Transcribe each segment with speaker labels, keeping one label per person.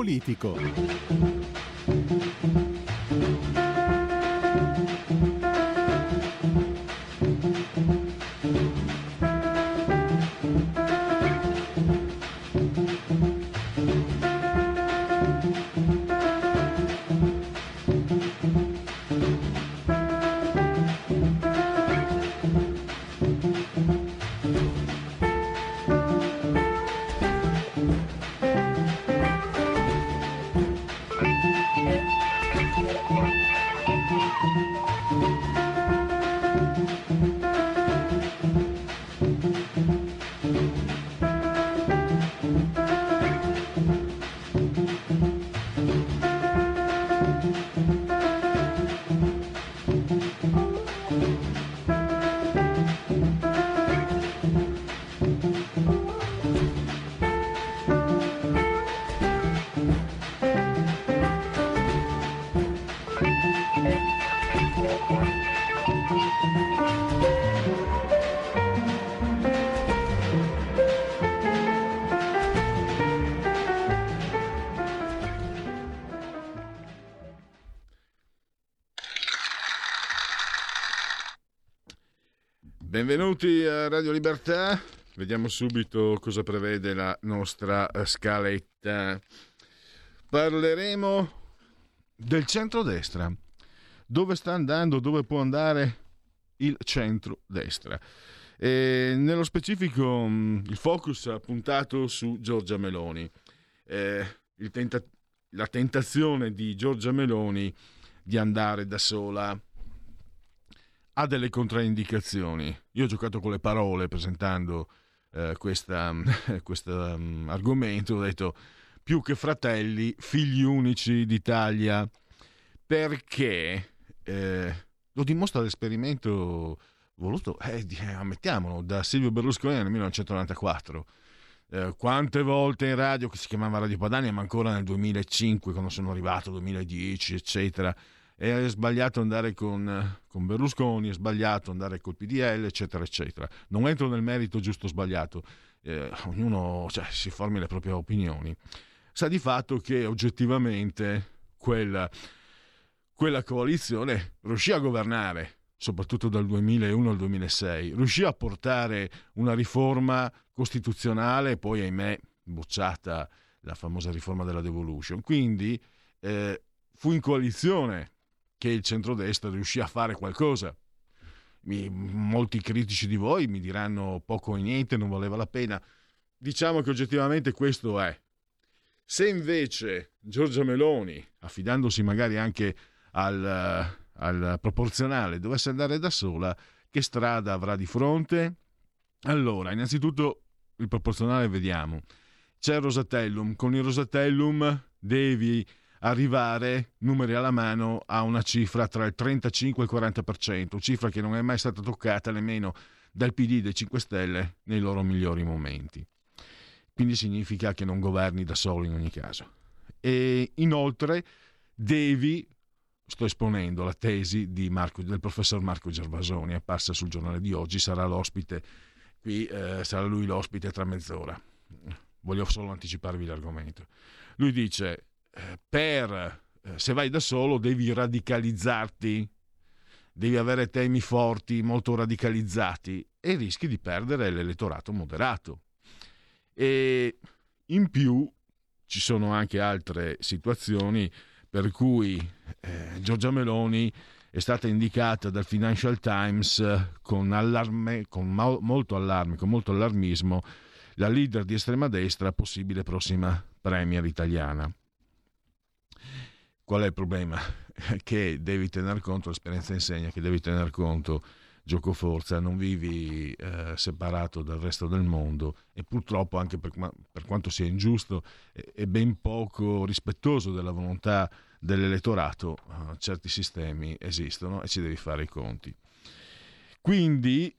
Speaker 1: politico.
Speaker 2: Benvenuti a Radio Libertà. Vediamo subito cosa prevede la nostra eh, scaletta. Parleremo del centrodestra. Dove sta andando, dove può andare il centrodestra. E nello specifico mm, il focus ha puntato su Giorgia Meloni. Eh, tenta- la tentazione di Giorgia Meloni di andare da sola ha delle controindicazioni. Io ho giocato con le parole presentando eh, questo um, argomento, ho detto più che fratelli, figli unici d'Italia, perché eh, lo dimostra l'esperimento voluto, eh, ammettiamolo, da Silvio Berlusconi nel 1994. Eh, quante volte in radio, che si chiamava Radio Padania, ma ancora nel 2005, quando sono arrivato, 2010, eccetera, è sbagliato andare con, con Berlusconi, è sbagliato andare col PDL, eccetera, eccetera. Non entro nel merito giusto o sbagliato, eh, ognuno cioè, si formi le proprie opinioni. Sa di fatto che oggettivamente quella, quella coalizione riuscì a governare, soprattutto dal 2001 al 2006, riuscì a portare una riforma costituzionale, poi ahimè bocciata la famosa riforma della devolution. Quindi eh, fu in coalizione che il centrodestra riuscì a fare qualcosa. Mi, molti critici di voi mi diranno poco o niente, non valeva la pena. Diciamo che oggettivamente questo è. Se invece Giorgia Meloni, affidandosi magari anche al, al proporzionale, dovesse andare da sola, che strada avrà di fronte? Allora, innanzitutto il proporzionale vediamo. C'è il Rosatellum, con il Rosatellum devi arrivare, numeri alla mano, a una cifra tra il 35 e il 40%, cifra che non è mai stata toccata nemmeno dal PD dei 5 Stelle nei loro migliori momenti. Quindi significa che non governi da solo in ogni caso. E inoltre devi, sto esponendo la tesi Marco, del professor Marco Gervasoni, apparsa sul giornale di oggi, sarà l'ospite, qui eh, sarà lui l'ospite tra mezz'ora. Voglio solo anticiparvi l'argomento. Lui dice per eh, se vai da solo devi radicalizzarti, devi avere temi forti, molto radicalizzati e rischi di perdere l'elettorato moderato. E in più ci sono anche altre situazioni per cui eh, Giorgia Meloni è stata indicata dal Financial Times con, allarme, con molto allarme, con molto allarmismo, la leader di estrema destra, possibile prossima premier italiana. Qual è il problema? Che devi tener conto, l'esperienza insegna che devi tener conto, gioco forza, non vivi eh, separato dal resto del mondo e purtroppo anche per, per quanto sia ingiusto e, ben poco rispettoso della volontà dell'elettorato, eh, certi sistemi esistono e ci devi fare i conti. Quindi,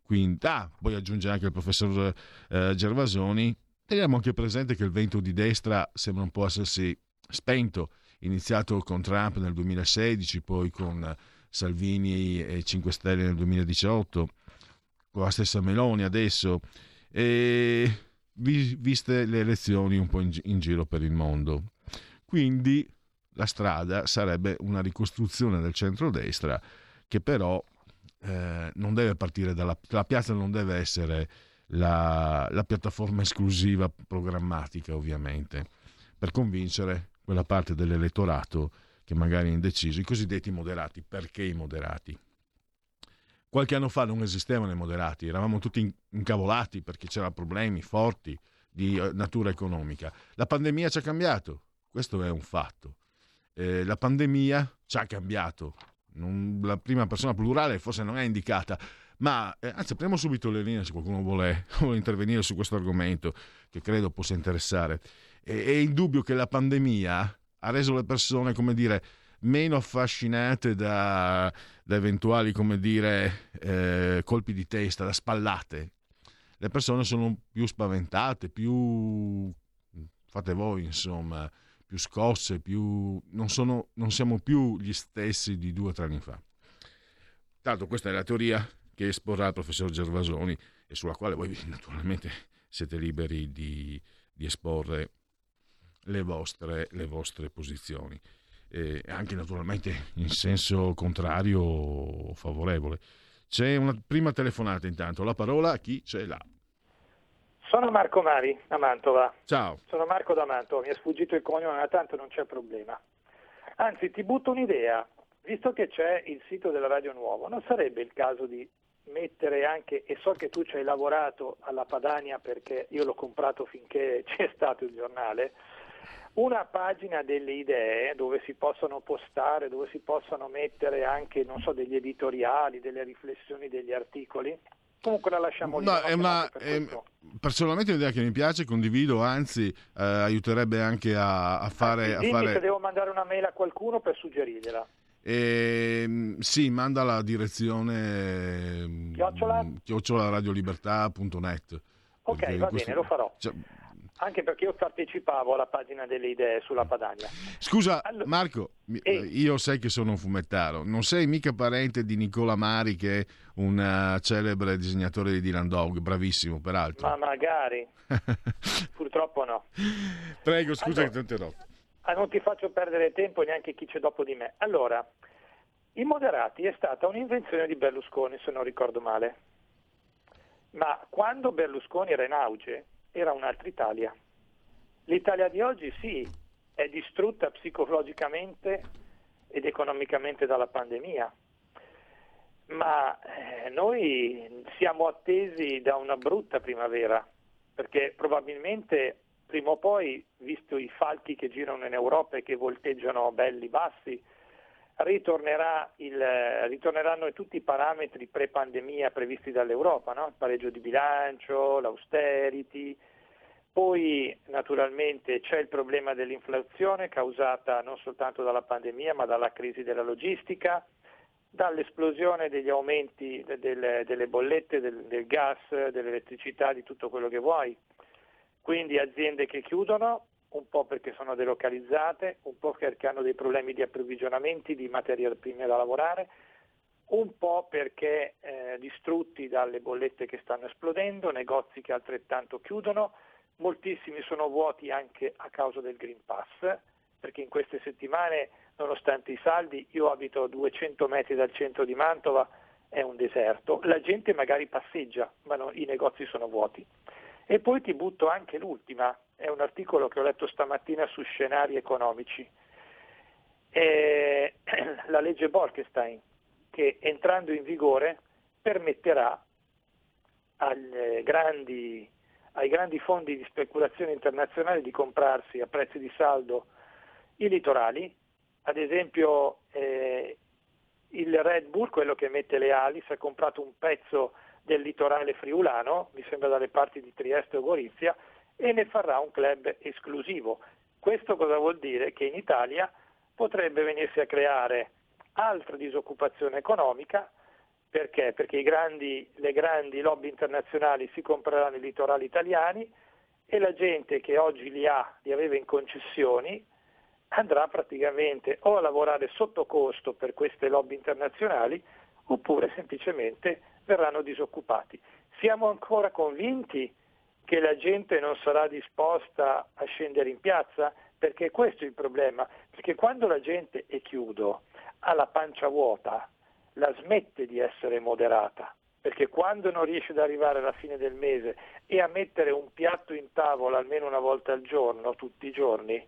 Speaker 2: quindi ah, poi aggiunge anche il professor eh, Gervasoni, teniamo anche presente che il vento di destra sembra un po' essersi spento iniziato con Trump nel 2016, poi con Salvini e 5 Stelle nel 2018, con la stessa Meloni adesso, e viste le elezioni un po' in, in giro per il mondo. quindi la strada sarebbe una ricostruzione del centrodestra che però eh, non deve partire dalla la piazza non deve essere la, la piattaforma esclusiva programmatica ovviamente per convincere quella parte dell'elettorato che magari è indeciso, i cosiddetti moderati. Perché i moderati? Qualche anno fa non esistevano i moderati, eravamo tutti incavolati perché c'erano problemi forti di eh, natura economica. La pandemia ci ha cambiato, questo è un fatto. Eh, la pandemia ci ha cambiato. Non, la prima persona plurale forse non è indicata, ma eh, anzi apriamo subito le linee se qualcuno vuole, vuole, intervenire su questo argomento che credo possa interessare. È, indubbio che la pandemia ha reso le persone, come dire, meno affascinate da, da eventuali, come dire, eh, colpi di testa, da spallate. Le persone sono più spaventate, più fate voi, insomma, più scosse, più... Non, sono, non siamo più gli stessi di due o tre anni fa. Tanto questa è la teoria che esporrà il professor Gervasoni e sulla quale voi naturalmente siete liberi di, di esporre le vostre, le vostre posizioni, e anche naturalmente in senso contrario o favorevole. C'è una prima telefonata intanto, la parola a chi ce l'ha.
Speaker 1: Sono Marco Mari da Mantova.
Speaker 2: Ciao.
Speaker 1: Sono Marco da Mantova, mi è sfuggito il cognome, ma tanto non c'è problema. Anzi, ti butto un'idea. Visto che c'è il sito della Radio Nuovo, non sarebbe il caso di mettere anche, e so che tu ci hai lavorato alla Padania perché io l'ho comprato finché c'è stato il giornale, una pagina delle idee dove si possono postare, dove si possono mettere anche, non so, degli editoriali, delle riflessioni, degli articoli. Comunque la lasciamo lì.
Speaker 2: No, è una, è, personalmente è un'idea che mi piace, condivido, anzi eh, aiuterebbe anche a, a fare...
Speaker 1: Anzi,
Speaker 2: a fare...
Speaker 1: se devo mandare una mail a qualcuno per suggerirgliela.
Speaker 2: Eh, sì, manda la direzione
Speaker 1: chiocciola,
Speaker 2: chiocciola radiolibertà.net.
Speaker 1: Ok, va bene, lo farò. Cioè, anche perché io partecipavo alla pagina delle idee sulla Padania.
Speaker 2: Scusa allora, Marco, e... io sai che sono un fumettaro, non sei mica parente di Nicola Mari che è un uh, celebre disegnatore di Dylan Dog, bravissimo peraltro.
Speaker 1: Ma magari, purtroppo no.
Speaker 2: Prego, scusa allora, che ti interrompo.
Speaker 1: Ah, non ti faccio perdere tempo neanche chi c'è dopo di me. Allora, i moderati è stata un'invenzione di Berlusconi, se non ricordo male. Ma quando Berlusconi era in auge, era un'altra Italia. L'Italia di oggi sì, è distrutta psicologicamente ed economicamente dalla pandemia, ma eh, noi siamo attesi da una brutta primavera, perché probabilmente prima o poi, visto i falchi che girano in Europa e che volteggiano belli bassi, ritornerà il, ritorneranno tutti i parametri pre-pandemia previsti dall'Europa, no? il pareggio di bilancio, l'austerity, poi naturalmente c'è il problema dell'inflazione causata non soltanto dalla pandemia ma dalla crisi della logistica, dall'esplosione degli aumenti delle, delle bollette, del, del gas, dell'elettricità, di tutto quello che vuoi. Quindi aziende che chiudono, un po' perché sono delocalizzate, un po' perché hanno dei problemi di approvvigionamenti, di materie prime da lavorare, un po' perché eh, distrutti dalle bollette che stanno esplodendo, negozi che altrettanto chiudono, moltissimi sono vuoti anche a causa del Green Pass, perché in queste settimane, nonostante i saldi, io abito a 200 metri dal centro di Mantova, è un deserto, la gente magari passeggia, ma no, i negozi sono vuoti. E poi ti butto anche l'ultima, è un articolo che ho letto stamattina su scenari economici. È la legge Bolkestein, che entrando in vigore permetterà grandi, ai grandi fondi di speculazione internazionale di comprarsi a prezzi di saldo i litorali, ad esempio eh, il Red Bull, quello che mette le ali, si è comprato un pezzo del litorale friulano, mi sembra dalle parti di Trieste o Gorizia, e ne farà un club esclusivo. Questo cosa vuol dire? Che in Italia potrebbe venirsi a creare altra disoccupazione economica, perché? Perché grandi, le grandi lobby internazionali si compreranno i litorali italiani e la gente che oggi li ha, li aveva in concessioni, andrà praticamente o a lavorare sotto costo per queste lobby internazionali oppure semplicemente verranno disoccupati. Siamo ancora convinti che la gente non sarà disposta a scendere in piazza? perché questo è il problema, perché quando la gente, e chiudo, ha la pancia vuota, la smette di essere moderata, perché quando non riesce ad arrivare alla fine del mese e a mettere un piatto in tavola almeno una volta al giorno, tutti i giorni,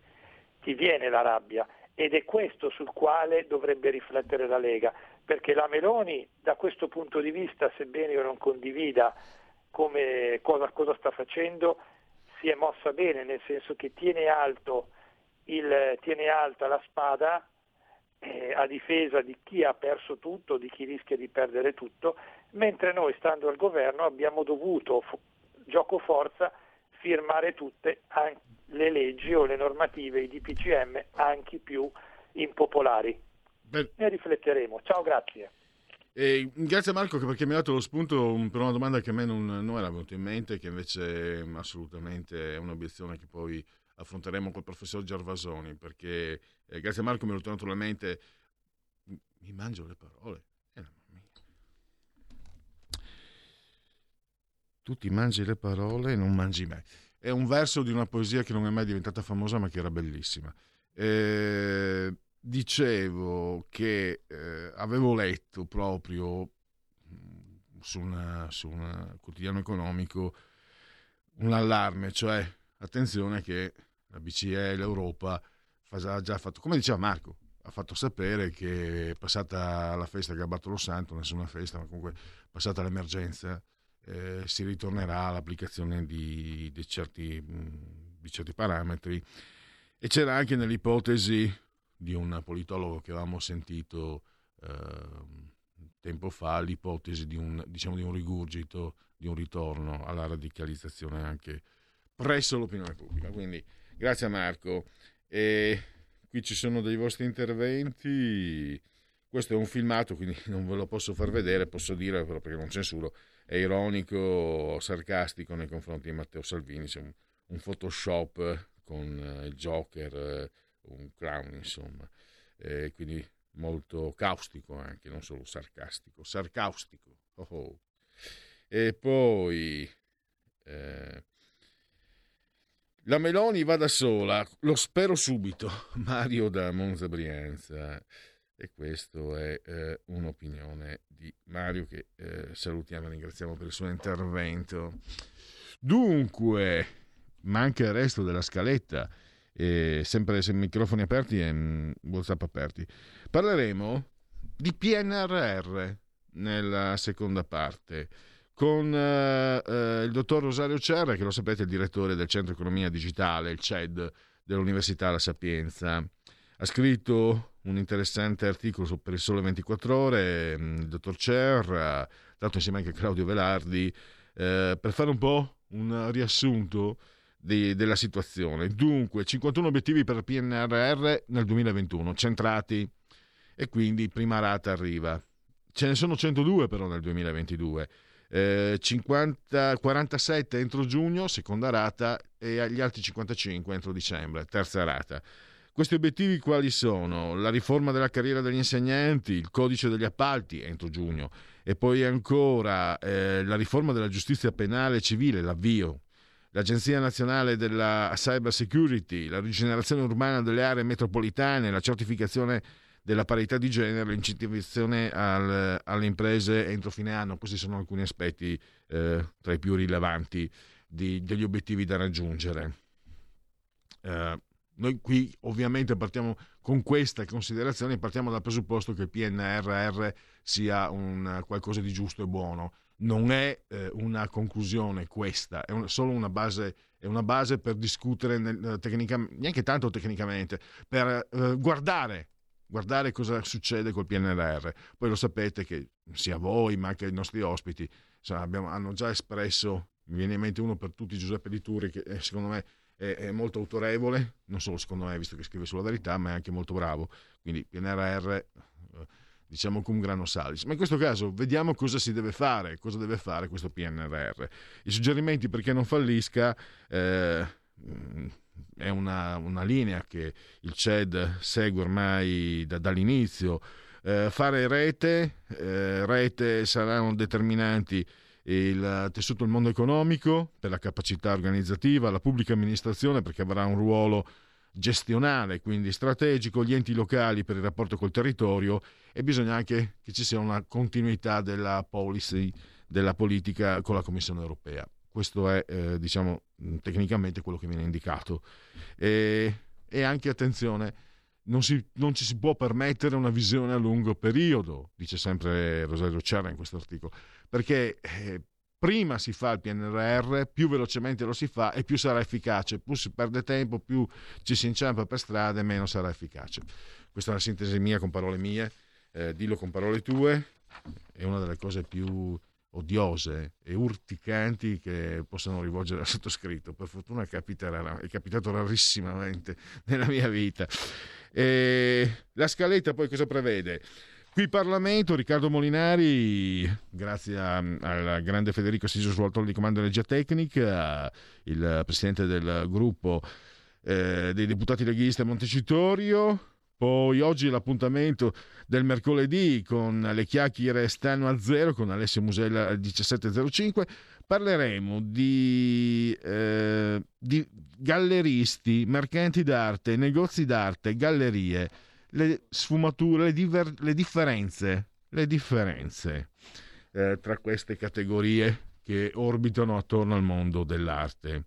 Speaker 1: ti viene la rabbia ed è questo sul quale dovrebbe riflettere la Lega, perché la Meloni da questo punto di vista, sebbene io non condivida come, cosa, cosa sta facendo, si è mossa bene, nel senso che tiene, alto il, tiene alta la spada eh, a difesa di chi ha perso tutto, di chi rischia di perdere tutto, mentre noi stando al governo abbiamo dovuto, gioco forza, firmare tutte le leggi o le normative, i DPCM, anche più impopolari. Beh. Ne rifletteremo. Ciao, grazie.
Speaker 2: E grazie Marco perché mi ha dato lo spunto per una domanda che a me non, non era venuta in mente, che invece assolutamente è un'obiezione che poi affronteremo col professor Gervasoni, perché eh, grazie a Marco mi è venuto naturalmente, mi mangio le parole. Eh, tu ti mangi le parole e non mangi me. È un verso di una poesia che non è mai diventata famosa ma che era bellissima. Eh, dicevo che eh, avevo letto proprio mm, su, una, un quotidiano economico un allarme, cioè attenzione che la BCE e l'Europa ha già fatto, come diceva Marco, ha fatto sapere che passata la festa che ha Bartolo Santo, nessuna festa, ma comunque passata l'emergenza, eh, si ritornerà all'applicazione di, di, certi, di certi parametri. E c'era anche nell'ipotesi di un politologo che avevamo sentito eh, tempo fa l'ipotesi di un, diciamo, di un rigurgito, di un ritorno alla radicalizzazione anche presso l'opinione pubblica. Quindi grazie a Marco. E qui ci sono dei vostri interventi. Questo è un filmato, quindi non ve lo posso far vedere, posso dire però perché non censuro. È ironico, sarcastico nei confronti di Matteo Salvini. C'è un, un Photoshop con eh, il Joker eh, un clown, insomma, eh, quindi molto caustico anche, non solo sarcastico, sarcaustico. Oh oh. E poi eh, la Meloni va da sola, lo spero subito, Mario da Monza Brianza. E questa è eh, un'opinione di Mario che eh, salutiamo e ringraziamo per il suo intervento. Dunque, manca il resto della scaletta e sempre se microfoni aperti e mm, WhatsApp aperti. Parleremo di PNRR nella seconda parte con eh, eh, il dottor Rosario Cerra, che lo sapete è il direttore del Centro Economia Digitale, il CED dell'Università La Sapienza. Ha scritto un interessante articolo per il Sole 24 Ore, mm, il dottor Cerra, dato insieme anche a Claudio Velardi, eh, per fare un po' un riassunto di, della situazione. Dunque, 51 obiettivi per PNRR nel 2021, centrati e quindi prima rata arriva. Ce ne sono 102 però nel 2022. Eh, 50, 47 entro giugno, seconda rata, e gli altri 55 entro dicembre, terza rata. Questi obiettivi quali sono? La riforma della carriera degli insegnanti, il codice degli appalti entro giugno e poi ancora eh, la riforma della giustizia penale e civile, l'avvio l'Agenzia Nazionale della Cyber Security, la rigenerazione urbana delle aree metropolitane, la certificazione della parità di genere, l'incentivazione al, alle imprese entro fine anno. Questi sono alcuni aspetti eh, tra i più rilevanti di, degli obiettivi da raggiungere. Eh, noi qui ovviamente partiamo con queste considerazioni, partiamo dal presupposto che il PNRR sia un, qualcosa di giusto e buono non è eh, una conclusione questa, è un, solo una base, è una base per discutere nel, tecnicamente, neanche tanto tecnicamente, per eh, guardare, guardare cosa succede col PNRR. Poi lo sapete che sia voi ma anche i nostri ospiti insomma, abbiamo, hanno già espresso, mi viene in mente uno per tutti, Giuseppe Di Turi, che eh, secondo me è, è, molto autorevole, non solo secondo me, visto che scrive sulla verità, ma è anche molto bravo. Quindi PNRR diciamo cum grano salis. Ma in questo caso vediamo cosa si deve fare, cosa deve fare questo PNRR. I suggerimenti perché non fallisca eh, è una, una, linea che il CED segue ormai da, dall'inizio. Eh, fare rete, eh, rete saranno determinanti il tessuto del mondo economico per la capacità organizzativa, la pubblica amministrazione perché avrà un ruolo gestionale, quindi strategico, gli enti locali per il rapporto col territorio e bisogna anche che ci sia una continuità della policy, della politica con la Commissione europea. Questo è, eh, diciamo, tecnicamente quello che viene indicato. E, e anche, attenzione, non, si, non, ci si può permettere una visione a lungo periodo, dice sempre Rosario Cerra in questo articolo, perché eh, prima si fa il PNRR, più velocemente lo si fa e più sarà efficace, più si perde tempo, più ci si inciampa per strada e meno sarà efficace. Questa è una sintesi mia con parole mie, eh, dillo con parole tue, è una delle cose più odiose e urticanti che possano rivolgere al sottoscritto. Per fortuna capiterà, è capitato rarissimamente nella mia vita. E la scaletta poi cosa prevede? Qui Parlamento, Riccardo Molinari, grazie al grande Federico Siso sull'autore di comando energia tecnica, il presidente del gruppo eh, dei deputati leghisti a Montecitorio, poi oggi l'appuntamento del mercoledì con le chiacchiere stanno a zero con Alessio Musella alle 17.05. Parleremo di, eh, di galleristi, mercanti d'arte, negozi d'arte, gallerie le sfumature, le, diver- le differenze, le differenze eh, tra queste categorie che orbitano attorno al mondo dell'arte.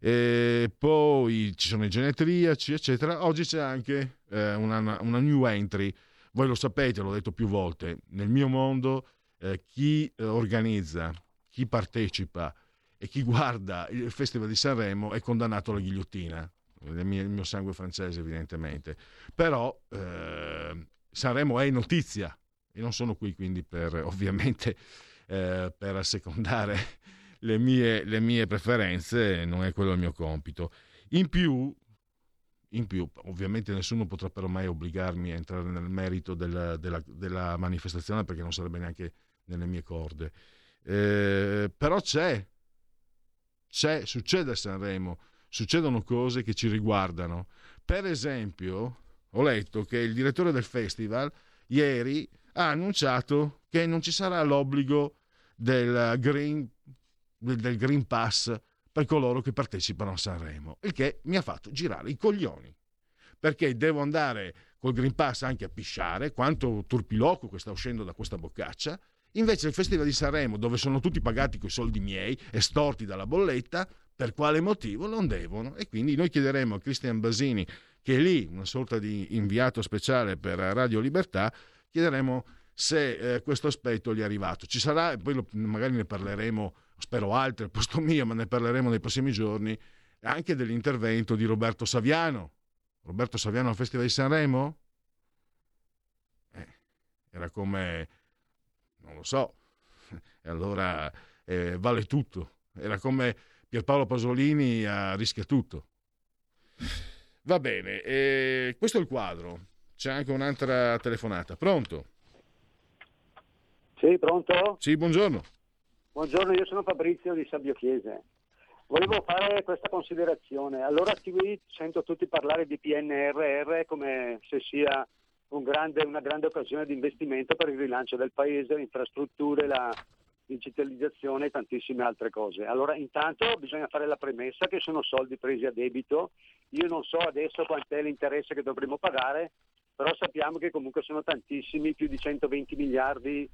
Speaker 2: E poi ci sono i genetriaci, eccetera. Oggi c'è anche eh, una, una, new entry. Voi lo sapete, l'ho detto più volte, nel mio mondo eh, chi eh, organizza, chi partecipa e chi guarda il Festival di Sanremo è condannato alla ghigliottina il mio, il mio sangue francese evidentemente, però eh, Sanremo è notizia e non sono qui quindi per ovviamente eh, per assecondare le mie, le mie preferenze, non è quello il mio compito. In più, in più, ovviamente nessuno potrà però mai obbligarmi a entrare nel merito della, della, della manifestazione perché non sarebbe neanche nelle mie corde. Eh, però c'è, c'è, succede a Sanremo succedono cose che ci riguardano. Per esempio, ho letto che il direttore del festival ieri ha annunciato che non ci sarà l'obbligo del Green, del green Pass per coloro che partecipano a Sanremo, il che mi ha fatto girare i coglioni. Perché devo andare col Green Pass anche a pisciare, quanto turpiloquo che sta uscendo da questa boccaccia. Invece il Festival di Sanremo, dove sono tutti pagati con i soldi miei, estorti dalla bolletta, per quale motivo non devono. E quindi noi chiederemo a Cristian Basini che è lì una sorta di inviato speciale per Radio Libertà chiederemo se eh, questo aspetto gli è arrivato. Ci sarà poi lo, magari ne parleremo spero altri al posto mio ma ne parleremo nei prossimi giorni anche dell'intervento di Roberto Saviano. Roberto Saviano al Festival di Sanremo? Eh, era come non lo so. E allora eh, vale tutto. Era come Pierpaolo Pasolini a rischia tutto. Va bene, eh, questo è il quadro. C'è anche un'altra telefonata. Pronto?
Speaker 3: Sì, pronto?
Speaker 2: Sì, buongiorno.
Speaker 3: Buongiorno, io sono Fabrizio di Sabio Chiese. Volevo fare questa considerazione. Allora qui sento tutti parlare di PNRR come se sia un grande, una grande occasione di investimento per il rilancio del paese, le infrastrutture, la, digitalizzazione e tantissime altre cose. Allora intanto bisogna fare la premessa che sono soldi presi a debito, io non so adesso quant'è l'interesse che dovremo pagare, però sappiamo che comunque sono tantissimi, più di 120 miliardi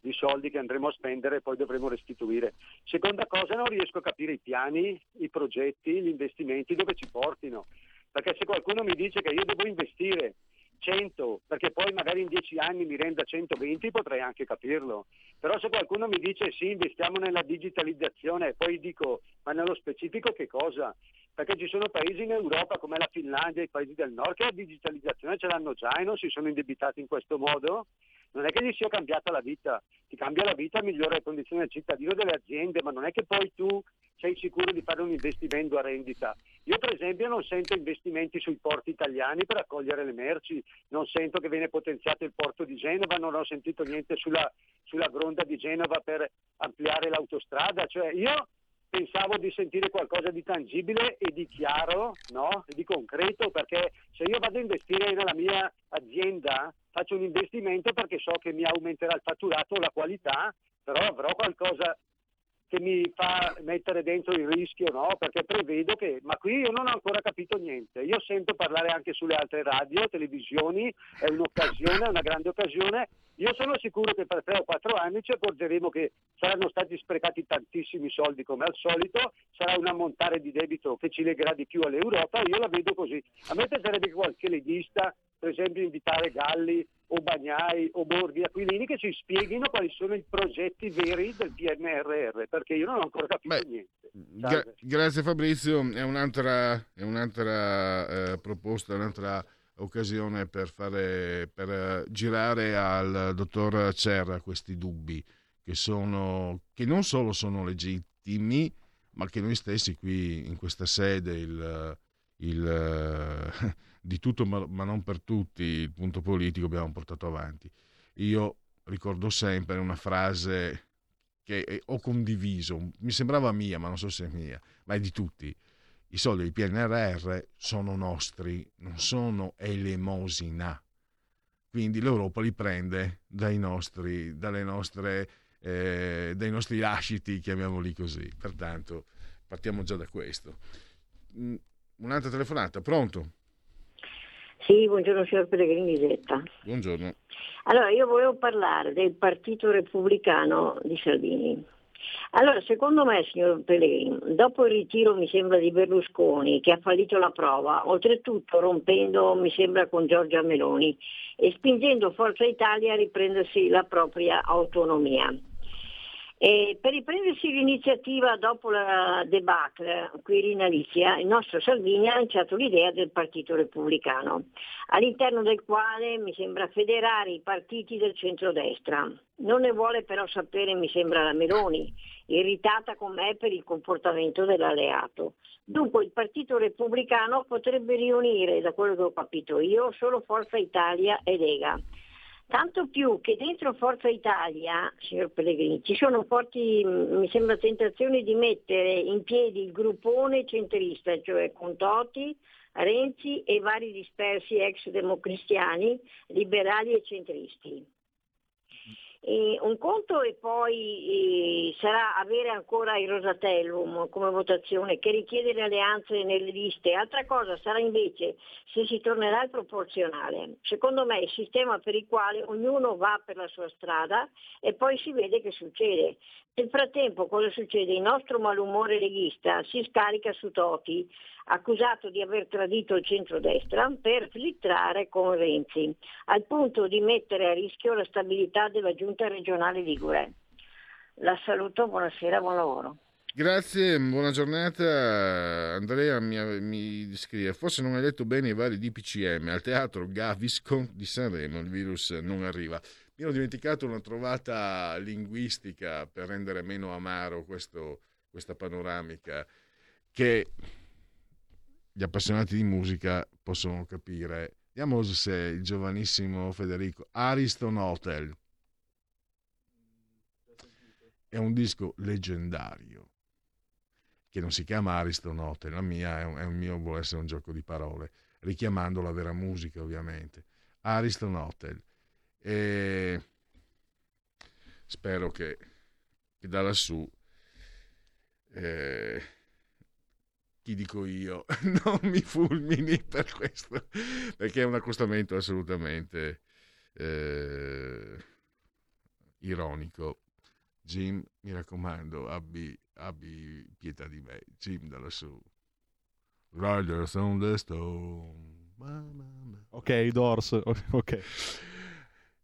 Speaker 3: di soldi che andremo a spendere e poi dovremo restituire. Seconda cosa, non riesco a capire i piani, i progetti, gli investimenti dove ci portino, perché se qualcuno mi dice che io devo investire 100, perché poi magari in 10 anni mi renda 120 potrei anche capirlo. Però se qualcuno mi dice sì, investiamo nella digitalizzazione, poi dico ma nello specifico che cosa? Perché ci sono paesi in Europa come la Finlandia i paesi del nord che la digitalizzazione ce l'hanno già e non si sono indebitati in questo modo non è che gli sia cambiata la vita, ti cambia la vita, migliora le condizioni del cittadino delle aziende, ma non è che poi tu sei sicuro di fare un investimento a rendita. Io per esempio non sento investimenti sui porti italiani per accogliere le merci, non sento che viene potenziato il porto di Genova, non ho sentito niente sulla, sulla gronda di Genova per ampliare l'autostrada, cioè io pensavo di sentire qualcosa di tangibile e di chiaro, no? di concreto, perché se io vado a investire nella mia azienda faccio un investimento perché so che mi aumenterà il fatturato la qualità, però avrò qualcosa che mi fa mettere dentro il rischio, no? Perché prevedo che, ma qui io non ho ancora capito niente. Io sento parlare anche sulle altre radio, televisioni, è un'occasione, è una grande occasione. Io sono sicuro che per tre o quattro anni ci accorgeremo che saranno stati sprecati tantissimi soldi come al solito, sarà un ammontare di debito che ci legherà di più all'Europa, io la vedo così. A me piacerebbe che qualche leghista, per esempio, invitare Galli o Bagnai o Borghi Aquilini che ci spieghino quali sono i progetti veri del PNRR, perché io non ho ancora capito Beh, niente.
Speaker 2: Gra- grazie Fabrizio, è un'altra, è un'altra eh, proposta, un'altra occasione per, fare, per uh, girare al dottor Cerra questi dubbi che, sono, che non solo sono legittimi, ma che noi stessi qui in questa sede, il, il, uh, di tutto ma, ma, non per tutti, il punto politico abbiamo portato avanti. Io ricordo sempre una frase che ho condiviso, mi sembrava mia, ma non so se è mia, ma è di tutti i soldi del PNRR sono nostri, non sono elemosina. Quindi l'Europa li prende dai nostri, nostre, eh, dai nostri lasciti, chiamiamoli così. Pertanto partiamo già da questo. Mm, un'altra telefonata, pronto?
Speaker 4: Sì, buongiorno signor Pellegrini Zetta.
Speaker 2: Buongiorno.
Speaker 4: Allora, io volevo parlare del Partito Repubblicano di Salvini. Allora, secondo me, signor Pellegrini, dopo il ritiro, mi sembra, di Berlusconi, che ha fallito la prova, oltretutto rompendo, mi sembra, con Giorgia Meloni e spingendo Forza Italia a riprendersi la propria autonomia. E per riprendersi l'iniziativa dopo la debacle quirinalizia, il nostro Salvini ha lanciato l'idea del Partito Repubblicano, all'interno del quale mi sembra federare i partiti del centrodestra. Non ne vuole però sapere, mi sembra, la Meloni, irritata con me per il comportamento dell'alleato. Dunque il Partito Repubblicano potrebbe riunire, da quello che ho capito io, solo Forza Italia e Lega Tanto più che dentro Forza Italia, signor Pellegrini, ci sono forti, mi sembra, tentazioni di mettere in piedi il gruppone centrista, cioè Contoti, Renzi e vari dispersi ex democristiani, liberali e centristi. E un conto e poi sarà avere ancora il Rosatellum come votazione che richiede le alleanze nelle liste, altra cosa sarà invece se si tornerà al proporzionale. Secondo me è il sistema per il quale ognuno va per la sua strada e poi si vede che succede. Nel frattempo cosa succede? Il nostro malumore leghista si scarica su Toti, accusato di aver tradito il centrodestra per filtrare con Renzi, al punto di mettere a rischio la stabilità della giunta regionale Ligure. La saluto, buonasera, buon lavoro.
Speaker 2: Grazie, buona giornata. Andrea mi, mi, scrive, forse non hai letto bene i vari DPCM, al teatro Gaviscon di Sanremo il virus non arriva. Mi ero dimenticato una trovata linguistica per rendere meno amaro questo, questa panoramica che gli appassionati di musica possono capire. Vediamo se il giovanissimo Federico Ariston Hotel è un disco leggendario che non si chiama Ariston Hotel, la mia è un, è un mio, vuole essere un gioco di parole, richiamando la vera musica ovviamente. Ariston Hotel e spero che, che da lassù eh, chi dico io non mi fulmini per questo perché è un accostamento assolutamente eh, ironico. Jim mi raccomando abbi, abbi pietà di me. Jim da lassù. Riders on the Stone.
Speaker 5: Ok Doors ok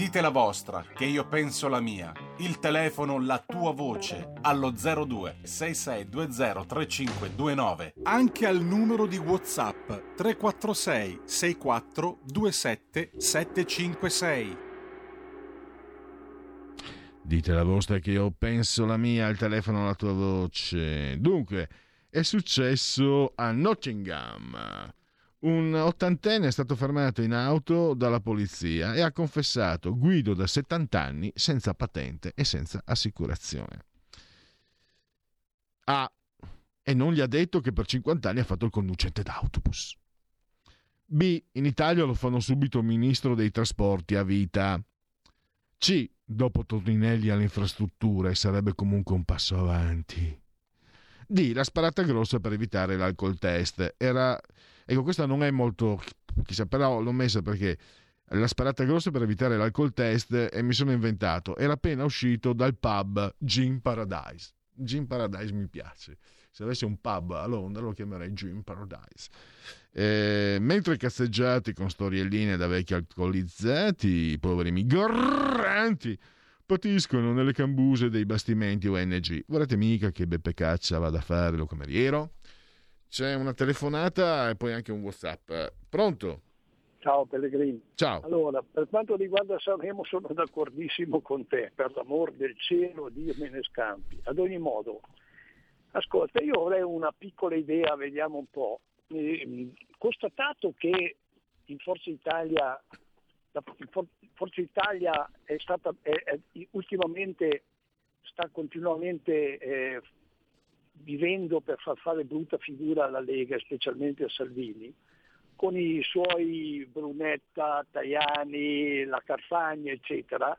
Speaker 5: Dite la vostra, che io penso la mia. Il telefono, la tua voce, allo 02 6620 3529. Anche al numero di WhatsApp 346 64 27 756.
Speaker 2: Dite la vostra che io penso la mia, il telefono, la tua voce. Dunque, è successo a Nottingham un ottantenne è stato fermato in auto dalla polizia e ha confessato guido da 70 anni senza patente e senza assicurazione. A. E non gli ha detto che per 50 anni ha fatto il conducente d'autobus. B. In Italia lo fanno subito ministro dei trasporti a vita. C. Dopo Torninelli alle infrastrutture sarebbe comunque un passo avanti. D. La sparata grossa per evitare l'alcol test. Era Ecco, questa non è molto chissà, però l'ho messa perché la sparata grossa per evitare l'alcol test e mi sono inventato. Era appena uscito dal pub Gin Paradise. Gin Paradise mi piace. Se avessi un pub a Londra lo chiamerei Gin Paradise. Eh, mentre cazzeggiati con storielline da vecchi alcolizzati, i poveri migranti patiscono nelle cambuse dei bastimenti ONG. Guardate mica che Beppe Caccia vada a fare lo cameriero? C'è una telefonata e poi anche un WhatsApp. Pronto?
Speaker 6: Ciao Pellegrini.
Speaker 2: Ciao.
Speaker 6: Allora, per quanto riguarda Sanremo sono d'accordissimo con te, per l'amor del cielo, Dio me ne scampi. Ad ogni modo, ascolta, io avrei una piccola idea, vediamo un po'. Eh, constatato che in Forza Italia, Forza Italia è stata, è, è, ultimamente sta continuamente eh, vivendo per far fare brutta figura alla Lega, specialmente a Salvini, con i suoi Brunetta, Tajani, la Carfagna, eccetera,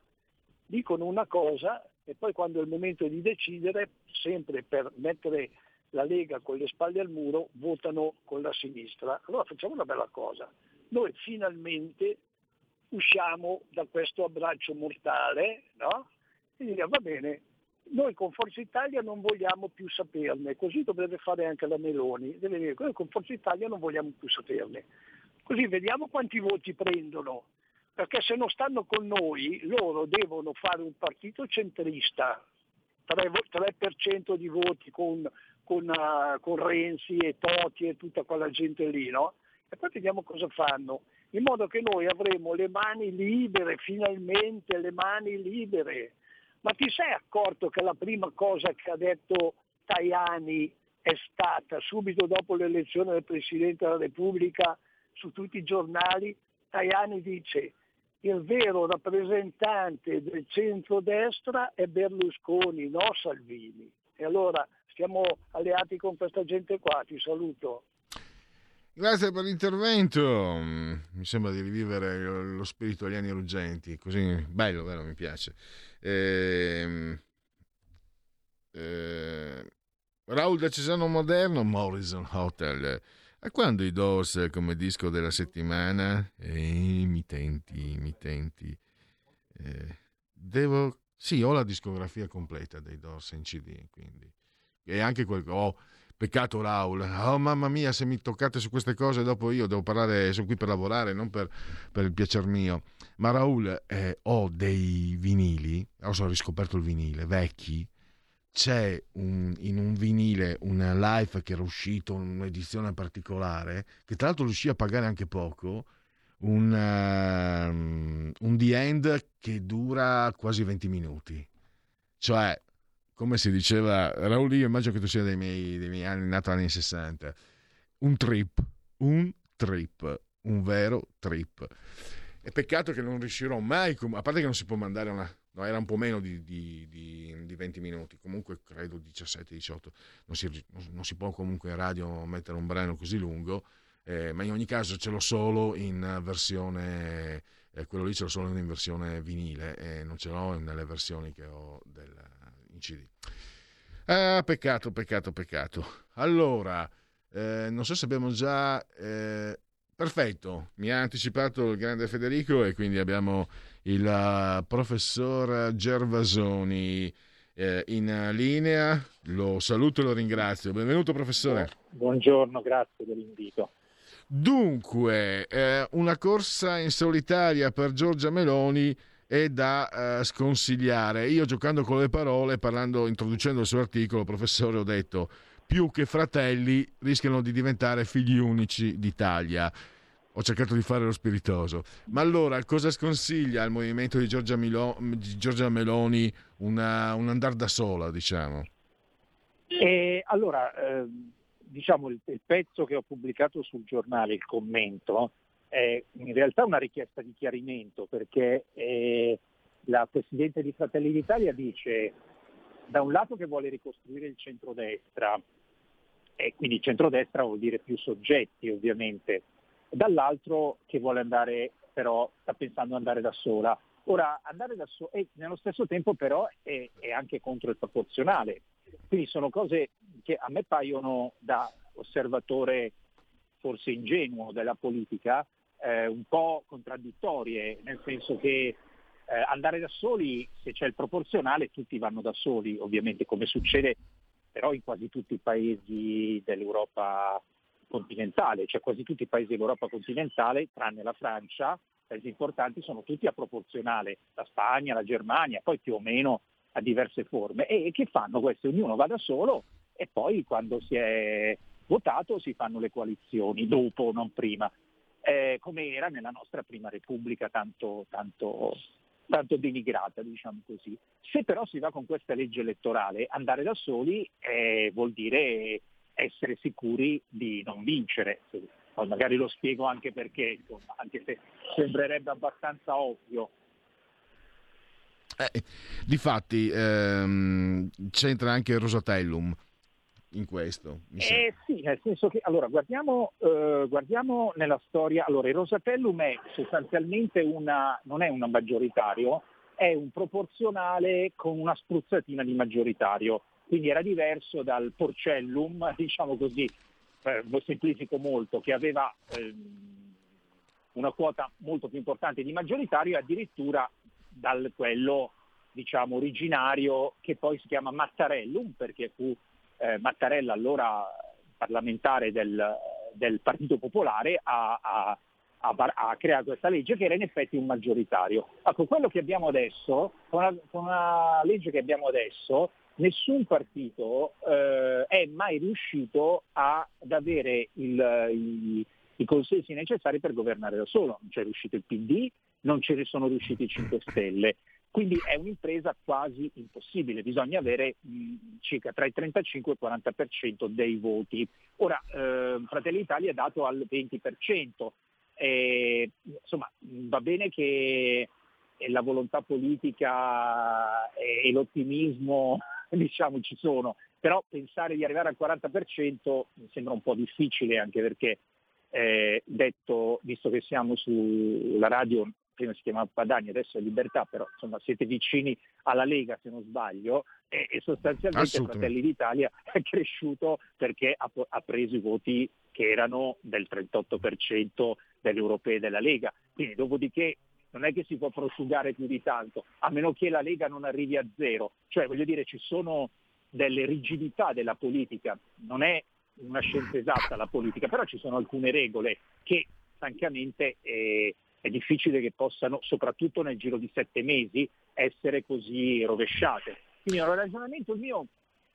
Speaker 6: dicono una cosa e poi quando è il momento di decidere, sempre per mettere la Lega con le spalle al muro, votano con la sinistra. Allora facciamo una bella cosa. Noi finalmente usciamo da questo abbraccio mortale, no? E diciamo, va bene, noi con Forza Italia non vogliamo più saperne, così dovrebbe fare anche la Meloni, deve dire, noi con Forza Italia non vogliamo più saperne. Così vediamo quanti voti prendono, perché se non stanno con noi loro devono fare un partito centrista, 3%, 3% di voti con, con, uh, con, Renzi e Toti e tutta quella gente lì, no? E poi vediamo cosa fanno, in modo che noi avremo le mani libere, finalmente le mani libere ma ti sei accorto che la prima cosa che ha detto Tajani è stata, subito dopo l'elezione del Presidente della Repubblica, su tutti i giornali, Tajani dice il vero rappresentante del centrodestra è Berlusconi, no Salvini. E allora stiamo alleati con questa gente qua, ti saluto.
Speaker 2: Grazie per l'intervento. Mi sembra di rivivere lo spirito agli anni ruggenti, così bello, vero? Mi piace. Eh, Raul da Cesano Moderno, Morrison Hotel. A quando i Doors come disco della settimana? Eh, mitenti, mitenti. Eh, devo... Sì, ho la discografia completa dei Doors in CD, quindi. E anche quel... Oh, peccato Raul. Oh mamma mia, se mi toccate su queste cose, dopo io devo parlare, sono qui per lavorare, non per, per il piacer mio. Ma Raul, eh, ho dei vinili, ho riscoperto il vinile, vecchi, c'è un, in un vinile un live che era uscito, un'edizione particolare, che tra l'altro riuscì a pagare anche poco, un, uh, un The End che dura quasi 20 minuti. Cioè, come si diceva, Raul, io immagino che tu sia dei miei, dei miei anni, nato negli anni 60, un trip, un trip, un vero trip. È peccato che non riuscirò mai, a parte che non si può mandare una... No, era un po' meno di, di, di, di 20 minuti, comunque credo 17-18. Non si, non si, può comunque in radio mettere un brano così lungo, eh, ma in ogni caso ce l'ho solo in versione... Eh, quello lì ce l'ho solo in versione vinile e non ce l'ho nelle versioni che ho del, in CD. Ah, peccato, peccato, peccato. Allora, eh, non so se abbiamo già eh, Perfetto, mi ha anticipato il grande Federico e quindi abbiamo il uh, professor Gervasoni eh, in linea. Lo saluto e lo ringrazio. Benvenuto professore.
Speaker 7: Buongiorno, grazie dell'invito.
Speaker 2: Dunque, eh, una corsa in solitaria per Giorgia Meloni è da uh, sconsigliare. Io giocando con le parole, parlando, introducendo il suo articolo, professore, ho detto più che fratelli rischiano di diventare figli unici d'Italia. Ho cercato di fare lo spiritoso. Ma allora, cosa sconsiglia al movimento di Giorgia, Milo- di Giorgia Meloni una, un andare da sola, diciamo?
Speaker 7: E allora, eh, diciamo, il, il, pezzo che ho pubblicato sul giornale, il commento, è in realtà una richiesta di chiarimento perché eh, la Presidente di Fratelli d'Italia dice da un lato che vuole ricostruire il centrodestra, e quindi centrodestra vuol dire più soggetti ovviamente, dall'altro che vuole andare però, sta pensando andare da sola. Ora, andare da sola, e nello stesso tempo però è, è anche contro il proporzionale, quindi sono cose che a me paiono da osservatore forse ingenuo della politica, eh, un po' contraddittorie, nel senso che eh, andare da soli, se c'è il proporzionale, tutti vanno da soli, ovviamente, come succede però in quasi tutti i paesi dell'Europa continentale, cioè quasi tutti i paesi dell'Europa continentale, tranne la Francia, paesi importanti, sono tutti a proporzionale, la Spagna, la Germania, poi più o meno a diverse forme. E che fanno queste? Ognuno va da solo e poi quando si è votato si fanno le coalizioni, dopo, non prima eh, come era nella nostra prima Repubblica tanto, tanto, tanto denigrata, diciamo così. Se però si va con questa legge elettorale, andare da soli eh, vuol dire essere sicuri di non vincere. Poi magari lo spiego anche perché, insomma, anche se sembrerebbe abbastanza ovvio.
Speaker 2: Eh, difatti ehm, c'entra anche il Rosatellum in questo.
Speaker 7: Eh, sì, nel senso che allora guardiamo, eh, guardiamo, nella storia. Allora, il Rosatellum è sostanzialmente una, non è un maggioritario, è un proporzionale con una spruzzatina di maggioritario. Quindi era diverso dal Porcellum, diciamo così, eh, lo semplifico molto, che aveva ehm, una quota molto più importante di maggioritario e addirittura dal quello diciamo originario che poi si chiama Mattarellum perché fu eh, Mattarella, allora parlamentare del, del Partito Popolare, ha, ha, ha, creato questa legge che era in effetti un maggioritario. Ecco, quello che abbiamo adesso, con una, con una legge che abbiamo adesso, nessun partito eh, è mai riuscito a, ad avere il, i, i consensi necessari per governare da solo. Non c'è riuscito il PD, non ce ne sono riusciti i 5 Stelle. Quindi è un'impresa quasi impossibile, bisogna avere mh, circa tra il 35 e il 40% dei voti. Ora, eh, Fratelli Italia è dato al 20%, e, insomma va bene che la volontà politica e, e l'ottimismo diciamo, ci sono, però pensare di arrivare al 40% mi sembra un po' difficile anche perché eh, detto, visto che siamo sulla radio prima si chiamava Padani, adesso è Libertà, però insomma siete vicini alla Lega se non sbaglio e, e sostanzialmente Fratelli d'Italia è cresciuto perché ha, ha, preso i voti che erano del 38% delle europee della Lega. Quindi dopodiché non è che si può prosciugare più di tanto, a meno che la Lega non arrivi a zero. Cioè voglio dire ci sono delle rigidità della politica, non è una scienza esatta la politica, però ci sono alcune regole che francamente eh, è difficile che possano, soprattutto nel giro di sette mesi, essere così rovesciate. Quindi un ragionamento mio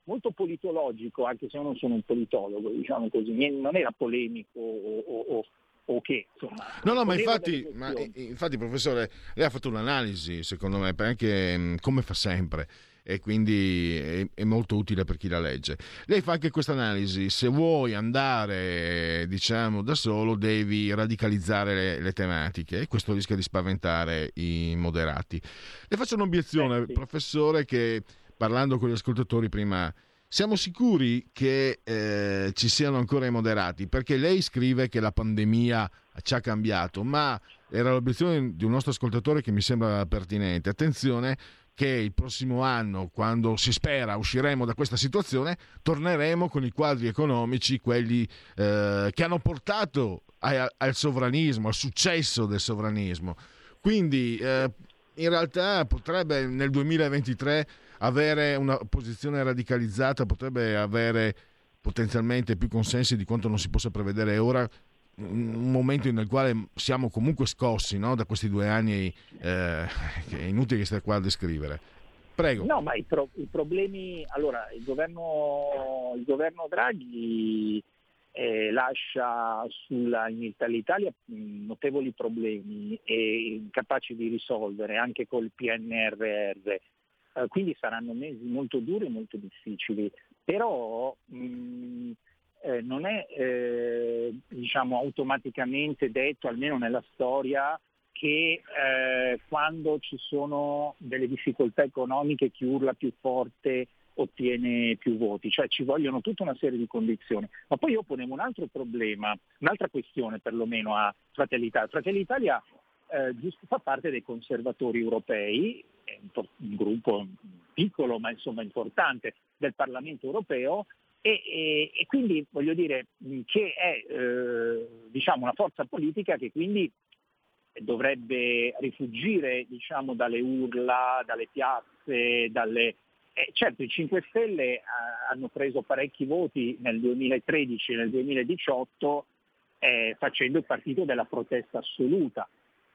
Speaker 7: molto politologico, anche se io non sono un politologo, diciamo così, non era polemico o, o, o che insomma.
Speaker 2: No, no, ma infatti, ma infatti, professore, lei ha fatto un'analisi, secondo me, anche come fa sempre e quindi è, è, molto utile per chi la legge. Lei fa anche questa analisi, se vuoi andare diciamo da solo devi radicalizzare le, le tematiche e questo rischia di spaventare i moderati. Le faccio un'obiezione, eh, sì. professore, che parlando con gli ascoltatori prima siamo sicuri che eh, ci siano ancora i moderati? Perché lei scrive che la pandemia ci ha cambiato, ma era l'obiezione di un nostro ascoltatore che mi sembra pertinente. Attenzione, che il prossimo anno, quando si spera usciremo da questa situazione, torneremo con i quadri economici, quelli eh, che hanno portato a, al sovranismo, al successo del sovranismo. Quindi eh, in realtà potrebbe nel 2023 avere una posizione radicalizzata, potrebbe avere potenzialmente più consensi di quanto non si possa prevedere ora un momento nel quale siamo comunque scossi no? da questi due anni eh, che è inutile che stia qua a descrivere. Prego.
Speaker 7: No, ma i, pro- i problemi, allora il governo, il governo Draghi eh, lascia sulla, in Italia notevoli problemi e incapaci di risolvere anche col PNRR. Eh, quindi saranno mesi molto duri e molto difficili, però mh, eh, non è eh, diciamo, automaticamente detto, almeno nella storia, che eh, quando ci sono delle difficoltà economiche chi urla più forte ottiene più voti, cioè ci vogliono tutta una serie di condizioni. Ma poi io ponevo un altro problema, un'altra questione perlomeno a Fratelli Italia. Fratelli Italia eh, fa parte dei conservatori europei, un, gruppo piccolo ma insomma importante del Parlamento europeo e, e, e quindi voglio dire che è eh, diciamo una forza politica che quindi dovrebbe rifugire diciamo, dalle urla, dalle piazze, dalle... Eh, certo i 5 Stelle eh, hanno preso parecchi voti nel 2013 e nel 2018 eh, facendo il partito della protesta assoluta.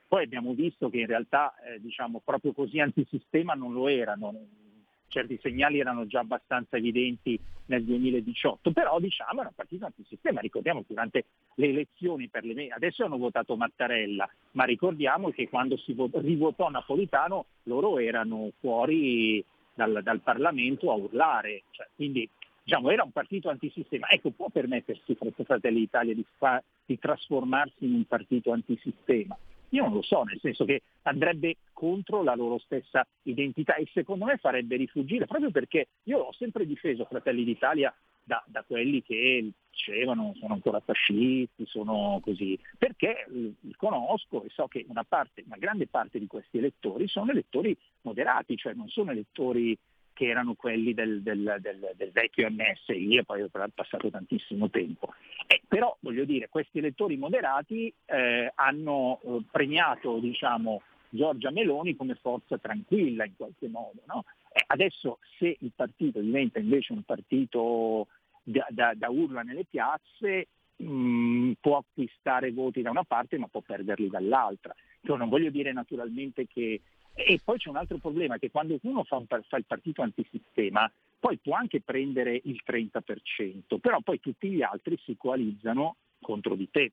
Speaker 7: Poi abbiamo visto che in realtà eh, diciamo, proprio così antisistema non lo erano, certi segnali erano già abbastanza evidenti nel 2018, però diciamo era un partito antisistema, ricordiamo che durante le elezioni per le adesso hanno votato Mattarella, ma ricordiamo che quando si vot- rivotò Napolitano loro erano fuori dal, dal Parlamento a urlare, cioè, quindi diciamo, era un partito antisistema. Ecco, può permettersi Fratelli d'Italia di, fa- di trasformarsi in un partito antisistema? Io non lo so, nel senso che andrebbe contro la loro stessa identità e secondo me farebbe rifugire, proprio perché io ho sempre difeso Fratelli d'Italia da, da quelli che dicevano sono ancora fascisti, sono così, perché li conosco e so che una, parte, una grande parte di questi elettori sono elettori moderati, cioè non sono elettori che erano quelli del, del, del, del vecchio MSI e poi è passato tantissimo tempo. Eh, però voglio dire, questi elettori moderati eh, hanno eh, premiato diciamo, Giorgia Meloni come forza tranquilla in qualche modo. No? Eh, adesso se il partito diventa invece un partito da, da, da urla nelle piazze, mh, mm, può acquistare voti da una parte ma può perderli dall'altra. Io non voglio dire naturalmente che e poi c'è un altro problema, che quando uno fa, un, fa il partito antisistema, poi può anche prendere il 30%, però poi tutti gli altri si coalizzano contro di te,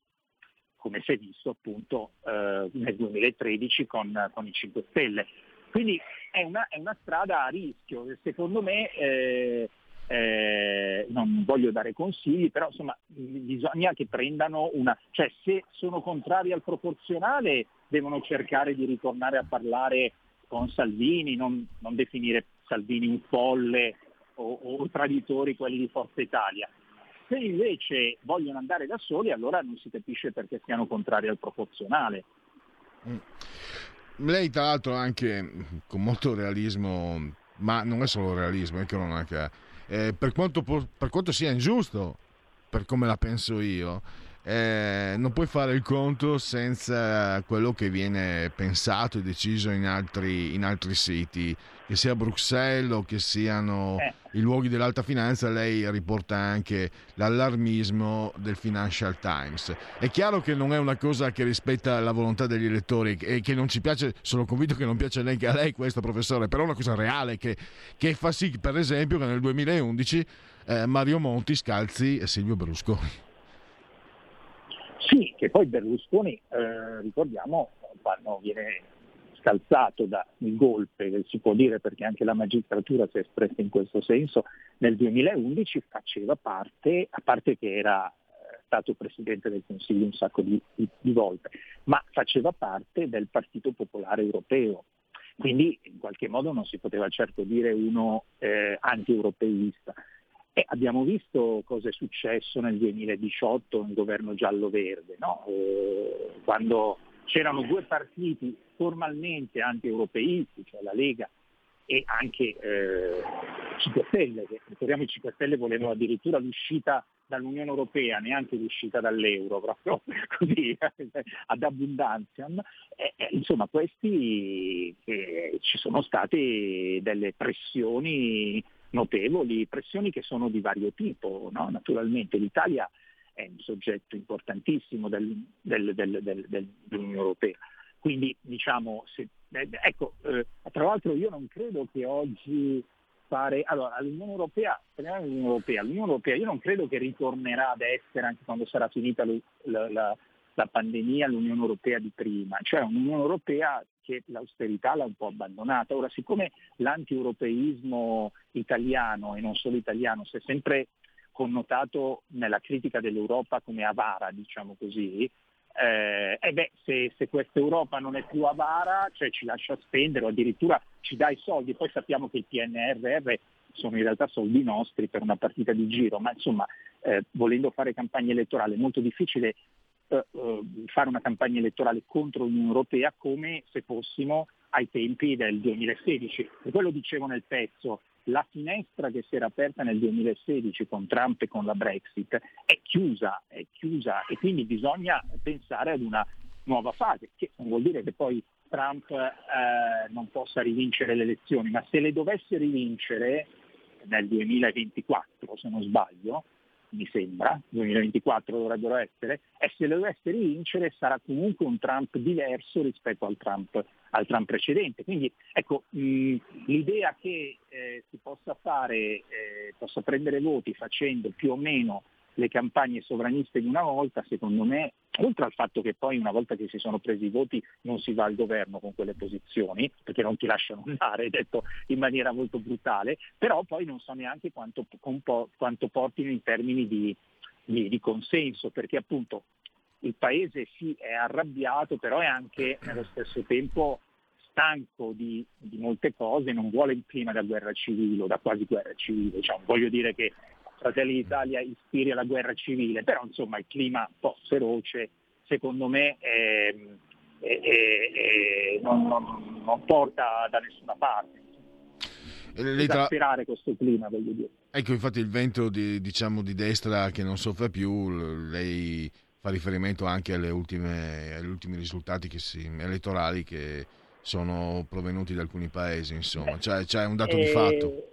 Speaker 7: come si è visto appunto eh, nel 2013 con, con, i 5 Stelle. Quindi è una, è una strada a rischio, secondo me eh, eh, non voglio dare consigli, però insomma bisogna che prendano una, cioè se sono contrari al proporzionale devono cercare di ritornare a parlare con Salvini, non, non definire Salvini un folle o, o traditori quelli di Forza Italia. Se invece vogliono andare da soli, allora non si capisce perché siano contrari al proporzionale.
Speaker 2: Mm. Lei tra l'altro anche con molto realismo, ma non è solo realismo, è cronaca, eh, per, quanto, per quanto sia ingiusto, per come la penso io, eh, non puoi fare il conto senza quello che viene pensato e deciso in altri, in altri siti, che sia Bruxelles o che siano eh. i luoghi dell'alta finanza, lei riporta anche l'allarmismo del Financial Times. È chiaro che non è una cosa che rispetta la volontà degli elettori e che non ci piace, sono convinto che non piace neanche a lei questo professore, però è una cosa reale che, che fa sì, per esempio, che nel 2011 eh, Mario Monti scalzi Silvio Berlusconi.
Speaker 7: Sì, che poi Berlusconi, eh, ricordiamo, quando viene scalzato dal golpe, si può dire perché anche la magistratura si è espressa in questo senso, nel 2011 faceva parte, a parte che era eh, stato Presidente del Consiglio un sacco di, di, di volte, ma faceva parte del Partito Popolare Europeo, quindi in qualche modo non si poteva certo dire uno eh, anti-europeista. Eh, abbiamo visto cosa è successo nel 2018 nel governo giallo-verde, no? eh, quando c'erano due partiti formalmente anti-europeisti, cioè la Lega e anche eh, 5 Stelle, che ricordiamo i 5 Stelle volevano addirittura l'uscita dall'Unione Europea, neanche l'uscita dall'euro, proprio così ad abbondanziam. Eh, insomma, questi eh, ci sono state delle pressioni notevoli, pressioni che sono di vario tipo. No? Naturalmente l'Italia è un soggetto importantissimo del, del, del, dell'Unione Europea. Quindi diciamo, se, eh, ecco, eh, tra l'altro io non credo che oggi fare, allora l'Unione Europea, l'Unione Europea, l'Unione Europea io non credo che ritornerà ad essere anche quando sarà finita la, la, la pandemia l'Unione Europea di prima, cioè un'Unione Europea che l'austerità l'ha un po' abbandonata. Ora, siccome l'antieuropeismo italiano e non solo italiano si è sempre connotato nella critica dell'Europa come avara, diciamo così, eh, e beh, se, se questa Europa non è più avara, cioè ci lascia spendere o addirittura ci dà i soldi, poi sappiamo che il PNRR sono in realtà soldi nostri per una partita di giro, ma insomma eh, volendo fare campagna elettorale è molto difficile eh, eh fare una campagna elettorale contro l'Unione Europea come se fossimo ai tempi del 2016. E quello dicevo nel pezzo, la finestra che si era aperta nel 2016 con Trump e con la Brexit è chiusa, è chiusa e quindi bisogna pensare ad una nuova fase, che non vuol dire che poi Trump eh, non possa rivincere le elezioni, ma se le dovesse rivincere nel 2024, se non sbaglio, mi sembra, 2024 dovrebbero essere, e se le dovesse rivincere sarà comunque un Trump diverso rispetto al Trump, al Trump precedente. Quindi ecco, mh, l'idea che eh, si possa fare, eh, possa prendere voti facendo più o meno le campagne sovraniste di una volta, secondo me, oltre al fatto che poi una volta che si sono presi i voti non si va al governo con quelle posizioni, perché non ti lasciano andare, detto in maniera molto brutale, però poi non so neanche quanto, quanto portino in termini di, di, di consenso, perché appunto il paese sì è arrabbiato, però è anche nello stesso tempo stanco di, di, molte cose, non vuole il clima da guerra civile o da quasi guerra civile. Cioè, voglio dire che Fratelli d'Italia ispiri alla guerra civile, però insomma il clima un po' feroce secondo me è, è, è, non, non, non, porta da nessuna parte. Esasperare questo clima, voglio dire.
Speaker 2: Ecco, infatti il vento di, diciamo, di destra che non soffre più, lei fa riferimento anche ultime, agli ultimi risultati che si, elettorali che sono provenuti da alcuni paesi, insomma, cioè, c'è un dato
Speaker 7: eh,
Speaker 2: di fatto.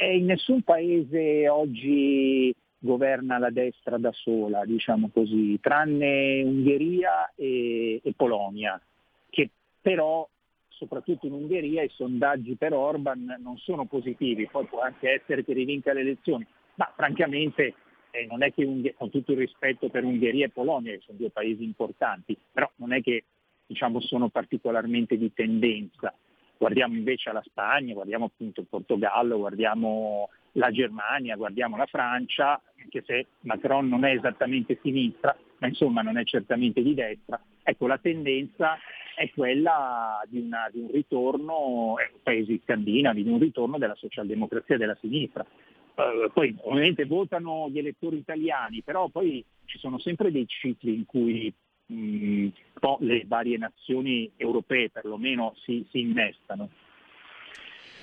Speaker 7: Eh, in nessun paese oggi governa la destra da sola, diciamo così, tranne Ungheria e, e Polonia, che però soprattutto in Ungheria i sondaggi per Orban non sono positivi, poi può anche essere che rivinca le elezioni, ma francamente eh, non è che, Unghe- con tutto il rispetto per Ungheria e Polonia, che sono due paesi importanti, però non è che diciamo, sono particolarmente di tendenza. Guardiamo invece alla Spagna, guardiamo appunto il Portogallo, guardiamo la Germania, guardiamo la Francia, anche se Macron non è esattamente sinistra, ma insomma non è certamente di destra. Ecco, la tendenza è quella di, una, di un ritorno, eh, paesi scandinavi, di un ritorno della socialdemocrazia della sinistra. Uh, poi ovviamente votano gli elettori italiani, però poi ci sono sempre dei cicli in cui mh, le varie nazioni europee perlomeno si, si innestano.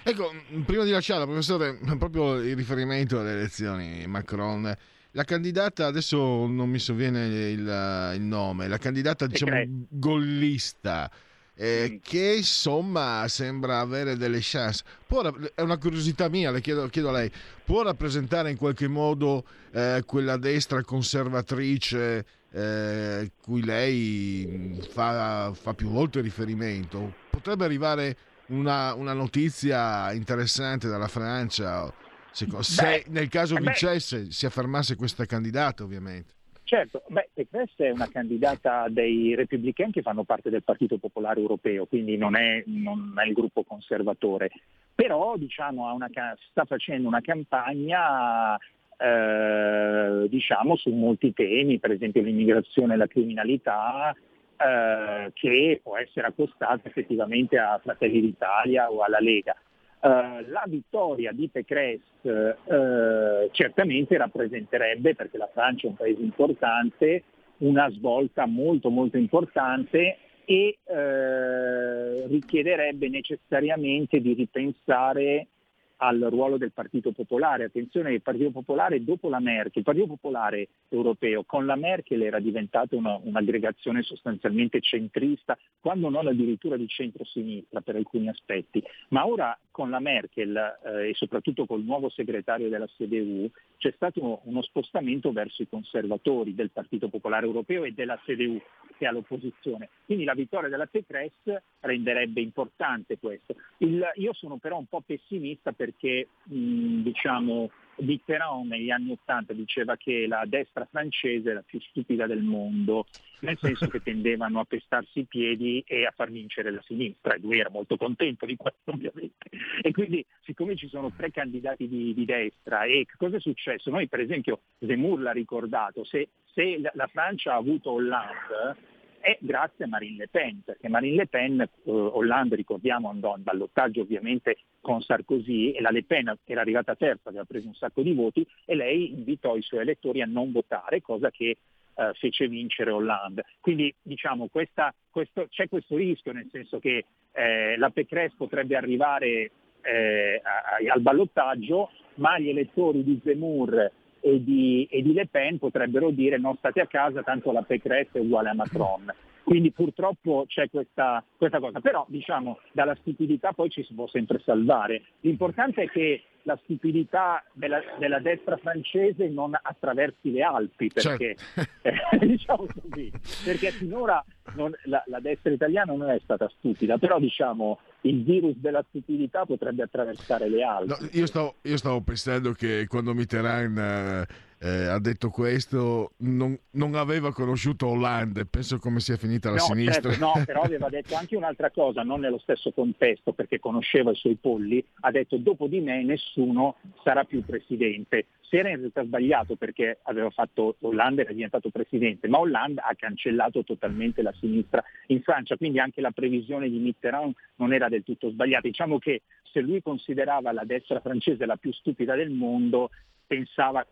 Speaker 2: Ecco, prima di lasciarla, professore, proprio il riferimento alle elezioni Macron, la candidata, adesso non mi sovviene il, il nome, la candidata diciamo gollista, eh, mm. che insomma sembra avere delle chance. Può, è una curiosità mia, le chiedo, chiedo, a lei, può rappresentare in qualche modo eh, quella destra conservatrice eh, cui lei fa, fa, più volte riferimento. Potrebbe arrivare una, una notizia interessante dalla Francia, se, beh, se nel caso vincesse, beh, si affermasse questa candidata ovviamente.
Speaker 7: Certo, beh, Pécresse è una candidata dei repubblicani che fanno parte del Partito Popolare Europeo, quindi non è, non è il gruppo conservatore, però diciamo, una, sta facendo una campagna eh, diciamo, su molti temi, per esempio l'immigrazione e la criminalità, eh, che può essere accostata effettivamente a Fratelli d'Italia o alla Lega. Eh, la vittoria di Pécresse eh, certamente rappresenterebbe, perché la Francia è un paese importante, una svolta molto molto importante e eh, richiederebbe necessariamente di ripensare al ruolo del Partito Popolare. Attenzione, il Partito Popolare dopo la Merkel, il Partito Popolare europeo con la Merkel era diventato una, un'aggregazione sostanzialmente centrista, quando non addirittura di centro-sinistra per alcuni aspetti, ma ora con la Merkel eh, e soprattutto col nuovo segretario della CDU c'è stato uno spostamento verso i conservatori del Partito Popolare Europeo e della CDU che è all'opposizione. Quindi la vittoria della Pécresse renderebbe importante questo. Il, io sono però un po' pessimista perché mh, diciamo, Mitterrand negli anni Ottanta diceva che la destra francese è la più stupida del mondo, nel senso che tendevano a pestarsi i piedi e a far vincere la sinistra, e lui era molto contento di questo ovviamente. E quindi siccome ci sono tre candidati di, di destra, e cosa è successo? Noi per esempio, Zemmour l'ha ricordato, se, se la Francia ha avuto Hollande, è grazie a Marine Le Pen, perché Marine Le Pen, eh, Hollande ricordiamo andò in ballottaggio ovviamente con Sarkozy e la Le Pen era arrivata terza, aveva preso un sacco di voti e lei invitò i suoi elettori a non votare, cosa che eh, fece vincere Hollande. Quindi diciamo questa, questo, c'è questo rischio, nel senso che eh, la Pécresse potrebbe arrivare eh, a, al ballottaggio, ma gli elettori di Zemmour e di, e di, Le Pen potrebbero dire non state a casa, tanto la Pécresse è uguale a Macron. Quindi purtroppo c'è questa, questa cosa, però diciamo dalla stupidità poi ci si può sempre salvare. L'importante è che la stupidità della, della destra francese non attraversi le Alpi, perché, certo. eh, diciamo così, perché finora non, la, la, destra italiana non è stata stupida, però diciamo il virus della stupidità potrebbe attraversare le Alpi.
Speaker 2: No, io, stavo, io, stavo, pensando che quando Mitterrand... Eh ha detto questo, non, non, aveva conosciuto Hollande, penso come sia finita la
Speaker 7: no,
Speaker 2: sinistra.
Speaker 7: Certo, no, però aveva detto anche un'altra cosa, non nello stesso contesto, perché conosceva i suoi polli, ha detto dopo di me nessuno sarà più presidente. Si era in realtà sbagliato perché aveva fatto Hollande era diventato presidente, ma Hollande ha cancellato totalmente la sinistra in Francia, quindi anche la previsione di Mitterrand non era del tutto sbagliata. Diciamo che se lui considerava la destra francese la più stupida del mondo, pensava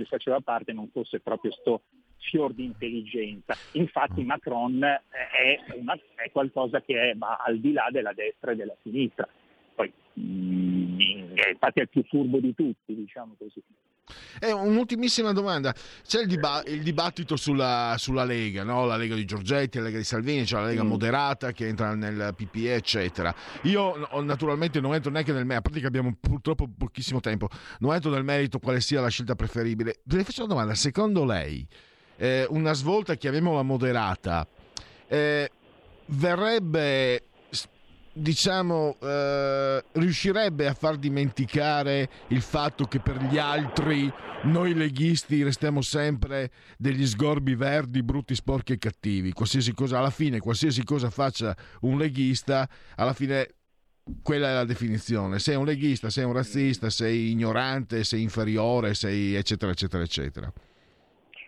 Speaker 7: ne faceva parte non fosse proprio sto fior di intelligenza. Infatti Macron è, una, è qualcosa che è, va al di là della destra e della sinistra. Poi mh, mm, infatti è il più furbo di tutti, diciamo così.
Speaker 2: Eh, un'ultimissima domanda. C'è il, diba- il dibattito sulla, sulla Lega, no? la Lega di Giorgetti, la Lega di Salvini, c'è la Lega mm. moderata che entra nel PPE, eccetera. Io naturalmente non entro neanche nel merito, a parte che abbiamo purtroppo pochissimo tempo, non entro nel merito quale sia la scelta preferibile. Le faccio una domanda, secondo lei eh, una svolta, chiamiamola moderata, eh, verrebbe diciamo, eh, riuscirebbe a far dimenticare il fatto che per gli altri noi leghisti restiamo sempre degli sgorbi verdi, brutti, sporchi e cattivi. Qualsiasi cosa, alla fine, qualsiasi cosa faccia un leghista, alla fine quella è la definizione. Sei un leghista, sei un razzista, sei ignorante, sei inferiore, sei eccetera, eccetera, eccetera.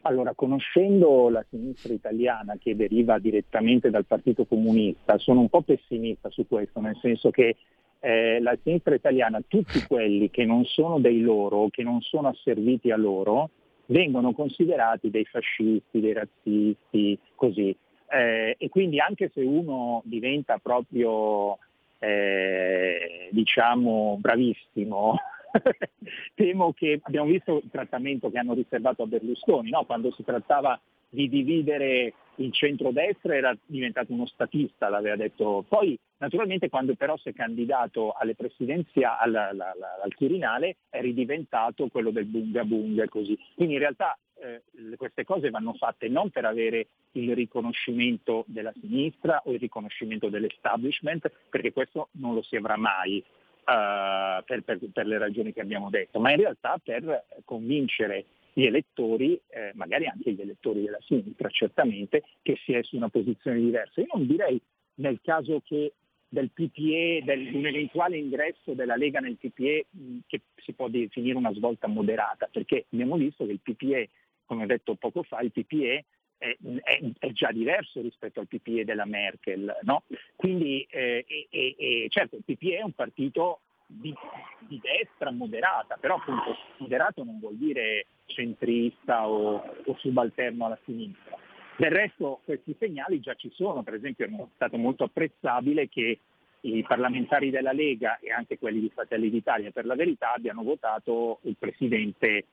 Speaker 7: Allora, conoscendo la sinistra italiana che deriva direttamente dal Partito Comunista, sono un po' pessimista su questo, nel senso che eh, la sinistra italiana, tutti quelli che non sono dei loro, che non sono asserviti a loro, vengono considerati dei fascisti, dei razzisti, così. Eh, e quindi anche se uno diventa proprio, eh, diciamo, bravissimo, temo che abbiamo visto il trattamento che hanno riservato a Berlusconi, no? quando si trattava di dividere il centrodestra era diventato uno statista, l'aveva detto. Poi naturalmente quando però si è candidato alle presidenziali, al, al, al Quirinale è ridiventato quello del bunga bunga così. Quindi in realtà eh, queste cose vanno fatte non per avere il riconoscimento della sinistra o il riconoscimento dell'establishment, perché questo non lo si avrà mai uh, per, per, per, le ragioni che abbiamo detto, ma in realtà per convincere gli elettori, eh, magari anche gli elettori della sinistra certamente, che si è su una posizione diversa. Io non direi nel caso che del PPE, del, un eventuale ingresso della Lega nel PPE che si può definire una svolta moderata, perché abbiamo visto che il PPE, come ho detto poco fa, il PPE è, è, già diverso rispetto al PPE della Merkel. No? Quindi eh, e, e, certo il PPE è un partito di, di, destra moderata, però appunto moderato non vuol dire centrista o, o subalterno alla sinistra. Del resto questi segnali già ci sono, per esempio è stato molto apprezzabile che i parlamentari della Lega e anche quelli di Fratelli d'Italia per la verità abbiano votato il presidente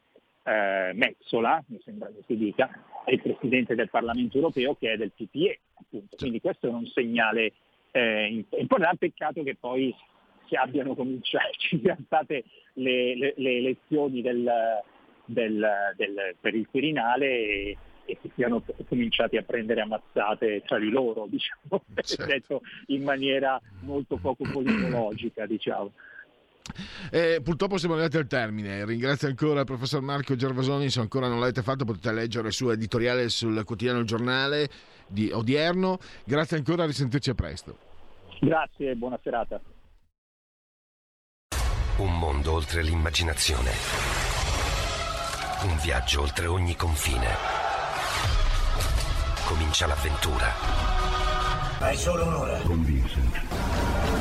Speaker 7: eh, Mezzola, mi sembra che si dica, è il Presidente del Parlamento europeo che è del PPE, appunto. Quindi questo è un segnale eh, importante. Peccato che poi si abbiano cominciato, ci siano state le, le, le elezioni del, del, del, per il Quirinale e, e si siano cominciati a prendere ammazzate tra di loro, diciamo, certo. detto in maniera molto poco politologica. Diciamo.
Speaker 2: Eh, purtroppo siamo arrivati al termine. Ringrazio ancora il professor Marco Gervasoni. Se ancora non l'avete fatto, potete leggere il suo editoriale sul quotidiano Il Giornale di odierno. Grazie ancora, a risentirci a presto.
Speaker 7: Grazie e buona serata.
Speaker 8: Un mondo oltre l'immaginazione. Un viaggio oltre ogni confine. Comincia l'avventura.
Speaker 9: Hai solo un'ora.
Speaker 10: Con Vincent.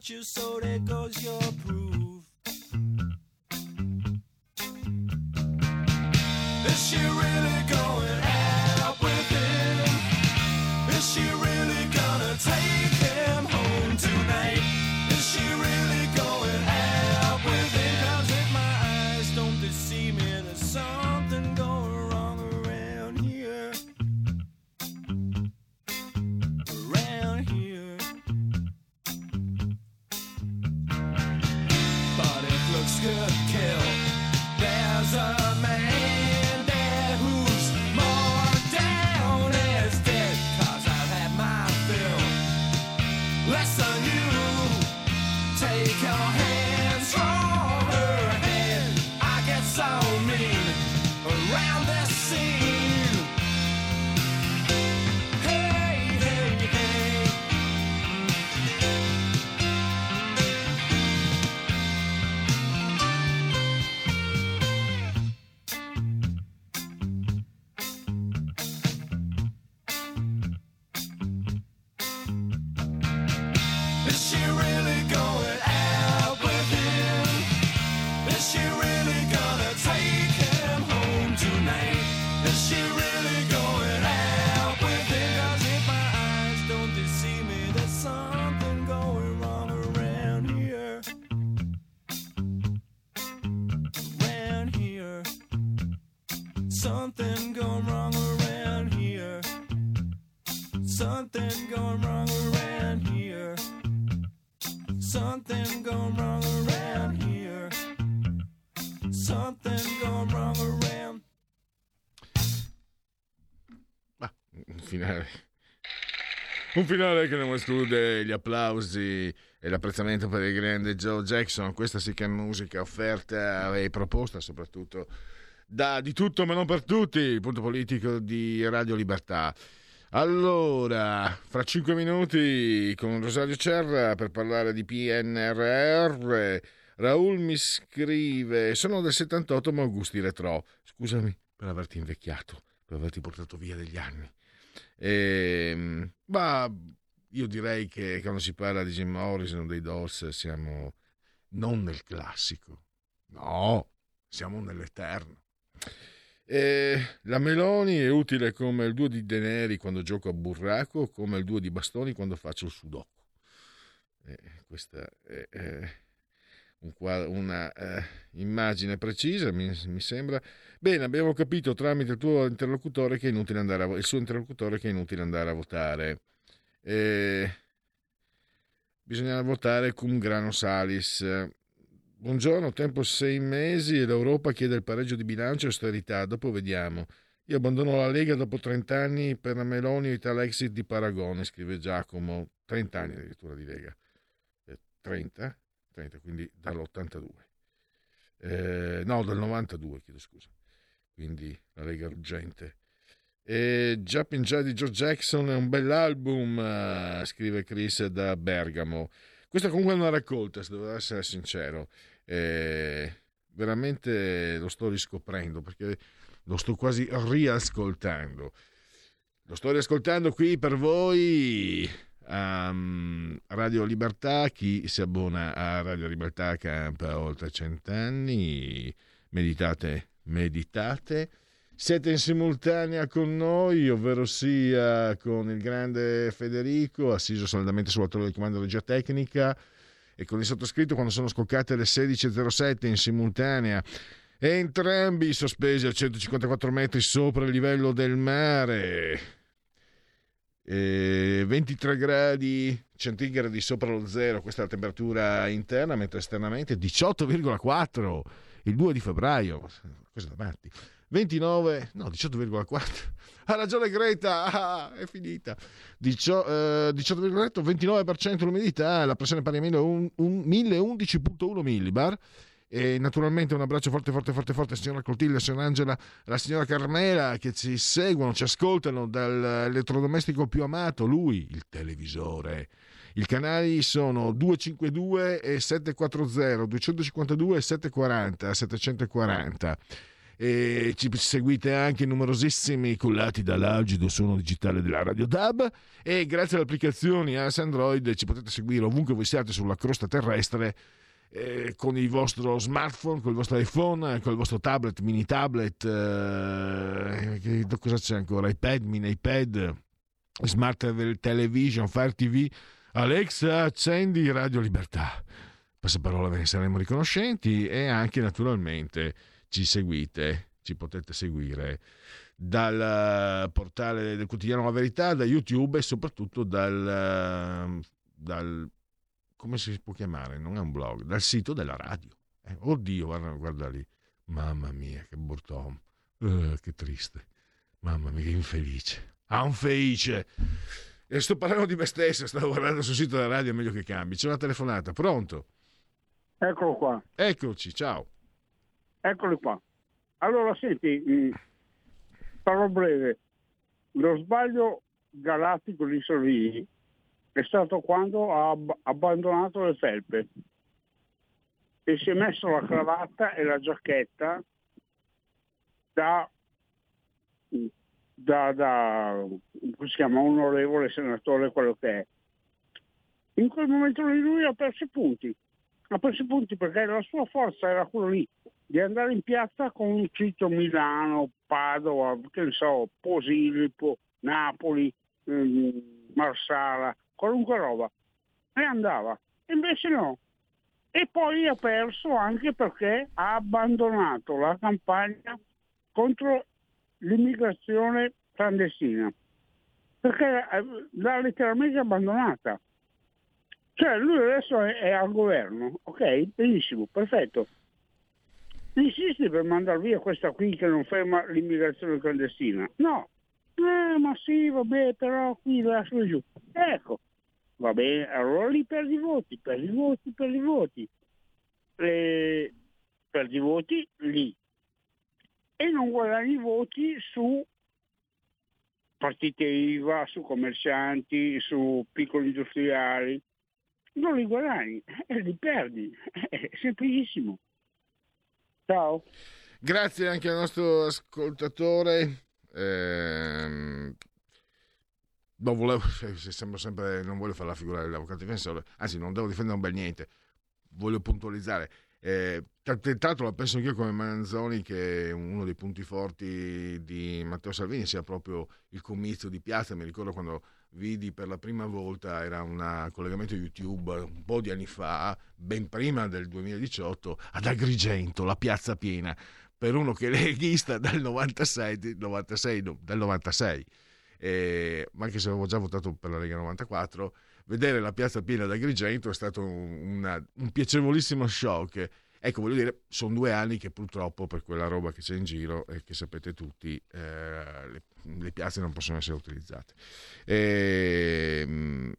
Speaker 11: for so there goes your proof.
Speaker 2: Un finale che non esclude gli applausi e l'apprezzamento per il grande Joe Jackson. Questa sì che è musica offerta e proposta soprattutto da Di tutto ma non per tutti, il punto politico di Radio Libertà. Allora, fra cinque minuti con Rosario Cerra per parlare di PNRR. Raul mi scrive: Sono del 78, ma Augusti Retro. Scusami per averti invecchiato, per averti portato via degli anni. Ehm, ma io direi che quando si parla di Jim Morrison, dei Dolls, siamo non nel classico, no, siamo nell'eterno. E la Meloni è utile come il duo di denari quando gioco a burraco, come il duo di bastoni quando faccio il sudoku. Eh, questa è, è un quadro- una eh, immagine precisa, mi, mi sembra. Bene, abbiamo capito tramite il tuo interlocutore che è inutile andare a, il suo interlocutore che è inutile andare a votare. Eh, bisogna votare cum grano salis. Buongiorno, tempo sei mesi e l'Europa chiede il pareggio di bilancio e austerità. Dopo vediamo. Io abbandono la Lega dopo 30 anni per la Meloni Italexit di Paragone, scrive Giacomo. 30 anni addirittura di Lega. Eh, 30? 30, quindi dall'82. Eh, no, dal 92, chiedo scusa. Quindi la Lega urgente. E Jumping Jazz di George Jackson è un bell'album, eh, scrive Chris da Bergamo. Questa comunque è una raccolta, se devo essere sincero. Eh, veramente lo sto riscoprendo perché lo sto quasi riascoltando. Lo sto riascoltando qui per voi a Radio Libertà. Chi si abbona a Radio Libertà campa oltre cent'anni. Meditate, meditate. Siete in simultanea con noi, ovvero sia con il grande Federico, assiso saldamente sulla torre di comando regia tecnica, e con il sottoscritto quando sono scoccate le 16.07 in simultanea. Entrambi sospesi a 154 metri sopra il livello del mare. E 23 gradi centigradi sopra lo zero, questa è la temperatura interna, mentre esternamente 18,4 il 2 di febbraio. Cosa da matti? 29, no, 18,4. Ha ragione Greta, ah, è finita. Dicio, eh, 18,4, 29% l'umidità, la pressione pari a 1011,1 millibar. E naturalmente un abbraccio forte, forte, forte, forte, signora Clotilde, signora Angela, la signora Carmela che ci seguono, ci ascoltano dall'elettrodomestico più amato, lui, il televisore. I canali sono 252 e 740, 252 e 740, 740 e ci seguite anche numerosissimi cullati dall'algido suono digitale della Radio DAB e grazie alle applicazioni iOS Android ci potete seguire ovunque voi siate sulla crosta terrestre eh, con il vostro smartphone, con il vostro iPhone, con il vostro tablet, mini tablet, eh, cosa c'è ancora? iPad, mini iPad, smart television, Fire TV, Alexa, accendi Radio Libertà. Passaparola ve ne saremo riconoscenti e anche naturalmente ci seguite, ci potete seguire dal portale del quotidiano La Verità, da YouTube e soprattutto dal, dal come si può chiamare? Non è un blog, dal sito della radio. Eh, oddio, guarda, guarda lì. Mamma mia, che brutto. Eh, che triste. Mamma mia, che infelice. Ah, un felice. E sto parlando di me stesso, stavo guardando sul sito della radio, è meglio che cambi. C'è una telefonata, pronto?
Speaker 12: Eccolo qua,
Speaker 2: Eccoci, ciao.
Speaker 12: Eccoli qua. Allora, senti, parlo breve. Lo sbaglio galattico di Salvini è stato quando ha ab- abbandonato le felpe e si è messo la cravatta e la giacchetta da, da, da si chiama, onorevole senatore, quello che è. In quel momento lui ha perso i punti ha preso i punti perché la sua forza era quello lì, di andare in piazza con un sito Milano, Padova, che ne so, Posillipo, Napoli, ehm, Marsala, qualunque roba. E andava. Invece no. E poi ha perso anche perché ha abbandonato la campagna contro l'immigrazione clandestina. Perché eh, l'ha letteralmente abbandonata Cioè lui adesso è, è al governo, ok? Benissimo, perfetto. Insiste per mandare via questa qui che non ferma l'immigrazione clandestina. No. Eh, ma sì, vabbè, però qui la su e giù. Ecco, va bene, allora lì perdi voti, perdi voti, perdi voti. Eh, perdi voti lì. E non guadagni voti su partite IVA, su commercianti, su piccoli industriali. Non li guadagni, eh, li perdi. È semplicissimo. Ciao.
Speaker 2: Grazie anche al nostro ascoltatore. Ehm, non volevo, sempre, non voglio fare la figura dell'avvocato difensore, anzi non devo difendere un bel niente, voglio puntualizzare. Eh, tra l'altro la penso anch'io come Manzoni che uno dei punti forti di Matteo Salvini sia proprio il comizio di piazza, mi ricordo quando vidi per la prima volta, era un collegamento YouTube un po' di anni fa, ben prima del 2018, ad Agrigento, la piazza piena, per uno che è leghista dal 96, 96 no, del 96, eh, ma anche se avevo già votato per la Lega 94, vedere la piazza piena ad Agrigento è stato una, un piacevolissimo shock. Ecco, voglio dire, sono due anni che purtroppo per quella roba che c'è in giro e che sapete tutti, eh, le, le, piazze non possono essere utilizzate. E, mh,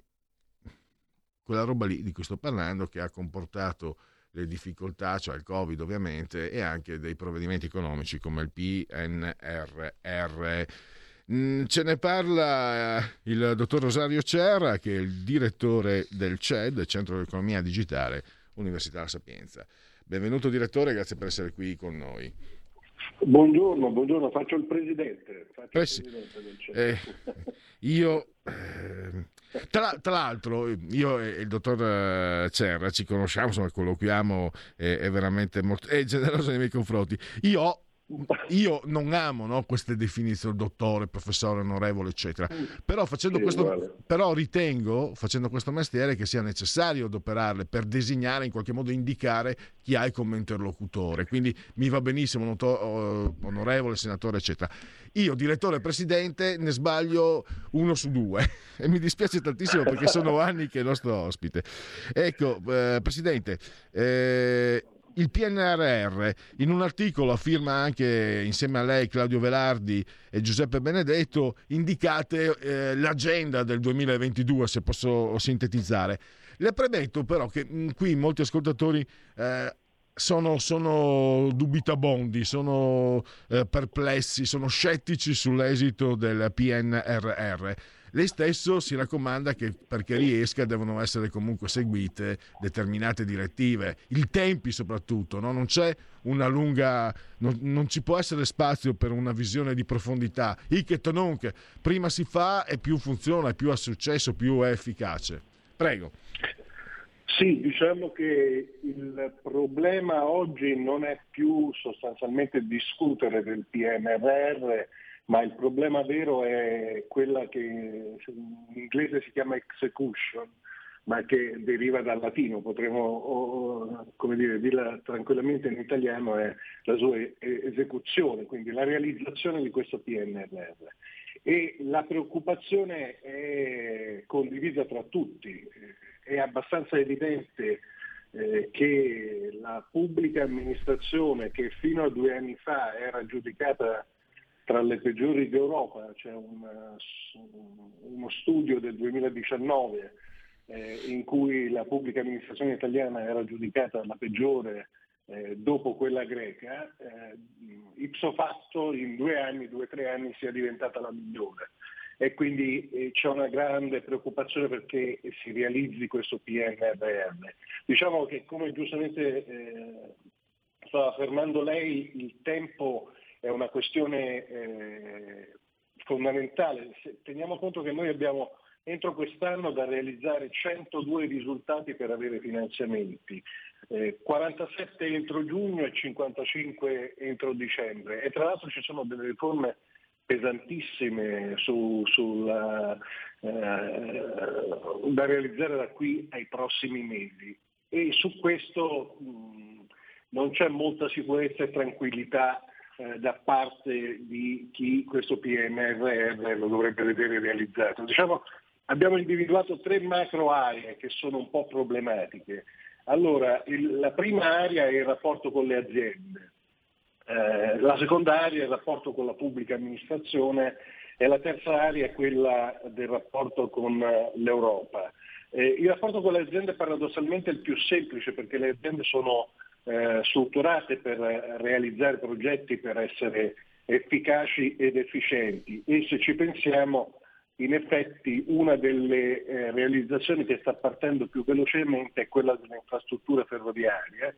Speaker 2: quella roba lì di cui sto parlando che ha comportato le difficoltà, cioè il Covid ovviamente, e anche dei provvedimenti economici come il PNRR. Mm, ce ne parla il dottor Rosario Cerra, che è il direttore del CED, Centro dell'Economia Digitale, Università La Sapienza. Benvenuto direttore, grazie per essere qui con noi.
Speaker 13: Buongiorno, buongiorno, faccio il presidente. Faccio
Speaker 2: Eh
Speaker 13: il presidente.
Speaker 2: Eh, io, eh, tra, tra l'altro, io e il dottor eh, Cerra ci conosciamo, insomma, colloquiamo, eh, è veramente molto è generoso nei miei confronti. Io ho io non amo no, queste definizioni, dottore, professore, onorevole, eccetera. Però, facendo questo, però ritengo, facendo questo mestiere, che sia necessario adoperarle per designare, in qualche modo indicare chi hai come interlocutore. Quindi mi va benissimo, noto- eh, onorevole, senatore, eccetera. Io, direttore e presidente, ne sbaglio uno su due e mi dispiace tantissimo perché sono anni che è il nostro ospite. Ecco, eh, presidente, eh, il PNRR, in un articolo a firma anche insieme a lei Claudio Velardi e Giuseppe Benedetto, indicate eh, l'agenda del 2022, se posso sintetizzare. Le premetto però che mh, qui molti ascoltatori eh, sono, sono dubitabondi, sono eh, perplessi, sono scettici sull'esito del PNRR. Lei stesso si raccomanda che perché riesca devono essere comunque seguite determinate direttive, i tempi soprattutto, no? non c'è una lunga, non, non ci può essere spazio per una visione di profondità. Hic et nunc, prima si fa e più funziona, più ha successo, più è efficace. Prego.
Speaker 13: Sì, diciamo che il problema oggi non è più sostanzialmente discutere del PNRR, ma il problema vero è quella che in inglese si chiama execution, ma che deriva dal latino, potremmo come dire, dirla tranquillamente in italiano, è la sua esecuzione, quindi la realizzazione di questo PNRR. E la preoccupazione è condivisa tra tutti, è abbastanza evidente eh, che la pubblica amministrazione che fino a due anni fa era giudicata tra le peggiori d'Europa, c'è un, uno studio del 2019 eh, in cui la pubblica amministrazione italiana era giudicata la peggiore eh, dopo quella greca, eh, ipso fatto in due anni, due o tre anni sia diventata la migliore. E quindi eh, c'è una grande preoccupazione perché si realizzi questo PNRR. Diciamo che come giustamente eh, stava affermando lei, il tempo è una questione eh, fondamentale. Se teniamo conto che noi abbiamo entro quest'anno da realizzare 102 risultati per avere finanziamenti, eh, 47 entro giugno e 55 entro dicembre e tra l'altro ci sono delle riforme pesantissime su, sulla, eh, da realizzare da qui ai prossimi mesi e su questo mh, non c'è molta sicurezza e tranquillità eh, da parte di chi questo PNRR lo dovrebbe vedere realizzato. Diciamo abbiamo individuato tre macro aree che sono un po' problematiche. Allora, il- la prima area è il rapporto con le aziende, eh, la seconda area è il rapporto con la pubblica amministrazione e la terza area è quella del rapporto con eh, l'Europa. Eh, il rapporto con le aziende paradossalmente è il più semplice perché le aziende sono eh, strutturate per realizzare progetti per essere efficaci ed efficienti e se ci pensiamo in effetti una delle eh, realizzazioni che sta partendo più velocemente è quella delle infrastrutture ferroviarie.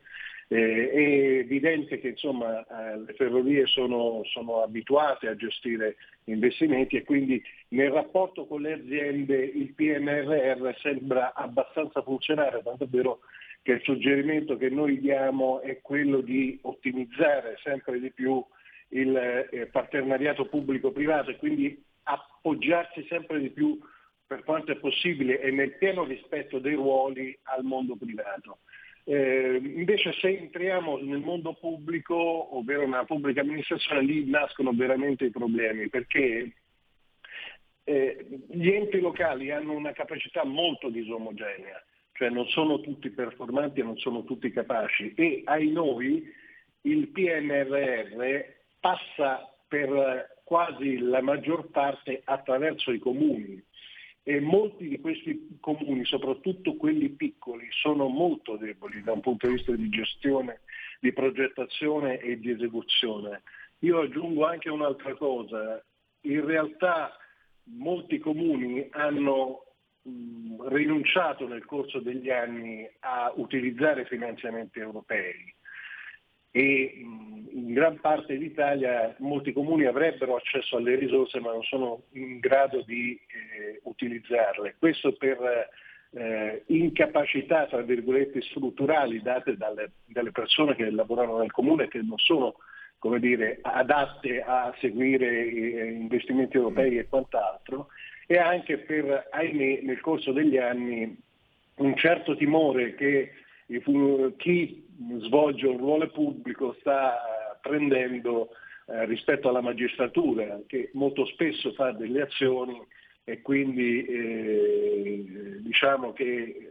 Speaker 13: Eh, è evidente che insomma, eh, le ferrovie sono, sono abituate a gestire investimenti e quindi nel rapporto con le aziende il PNRR sembra abbastanza funzionare, tanto è vero che il suggerimento che noi diamo è quello di ottimizzare sempre di più il eh, partenariato pubblico-privato e quindi appoggiarsi sempre di più per quanto è possibile e nel pieno rispetto dei ruoli al mondo privato. Eh, invece se entriamo nel mondo pubblico, ovvero nella pubblica amministrazione, lì nascono veramente i problemi perché eh, gli enti locali hanno una capacità molto disomogenea, cioè non sono tutti performanti e non sono tutti capaci. E ai noi il PNRR passa per quasi la maggior parte attraverso i comuni. E molti di questi comuni, soprattutto quelli piccoli, sono molto deboli da un punto di vista di gestione, di progettazione e di esecuzione. Io aggiungo anche un'altra cosa, in realtà molti comuni hanno mh, rinunciato nel corso degli anni a utilizzare finanziamenti europei e in gran parte d'Italia molti comuni avrebbero accesso alle risorse ma non sono in grado di eh, utilizzarle. Questo per eh, incapacità, tra virgolette, strutturali date dalle, dalle persone che lavorano nel comune che non sono come dire, adatte a seguire eh, investimenti europei e quant'altro, e anche per, ahimè, nel corso degli anni un certo timore che chi svolge un ruolo pubblico sta eh, prendendo eh, rispetto alla magistratura, che molto spesso fa delle azioni e quindi eh, diciamo che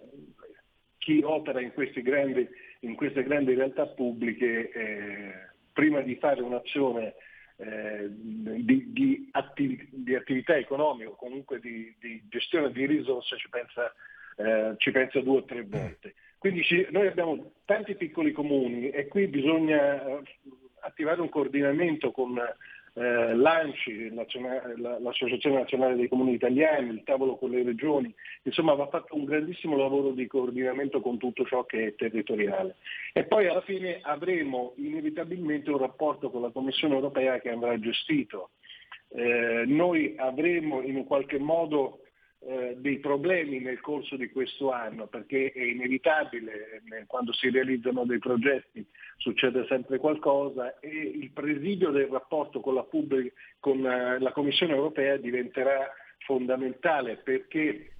Speaker 13: chi opera in, grandi, in queste grandi realtà pubbliche eh, prima di fare un'azione eh, di, di, attiv- di, attività economica o comunque di, di, gestione di risorse ci pensa, eh, ci pensa due o tre volte. Quindi ci, noi abbiamo tanti piccoli comuni e qui bisogna eh, attivare un coordinamento con eh, l'ANCI, l'Associazione Nazionale dei Comuni Italiani, il tavolo con le regioni, insomma va fatto un grandissimo lavoro di coordinamento con tutto ciò che è territoriale. E poi alla fine avremo inevitabilmente un rapporto con la Commissione europea che andrà gestito. Eh, noi avremo in qualche modo eh, dei problemi nel corso di questo anno, perché è inevitabile, eh, quando si realizzano dei progetti succede sempre qualcosa e il presidio del rapporto con la, pubblica, con, eh, la Commissione europea diventerà fondamentale perché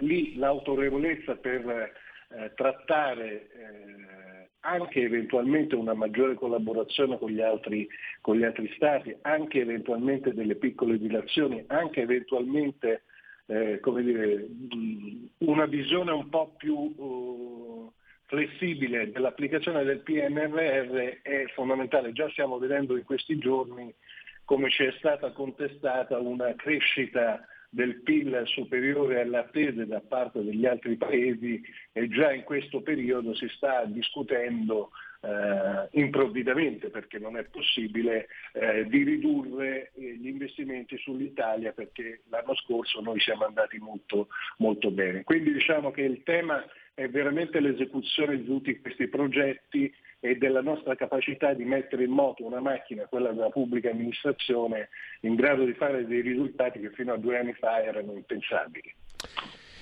Speaker 13: lì l'autorevolezza per eh, trattare eh, anche eventualmente una maggiore collaborazione con gli, altri, con gli altri stati, anche eventualmente delle piccole dilazioni, anche eventualmente eh, dire, una visione un po' più uh, flessibile dell'applicazione del PNRR è fondamentale. Già stiamo vedendo in questi giorni come ci è stata contestata una crescita del PIL superiore alle attese da parte degli altri paesi e già in questo periodo si sta discutendo eh, improvvidamente, perché non è possibile, eh, di ridurre eh, gli investimenti sull'Italia perché l'anno scorso noi siamo andati molto, molto bene. Quindi diciamo che il tema è veramente l'esecuzione di tutti questi progetti e della nostra capacità di mettere in moto una macchina, quella della pubblica amministrazione, in grado di fare dei risultati che fino a due anni fa erano impensabili.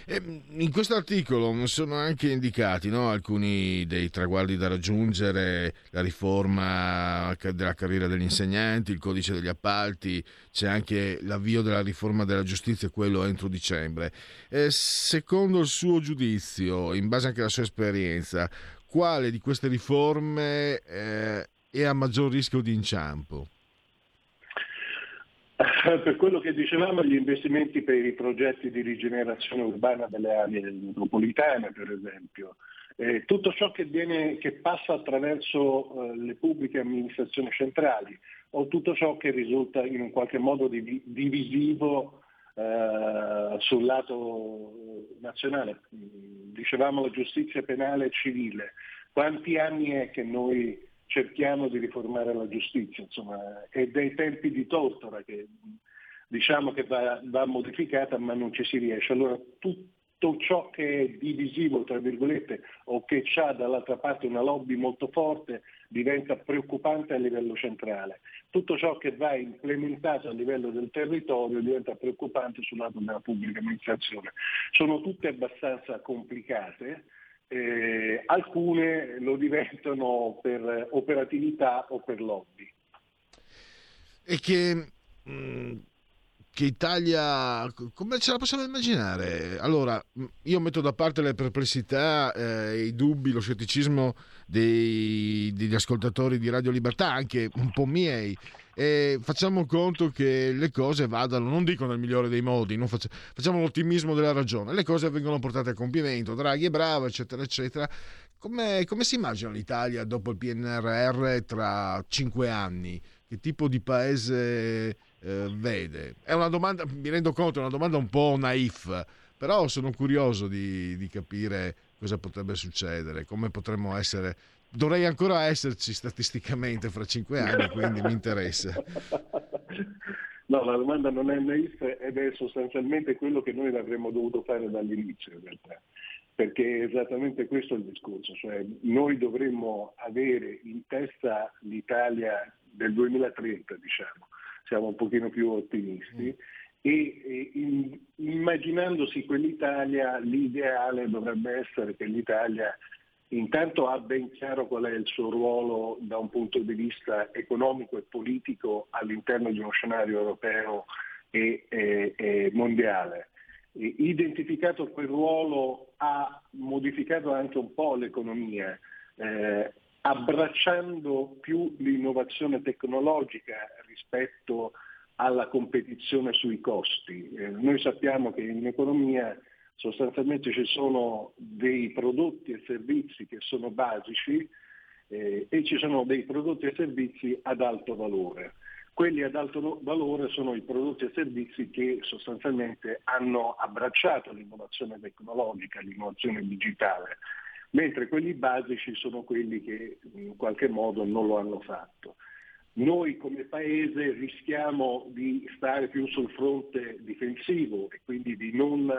Speaker 2: In questo articolo sono anche indicati no, alcuni dei traguardi da raggiungere, la riforma della carriera degli insegnanti, il codice degli appalti, c'è anche l'avvio della riforma della giustizia, quello entro dicembre. Eh, secondo il suo giudizio, in base anche alla sua esperienza, quale di queste riforme eh, è a maggior rischio di inciampo?
Speaker 13: Per quello che dicevamo, gli investimenti per i progetti di rigenerazione urbana delle aree metropolitane, per esempio, eh, tutto ciò che, viene, che passa attraverso eh, le pubbliche amministrazioni centrali o tutto ciò che risulta in un qualche modo div- divisivo eh, sul lato nazionale. Dicevamo la giustizia penale e civile. Quanti anni è che noi cerchiamo di riformare la giustizia? Insomma, è dei tempi di tortora che diciamo che va, va modificata ma non ci si riesce. Allora tutto ciò che è divisivo, tra virgolette, o che ha dall'altra parte una lobby molto forte diventa preoccupante a livello centrale. Tutto ciò che va implementato a livello del territorio diventa preoccupante sul lato della pubblica amministrazione. Sono tutte abbastanza complicate, eh, alcune lo diventano per operatività o per lobby.
Speaker 2: E che, mh, che Italia, come ce la possiamo immaginare? Allora, io metto da parte le perplessità, eh, i dubbi, lo scetticismo dei, degli ascoltatori di Radio Libertà, anche un po' miei. E facciamo conto che le cose vadano, non dico nel migliore dei modi, faccia, facciamo l'ottimismo della ragione, le cose vengono portate a compimento, Draghi è bravo, eccetera, eccetera. Come, come si immagina l'Italia dopo il PNRR tra cinque anni? Che tipo di paese eh, vede? È una domanda, mi rendo conto, è una domanda un po' naif, però sono curioso di, di capire cosa potrebbe succedere, come potremmo essere dovrei ancora esserci statisticamente fra cinque anni, quindi mi interessa.
Speaker 13: No, la domanda non è naif ed è sostanzialmente quello che noi avremmo dovuto fare dall'inizio in realtà, perché è esattamente questo il discorso, cioè noi dovremmo avere in testa l'Italia del 2030, diciamo, siamo un pochino più ottimisti, e, e in, immaginandosi quell'Italia, l'ideale dovrebbe essere che l'Italia intanto ha ben chiaro qual è il suo ruolo da un punto di vista economico e politico all'interno di uno scenario europeo e, e, e mondiale. Identificato quel ruolo ha modificato anche un po' l'economia, eh, abbracciando più l'innovazione tecnologica rispetto alla competizione sui costi. Eh, noi sappiamo che in economia sostanzialmente ci sono dei prodotti e servizi che sono basici eh, e ci sono dei prodotti e servizi ad alto valore. Quelli ad alto valore sono i prodotti e servizi che sostanzialmente hanno abbracciato l'innovazione tecnologica, l'innovazione digitale, mentre quelli basici sono quelli che in qualche modo non lo hanno fatto. Noi come Paese rischiamo di stare più sul fronte difensivo e quindi di non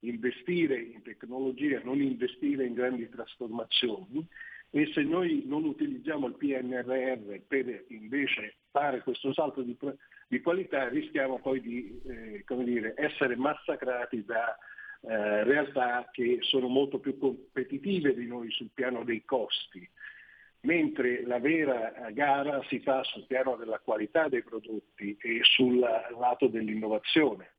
Speaker 13: investire in tecnologia, non investire in grandi trasformazioni. E se noi non utilizziamo il PNRR per invece fare questo salto di, di qualità rischiamo poi di eh, dire, essere massacrati da eh, realtà che sono molto più competitive di noi sul piano dei costi, mentre la vera gara si fa sul piano della qualità dei prodotti e sul lato dell'innovazione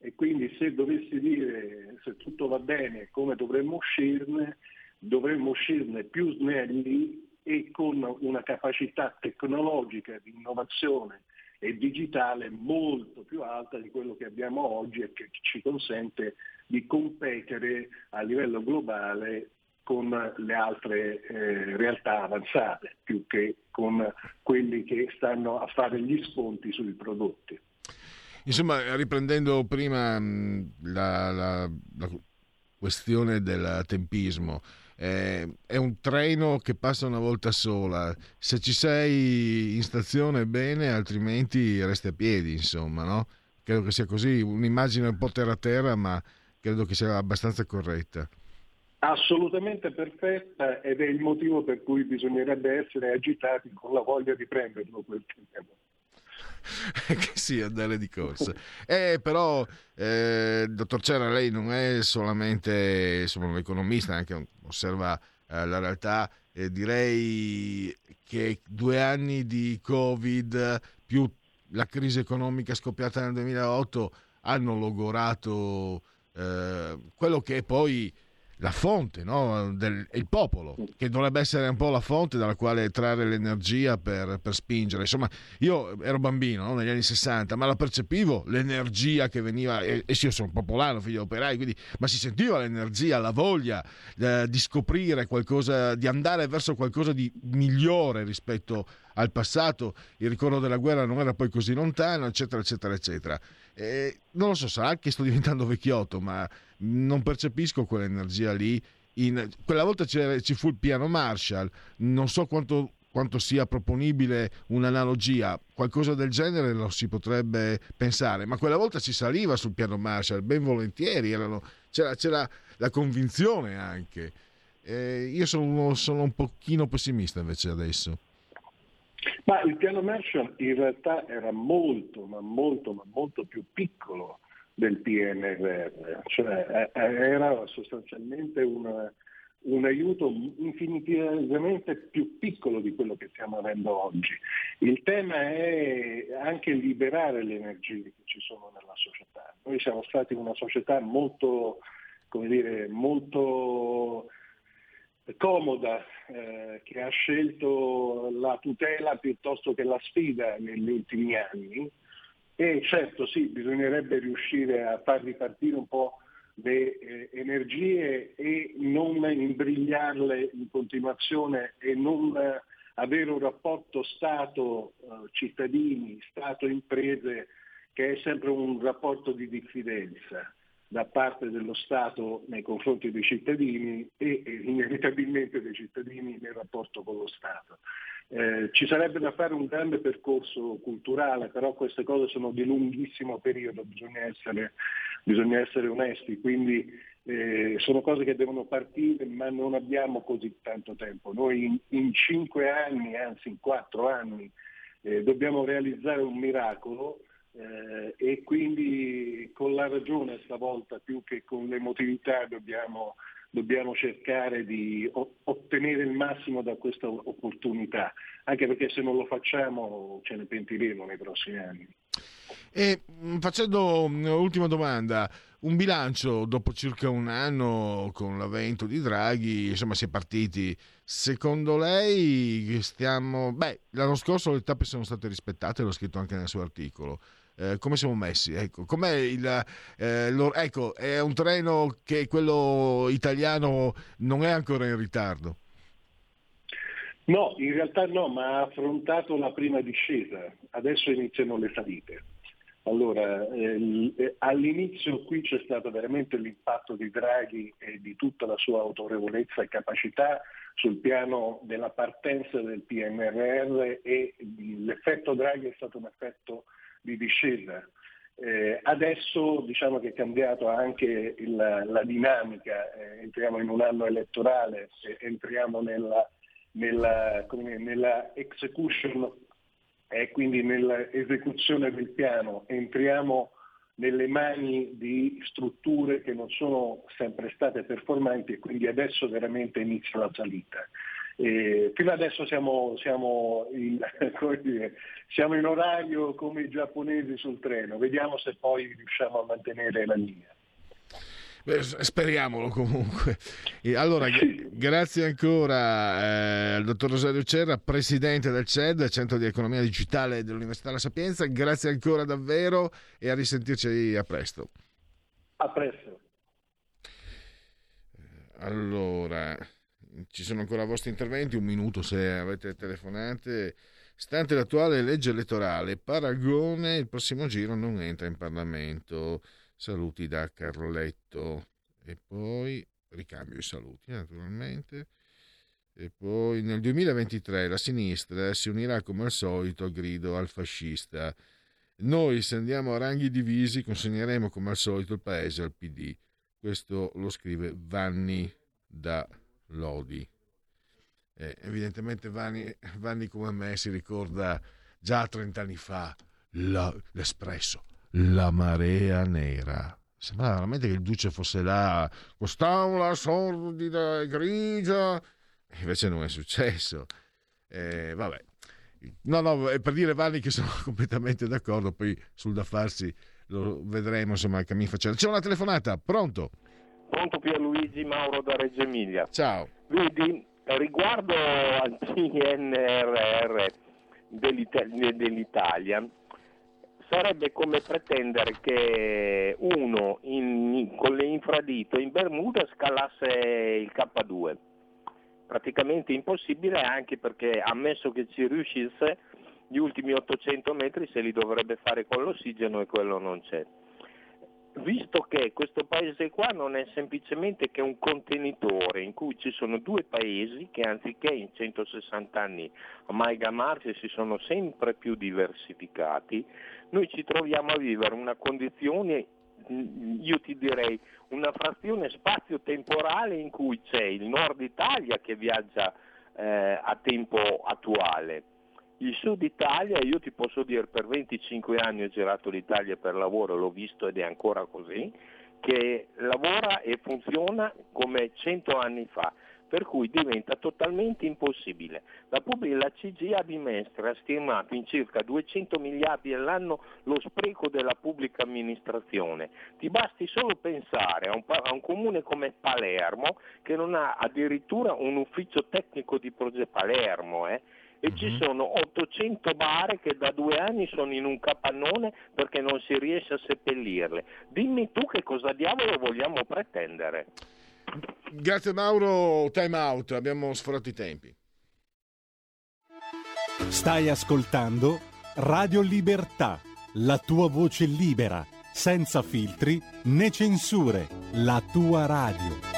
Speaker 13: e quindi se dovessi dire se tutto va bene come dovremmo uscirne, dovremmo uscirne più snelli e con una capacità tecnologica di innovazione e digitale molto più alta di quello che abbiamo oggi e che ci consente di competere a livello globale con le altre eh, realtà avanzate, più che con quelli che stanno a fare gli sconti sui prodotti.
Speaker 2: Insomma, riprendendo prima la, la, la questione del tempismo, eh, è un treno che passa una volta sola. Se ci sei in stazione bene, altrimenti resti a piedi, insomma, no? Credo che sia così, un'immagine un po' terra-terra, ma credo che sia abbastanza corretta.
Speaker 13: Assolutamente perfetta ed è il motivo per cui bisognerebbe essere agitati con la voglia di prenderlo quel treno.
Speaker 2: che sì, andare di corsa. Eh, però, eh, dottor Cera, lei non è solamente insomma, un economista, anche osserva eh, la realtà. direi che due anni di Covid più la crisi economica scoppiata nel 2008 hanno logorato eh, quello che poi la fonte, no? Del, il popolo, che dovrebbe essere un po' la fonte dalla quale trarre l'energia per, per spingere. Insomma, io ero bambino no? negli anni 60, ma la percepivo l'energia che veniva, e, e io sono popolano, figlio operai, quindi, ma si sentiva l'energia, la voglia eh, di scoprire qualcosa, di andare verso qualcosa di migliore rispetto al passato. Il ricordo della guerra non era poi così lontano, eccetera, eccetera, eccetera. E non lo so, sarà che sto diventando vecchiotto, ma non percepisco quell'energia lì. In... Quella volta ci fu il piano Marshall, non so quanto, quanto, sia proponibile un'analogia, qualcosa del genere lo si potrebbe pensare, ma quella volta si saliva sul piano Marshall, ben volentieri, erano... c'era, c'era, la convinzione anche. Eh, io sono, sono un pochino pessimista invece adesso.
Speaker 13: Ma il piano Marshall in realtà era molto, ma molto, ma molto più piccolo del PNRR, cioè era sostanzialmente una, un aiuto infinitivamente più piccolo di quello che stiamo avendo oggi. Il tema è anche liberare le energie che ci sono nella società. Noi siamo stati una società molto, come dire, molto comoda eh, che ha scelto la tutela piuttosto che la sfida negli ultimi anni e certo sì, bisognerebbe riuscire a far ripartire un po' le eh, energie e non imbrigliarle in continuazione e non eh, avere un rapporto Stato-cittadini, Stato-imprese che è sempre un rapporto di diffidenza da parte dello Stato nei confronti dei cittadini e, inevitabilmente dei cittadini nel rapporto con lo Stato. Eh, ci sarebbe da fare un grande percorso culturale, però queste cose sono di lunghissimo periodo, bisogna essere, bisogna essere onesti, quindi eh, sono cose che devono partire, ma non abbiamo così tanto tempo. Noi in, in cinque anni, anzi in quattro anni, eh, dobbiamo realizzare un miracolo eh, e quindi con la ragione stavolta più che con l'emotività dobbiamo, dobbiamo cercare di ottenere il massimo da questa opportunità, anche perché se non lo facciamo ce ne pentiremo nei prossimi anni.
Speaker 2: E mm, facendo un'ultima domanda, un bilancio dopo circa un anno con l'avvento di Draghi, insomma si è partiti, secondo lei stiamo... Beh, l'anno scorso le tappe sono state rispettate, l'ho scritto anche nel suo articolo. Eh, come siamo messi? Ecco, com'è il, eh, lo, ecco, è un treno che quello italiano non è ancora in ritardo.
Speaker 13: No, in realtà no, ma ha affrontato la prima discesa, adesso iniziano le salite. Allora, eh, all'inizio qui c'è stato veramente l'impatto di Draghi e di tutta la sua autorevolezza e capacità sul piano della partenza del PNRR e l'effetto Draghi è stato un effetto di discesa. Eh, adesso diciamo che è cambiato anche il, la dinamica, eh, entriamo in un anno elettorale, entriamo nella, nella, nella execution e eh, quindi nell'esecuzione del piano, entriamo nelle mani di strutture che non sono sempre state performanti e quindi adesso veramente inizia la salita. E fino adesso siamo, siamo, in, dire, siamo, in, orario come i giapponesi sul treno, vediamo se poi riusciamo a mantenere la linea.
Speaker 2: Beh, speriamolo comunque. Allora, g- grazie ancora eh, al dottor Rosario Cerra, presidente del CED, Centro di Economia Digitale dell'Università La Sapienza. Grazie ancora davvero e a risentirci a presto.
Speaker 13: A presto.
Speaker 2: Allora ci sono ancora vostri interventi, un minuto se avete telefonate. Stante l'attuale legge elettorale, Paragone il prossimo giro non entra in Parlamento. Saluti da Carletto. E poi ricambio i saluti naturalmente. E poi nel 2023 la sinistra si unirà come al solito a grido al fascista. Noi se andiamo a ranghi divisi consegneremo come al solito il paese al PD. Questo lo scrive Vanni da Lodi. Eh, evidentemente Vanni, Vanni, come me si ricorda già 30 anni fa la, l'Espresso, la marea nera. Sembrava veramente che il Duce fosse là, quest'aula sordida e grigia, invece non è successo. Eh, vabbè. No, no, è per dire Vanni che sono completamente d'accordo, poi sul da farsi lo vedremo insomma il cammino facendo. C'è una telefonata, pronto?
Speaker 14: Pronto Pierluigi Mauro da Reggio Emilia.
Speaker 2: Ciao.
Speaker 14: Vedi, riguardo al PNRR dell'Ita- dell'Italia, sarebbe come pretendere che uno in- con le infradito in Bermuda scalasse il K2. Praticamente impossibile anche perché ammesso che ci riuscisse, gli ultimi 800 metri se li dovrebbe fare con l'ossigeno e quello non c'è. Visto che questo paese qua non è semplicemente che un contenitore in cui ci sono due paesi che anziché in 160 anni amalgamarsi si sono sempre più diversificati, noi ci troviamo a vivere una condizione, io ti direi, una frazione spazio-temporale in cui c'è il nord Italia che viaggia eh, a tempo attuale, il sud Italia, io ti posso dire per 25 anni ho girato l'Italia per lavoro, l'ho visto ed è ancora così, che lavora e funziona come 100 anni fa, per cui diventa totalmente impossibile. La, pubblica, la CG a bimestre ha stimato in circa 200 miliardi all'anno lo spreco della pubblica amministrazione. Ti basti solo pensare a un, a un comune come Palermo che non ha addirittura un ufficio tecnico di progetto Palermo, eh, e ci sono 800 bare che da due anni sono in un capannone perché non si riesce a seppellirle. Dimmi tu che cosa diavolo vogliamo pretendere.
Speaker 2: Grazie Mauro, time out, abbiamo sforato i tempi.
Speaker 5: Stai ascoltando Radio Libertà, la tua voce libera, senza filtri né censure, la tua radio.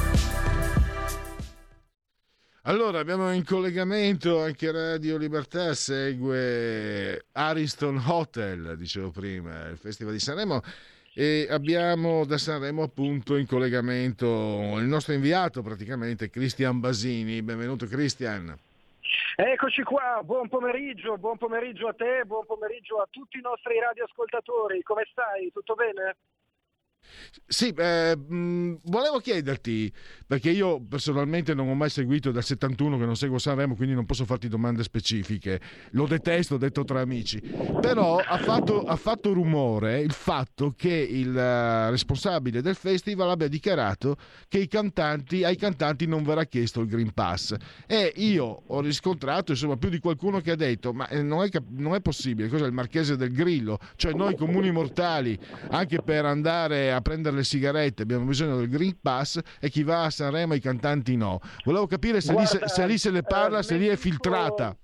Speaker 2: Allora, abbiamo in collegamento anche Radio Libertà, segue Ariston Hotel, dicevo prima, il Festival di Sanremo e abbiamo da Sanremo appunto in collegamento il nostro inviato praticamente, Cristian Basini. Benvenuto Cristian.
Speaker 15: Eccoci qua, buon pomeriggio, buon pomeriggio a te, buon pomeriggio a tutti i nostri radioascoltatori. Come stai? Tutto bene?
Speaker 2: Sì, eh, mh, volevo chiederti, perché io personalmente non ho mai seguito dal 71 che non seguo Sanremo, quindi non posso farti domande specifiche. Lo detesto, detto tra amici. Però ha fatto, ha fatto rumore il fatto che il uh, responsabile del festival abbia dichiarato che cantanti, ai cantanti non verrà chiesto il Green Pass. E io ho riscontrato insomma più di qualcuno che ha detto: Ma eh, non è, non è possibile, cos'è il marchese del Grillo? Cioè noi comuni mortali, anche per andare a prendere le sigarette abbiamo bisogno del Green Pass e chi va a Sanremo i cantanti no. Volevo capire se,
Speaker 15: Guarda,
Speaker 2: lì, se, lì se ne parla,
Speaker 15: eh,
Speaker 2: se lì è filtrata.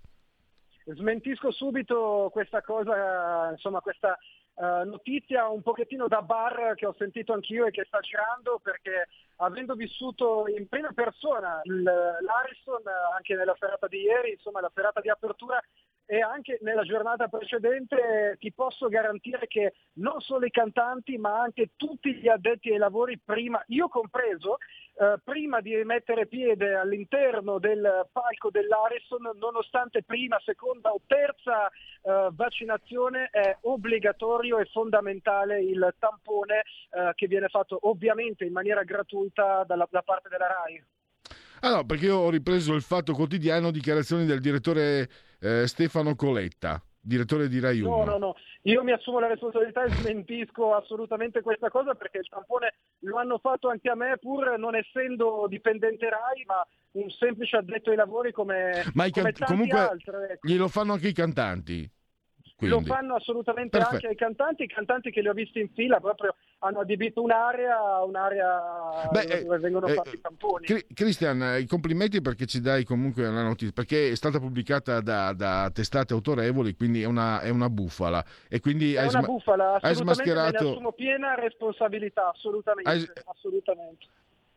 Speaker 15: Smentisco subito questa cosa, insomma questa eh, notizia un pochettino da bar che ho sentito anch'io e che sta girando perché avendo vissuto in prima persona l'Harrison eh, anche nella serata di ieri, insomma la serata di apertura e anche nella giornata precedente ti posso garantire che non solo i cantanti ma anche tutti gli addetti ai lavori prima, io compreso, eh, prima di mettere piede all'interno del palco dell'Harrison, nonostante prima, seconda o terza eh, vaccinazione, è obbligatorio e fondamentale il tampone eh, che viene fatto ovviamente in maniera gratuita dalla- da parte della RAI.
Speaker 2: Ah no, perché io ho ripreso il fatto quotidiano, dichiarazioni del direttore eh, Stefano Coletta, direttore di Rai 1.
Speaker 15: No, no, no, io mi assumo la responsabilità e smentisco assolutamente questa cosa perché il tampone lo hanno fatto anche a me pur non essendo dipendente RAI ma un semplice addetto ai lavori come,
Speaker 2: Ma
Speaker 15: come
Speaker 2: can- comunque
Speaker 15: altri. ecco.
Speaker 2: glielo fanno anche i cantanti.
Speaker 15: Lo
Speaker 2: Quindi.
Speaker 15: fanno assolutamente
Speaker 2: Perfetto.
Speaker 15: anche ai cantanti, i cantanti che li ho visti in fila proprio hanno adibito un'area, un'area
Speaker 2: Beh,
Speaker 15: dove vengono
Speaker 2: eh,
Speaker 15: fatti i tamponi.
Speaker 2: Cri- Cristian, eh, i complimenti perché ci dai comunque la notizia, perché è stata pubblicata da, da testate autorevoli, quindi è una, è una bufala. E quindi
Speaker 15: È
Speaker 2: hai,
Speaker 15: una
Speaker 2: sma-
Speaker 15: bufala,
Speaker 2: hai
Speaker 15: assolutamente me ne
Speaker 2: smascherato,
Speaker 15: assumo piena responsabilità, assolutamente,
Speaker 2: Hai-
Speaker 15: assolutamente.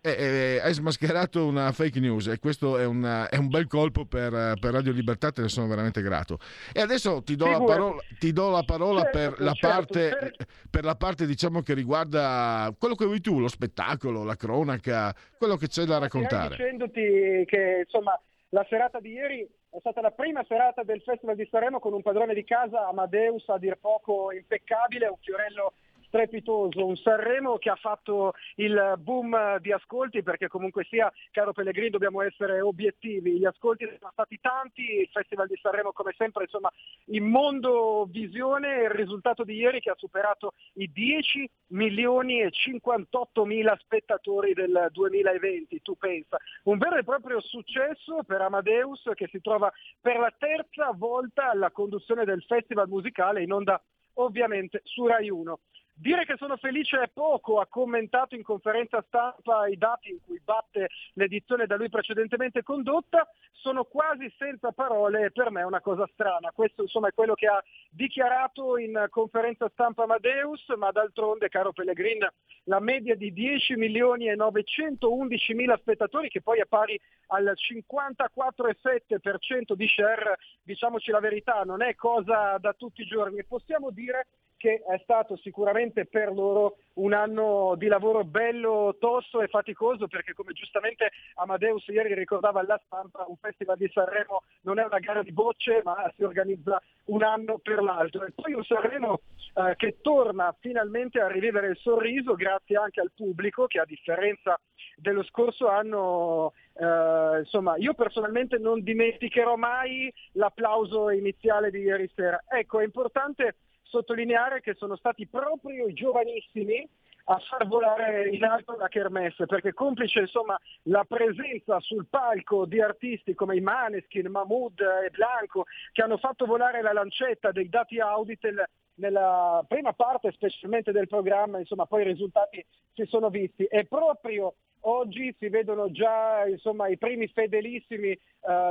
Speaker 2: Eh, eh, hai smascherato una fake news e questo è, una- è un bel colpo per, per Radio Libertà, te ne sono veramente grato. E adesso ti do la
Speaker 15: Figurati.
Speaker 2: parola, ti do la parola
Speaker 15: Certo,
Speaker 2: per, la
Speaker 15: certo,
Speaker 2: parte,
Speaker 15: per-
Speaker 2: per la parte diciamo che riguarda quello che vuoi tu, lo spettacolo, la cronaca, quello che c'è da raccontare.
Speaker 15: dicendoti che insomma la serata di ieri è stata la prima serata del Festival di Sanremo con un padrone di casa, Amadeus, a dir poco impeccabile, un fiorello strepitoso, un Sanremo che ha fatto il boom di ascolti perché comunque sia, caro Pellegrini, dobbiamo essere obiettivi, gli ascolti sono stati tanti, il Festival di Sanremo come sempre insomma in mondo visione, il risultato di ieri che ha superato i 10 milioni e 58 mila spettatori del 2020, tu pensa, un vero e proprio successo per Amadeus che si trova per la terza volta alla conduzione del festival musicale in onda ovviamente su Rai 1. Dire che sono felice è poco, ha commentato in conferenza stampa i dati in cui batte l'edizione da lui precedentemente condotta, sono quasi senza parole e per me è una cosa strana. Questo insomma è quello che ha dichiarato in conferenza stampa Amadeus, ma d'altronde, caro Pellegrin, la media di 10 milioni e 911 mila spettatori, che poi è pari al 54,7% di share, diciamoci la verità, non è cosa da tutti i giorni. Possiamo dire che è stato sicuramente per loro un anno di lavoro bello, tosto e faticoso perché come giustamente Amadeus ieri ricordava alla stampa un festival di Sanremo non è una gara di bocce ma si organizza un anno per l'altro. E poi un Sanremo eh, che torna finalmente a rivivere il sorriso grazie anche al pubblico che a differenza dello scorso anno eh, insomma io personalmente non dimenticherò mai l'applauso iniziale di ieri sera. Ecco è importante sottolineare che sono stati proprio i giovanissimi a far volare in alto la kermesse, perché complice insomma la presenza sul palco di artisti come i Maneskin, Mahmood e Blanco, che hanno fatto volare la lancetta dei dati Auditel nella prima parte specialmente del programma, insomma poi i risultati si sono visti. E proprio oggi si vedono già insomma, i primi fedelissimi eh,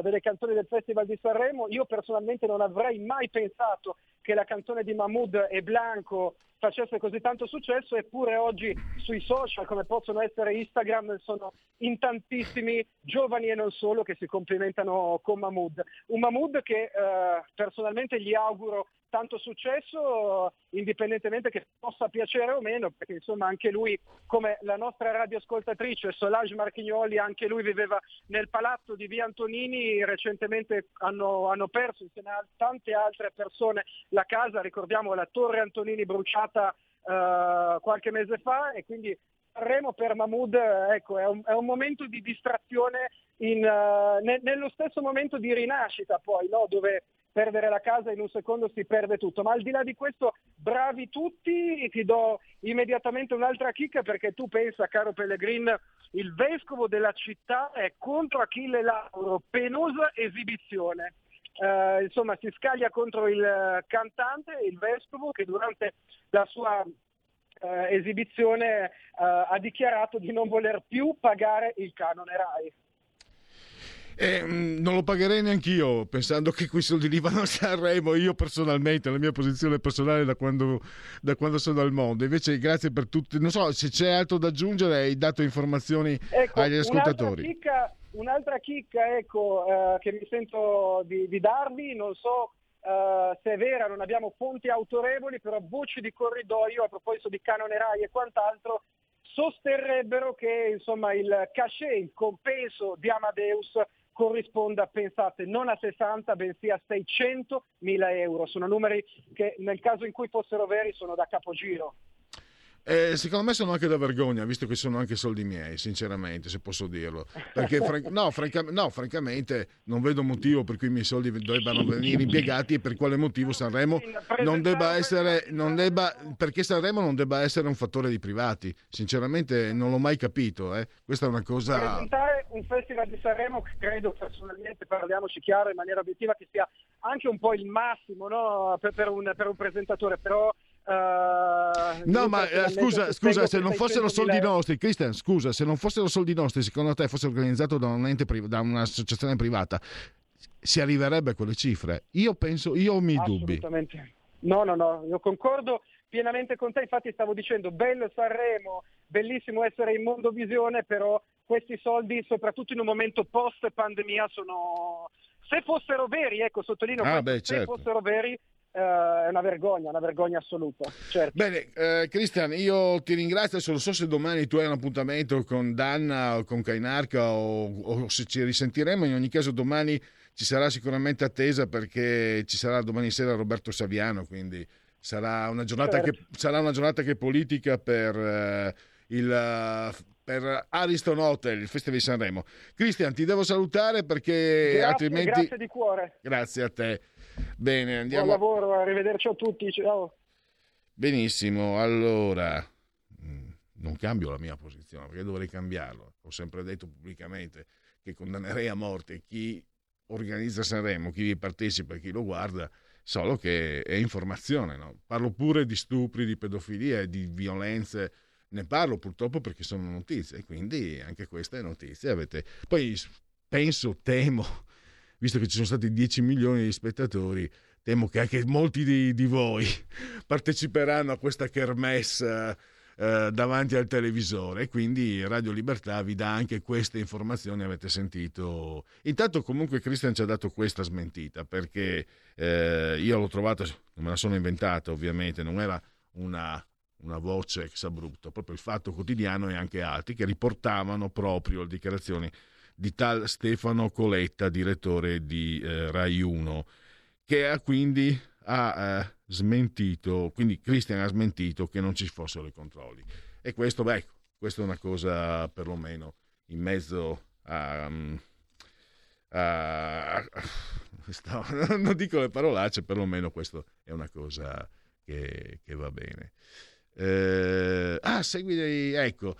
Speaker 15: delle canzoni del Festival di Sanremo. Io personalmente non avrei mai pensato che la canzone di Mahmood e Blanco facesse così tanto successo, eppure oggi sui social, come possono essere Instagram, sono in tantissimi giovani e non solo che si complimentano con Mahmood. Un Mahmood che eh, personalmente gli auguro tanto successo indipendentemente che possa piacere o meno perché insomma anche lui come la nostra radioascoltatrice Solange Marchignoli anche lui viveva nel palazzo di Via Antonini recentemente hanno, hanno perso insieme a tante altre persone la casa ricordiamo la torre Antonini bruciata eh, qualche mese fa e quindi Sanremo per Mahmood ecco, è, un, è un momento di distrazione in, uh, ne, nello stesso momento di rinascita poi no? dove perdere la casa in un secondo si perde tutto. Ma al di là di questo, bravi tutti, ti do immediatamente un'altra chicca perché tu pensa, caro Pellegrin, il vescovo della città è contro Achille Lauro, penosa esibizione. Uh, insomma, si scaglia contro il cantante, il vescovo, che durante la sua uh, esibizione uh, ha dichiarato di non voler più pagare il canone RAI.
Speaker 2: Eh, non lo pagherei neanch'io, pensando che quei soldi lì vanno a Sanremo, io personalmente, la mia posizione personale da quando, da quando sono al mondo. Invece grazie per tutti, non so se c'è altro da aggiungere, hai dato informazioni
Speaker 15: ecco,
Speaker 2: agli ascoltatori.
Speaker 15: Un'altra chicca, un'altra chicca ecco, eh, che mi sento di, di darvi, non so Uh, se è vera, non abbiamo fonti autorevoli, però voci di corridoio a proposito di canone RAI e quant'altro sosterrebbero che insomma, il cachet, il compenso di Amadeus corrisponda, pensate, non a 60 bensì a 600 mila euro. Sono numeri che nel caso in cui fossero veri sono da capogiro.
Speaker 2: Eh, secondo me sono anche da vergogna, visto che sono anche soldi miei, sinceramente, se posso dirlo. Perché fran- no, franca- no, francamente non vedo motivo per cui i miei soldi debbano venire impiegati e per quale motivo Sanremo non debba essere, non debba, perché Sanremo non debba essere un fattore di privati. Sinceramente non l'ho mai capito. Eh. Questa è una cosa...
Speaker 15: Presentare un festival di Sanremo che credo personalmente, parliamoci chiaro in maniera obiettiva, che sia anche un po' il massimo no? per, per, un, per un presentatore, però Uh,
Speaker 2: no, ma uh, scusa, scusa se non fossero soldi nostri, Christian, scusa, se non fossero soldi nostri, secondo te fosse organizzato da, un ente priv- da un'associazione privata, si arriverebbe a quelle cifre? Io penso, io ho i miei dubbi.
Speaker 15: No, no, no, io concordo pienamente con te, infatti stavo dicendo, bello Sanremo, bellissimo essere in Mondovisione, però questi soldi, soprattutto in un momento post pandemia, sono... Se fossero veri, ecco, sottolineo,
Speaker 2: ah,
Speaker 15: questo,
Speaker 2: beh,
Speaker 15: se
Speaker 2: certo.
Speaker 15: fossero veri, Uh, è una vergogna, una vergogna assoluta. Certo.
Speaker 2: Bene, eh, Cristian, io ti ringrazio. Adesso non so se domani tu hai un appuntamento con Danna o con Kainarca o, o, se ci risentiremo. In ogni caso, domani ci sarà sicuramente attesa perché ci sarà domani sera Roberto Saviano. Quindi sarà una giornata, certo. che, sarà una giornata che è politica per eh, il. Per Ariston Hotel, il Festival di Sanremo. Cristian, ti devo salutare perché
Speaker 15: grazie,
Speaker 2: altrimenti.
Speaker 15: Grazie di cuore.
Speaker 2: Grazie a te. Bene, andiamo.
Speaker 15: Buon lavoro, arrivederci a tutti. Ciao.
Speaker 2: Benissimo, allora non cambio la mia posizione perché dovrei cambiarlo. Ho sempre detto pubblicamente che condannerei a morte chi organizza Sanremo, chi vi partecipa chi lo guarda, solo che è informazione. No? Parlo pure di stupri, di pedofilia di violenze. Ne parlo purtroppo perché sono notizie, quindi anche questa è notizia. Avete... Poi penso, temo, visto che ci sono stati 10 milioni di spettatori, temo che anche molti di, di voi parteciperanno a questa kermesse eh, davanti al televisore. Quindi Radio Libertà vi dà anche queste informazioni, avete sentito. Intanto comunque Christian ci ha dato questa smentita, perché eh, io l'ho trovata, non me la sono inventata ovviamente, non era una una voce ex abrupto, proprio il Fatto Quotidiano e anche altri che riportavano proprio le dichiarazioni di tal Stefano Coletta, direttore di eh, Rai 1, che ha quindi ha eh, smentito, quindi Christian ha smentito che non ci fossero i controlli. E questo, beh, questa è una cosa perlomeno in mezzo a... a, a sto, non dico le parolacce, perlomeno questo è una cosa che, che va bene. Eh, ah, segui dei, ecco,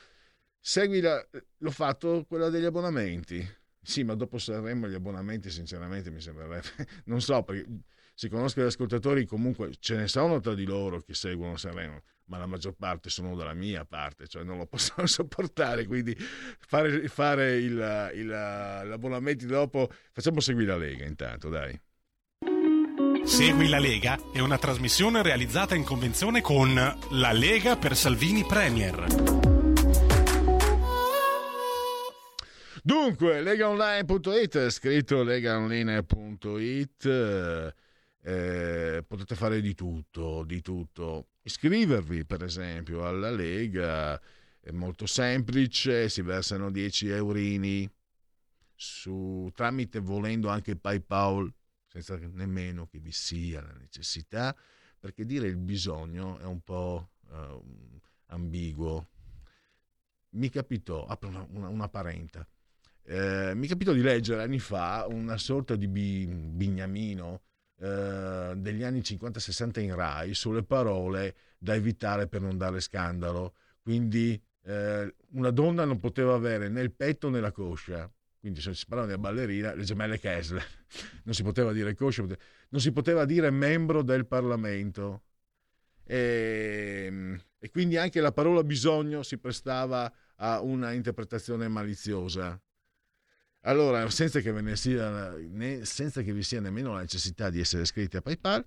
Speaker 2: segui la, l'ho fatto quella degli abbonamenti. Sì, ma dopo Sanremo gli abbonamenti, sinceramente, mi sembrerebbe, non so, perché si conoscono gli ascoltatori, comunque ce ne sono tra di loro che seguono Sanremo, ma la maggior parte sono dalla mia parte, cioè non lo possono sopportare, quindi fare, fare il, il, l'abbonamento dopo, facciamo seguire la Lega intanto, dai.
Speaker 5: Segui la Lega è una trasmissione realizzata in convenzione con La Lega per Salvini Premier.
Speaker 2: Dunque, legaonline.it, scritto legaonline.it, eh, potete fare di tutto, di tutto. Iscrivervi, per esempio, alla Lega è molto semplice, si versano 10 eurini su, tramite volendo anche PayPal senza nemmeno che vi sia la necessità, perché dire il bisogno è un po' uh, ambiguo. Mi capitò, apro una, una, una parenta, eh, mi capitò di leggere anni fa una sorta di bi, bignamino eh, degli anni 50-60 in Rai sulle parole da evitare per non dare scandalo. Quindi eh, una donna non poteva avere né il petto né la coscia quindi se si parla di ballerina, le gemelle Kessler, non si poteva dire coscia, non si poteva dire membro del Parlamento. E, e, quindi anche la parola bisogno si prestava a una interpretazione maliziosa. Allora, senza che, sia, né, senza che vi sia nemmeno la necessità di essere iscritti a PayPal,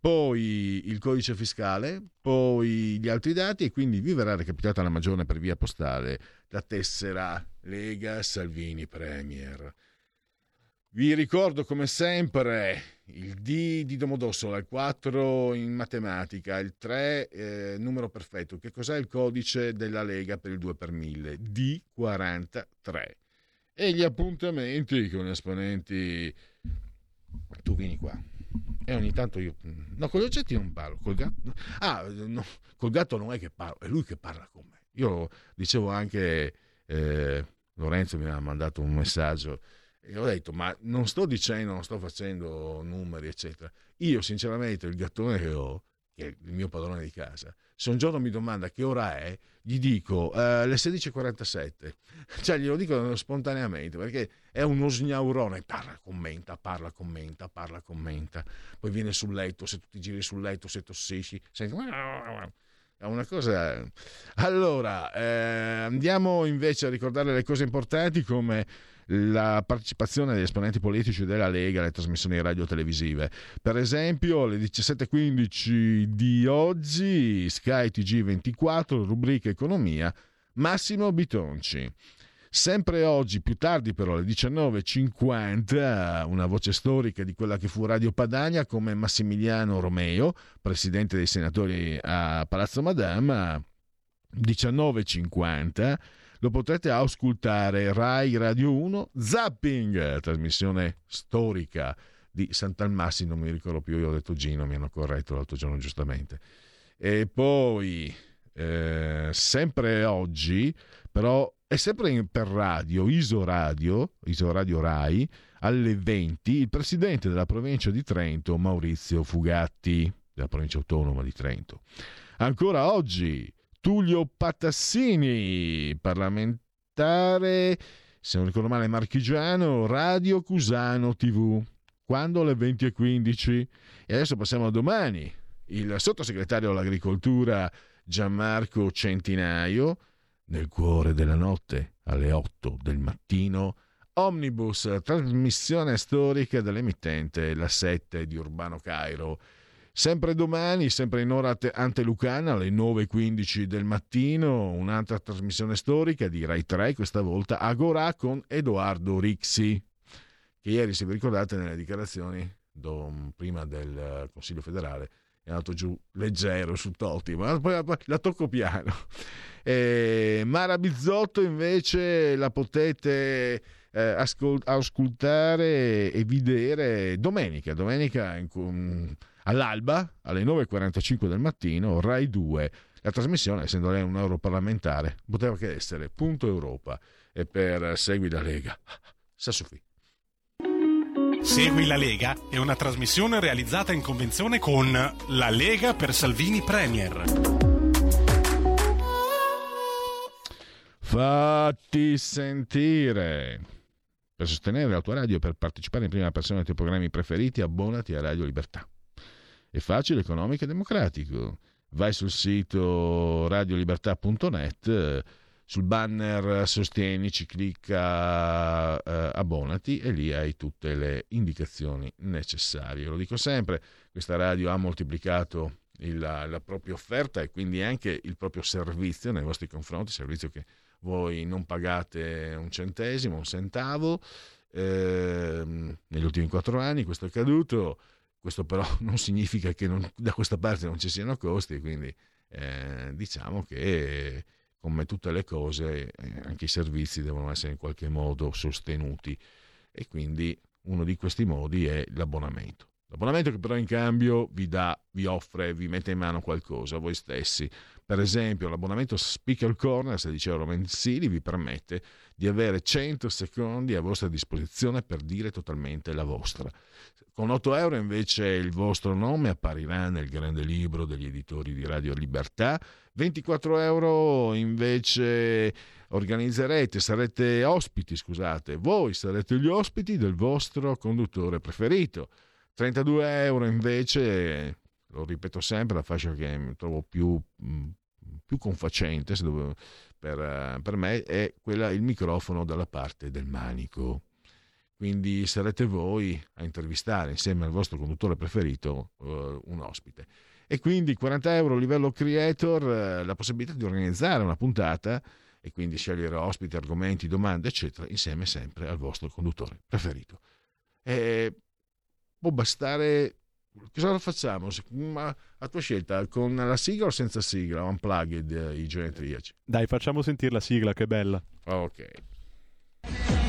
Speaker 2: poi il codice fiscale, poi gli altri dati e quindi vi verrà recapitata la maggiore per via postale la tessera Lega Salvini Premier. Vi ricordo come sempre il D di Domodossola, il 4 in matematica, il 3 eh, numero perfetto. Che cos'è il codice della Lega per il 2 per 1000? D43. E gli appuntamenti con esponenti. Tu vieni qua. E ogni tanto io. No, con gli oggetti non parlo. Col gatto. Ah, no, col gatto non è che parlo, è lui che parla con me. Io dicevo anche. Eh, Lorenzo mi ha mandato un messaggio e ho detto ma non sto dicendo, non sto facendo numeri eccetera. Io sinceramente il gattone che ho, che è il mio padrone di casa, se un giorno mi domanda che ora è, gli dico eh, le 16.47, cioè glielo dico spontaneamente perché è uno sgnaurone, parla, commenta, parla, commenta, parla, commenta, poi viene sul letto, se tu ti giri sul letto, se tossisci, senti è una cosa. Allora, eh, andiamo invece a ricordare le cose importanti come la partecipazione degli esponenti politici della Lega alle trasmissioni radio-televisive. Per esempio, alle 17.15 di oggi, Sky TG24, rubrica Economia, Massimo Bitonci. Sempre oggi, più tardi però, alle 19.50, una voce storica di quella che fu Radio Padania come Massimiliano Romeo, presidente dei senatori a Palazzo Madama, 19.50, lo potrete ascoltare Rai Radio 1 Zapping, trasmissione storica di Sant'Almassi, non mi ricordo più, io ho detto Gino, mi hanno corretto l'altro giorno giustamente. E poi, eh, sempre oggi, però è sempre in, per radio, Iso Radio, Iso Radio Rai, alle 20, il presidente della provincia di Trento, Maurizio Fugatti, della provincia autonoma di Trento. Ancora oggi, Tullio Patassini, parlamentare, se non ricordo male, marchigiano, Radio Cusano TV, quando alle 20.15. E adesso passiamo a domani. Il sottosegretario all'agricoltura Gianmarco Centinaio, nel cuore della notte, alle 8 del mattino, Omnibus, trasmissione storica dell'emittente La 7 di Urbano Cairo. Sempre domani, sempre in ora antelucana, alle 9.15 del mattino, un'altra trasmissione storica di Rai 3, questa volta Agorà con Edoardo Rixi, che ieri, se vi ricordate, nelle dichiarazioni prima del Consiglio federale è andato giù leggero su Totti, ma poi la tocco piano. Eh, Mara Bizzotto invece la potete eh, ascol- ascoltare e vedere domenica, domenica in, all'alba alle 9.45 del mattino, Rai 2. La trasmissione, essendo lei un europarlamentare, poteva che essere Punto Europa e per Segui la Lega. Sassofi.
Speaker 5: Segui la Lega è una trasmissione realizzata in convenzione con La Lega per Salvini Premier.
Speaker 2: Fatti sentire. Per sostenere la tua radio e per partecipare in prima persona ai tuoi programmi preferiti, abbonati a Radio Libertà. È facile, economico e democratico. Vai sul sito radiolibertà.net, eh, sul banner Sostienici, clicca eh, abbonati e lì hai tutte le indicazioni necessarie. Lo dico sempre, questa radio ha moltiplicato la, la propria offerta e quindi anche il proprio servizio nei vostri confronti, servizio che voi non pagate un centesimo, un centavo. Ehm, negli ultimi quattro anni questo è accaduto, questo però non significa che non- da questa parte non ci siano costi, quindi eh, diciamo che come tutte le cose eh, anche i servizi devono essere in qualche modo sostenuti e quindi uno di questi modi è l'abbonamento. L'abbonamento che però in cambio vi dà, vi offre, vi mette in mano qualcosa voi stessi. Per esempio l'abbonamento Speaker Corner a 16 euro mensili vi permette di avere 100 secondi a vostra disposizione per dire totalmente la vostra. Con 8 euro invece il vostro nome apparirà nel grande libro degli editori di Radio Libertà. 24 euro invece organizzerete, sarete ospiti, scusate, voi sarete gli ospiti del vostro conduttore preferito. 32 euro invece, lo ripeto sempre, la fascia che trovo più, mh, più confacente se devo- per, per me è quella il microfono dalla parte del manico. Quindi sarete voi a intervistare insieme al vostro conduttore preferito eh, un ospite. E quindi 40 euro livello creator, eh, la possibilità di organizzare una puntata e quindi scegliere ospiti, argomenti, domande, eccetera, insieme sempre al vostro conduttore preferito. E può bastare. Cosa facciamo? Ma a tua scelta, con la sigla o senza sigla? Unplugged eh, i genetriaci.
Speaker 16: Dai, facciamo sentire la sigla, che bella.
Speaker 2: Ok.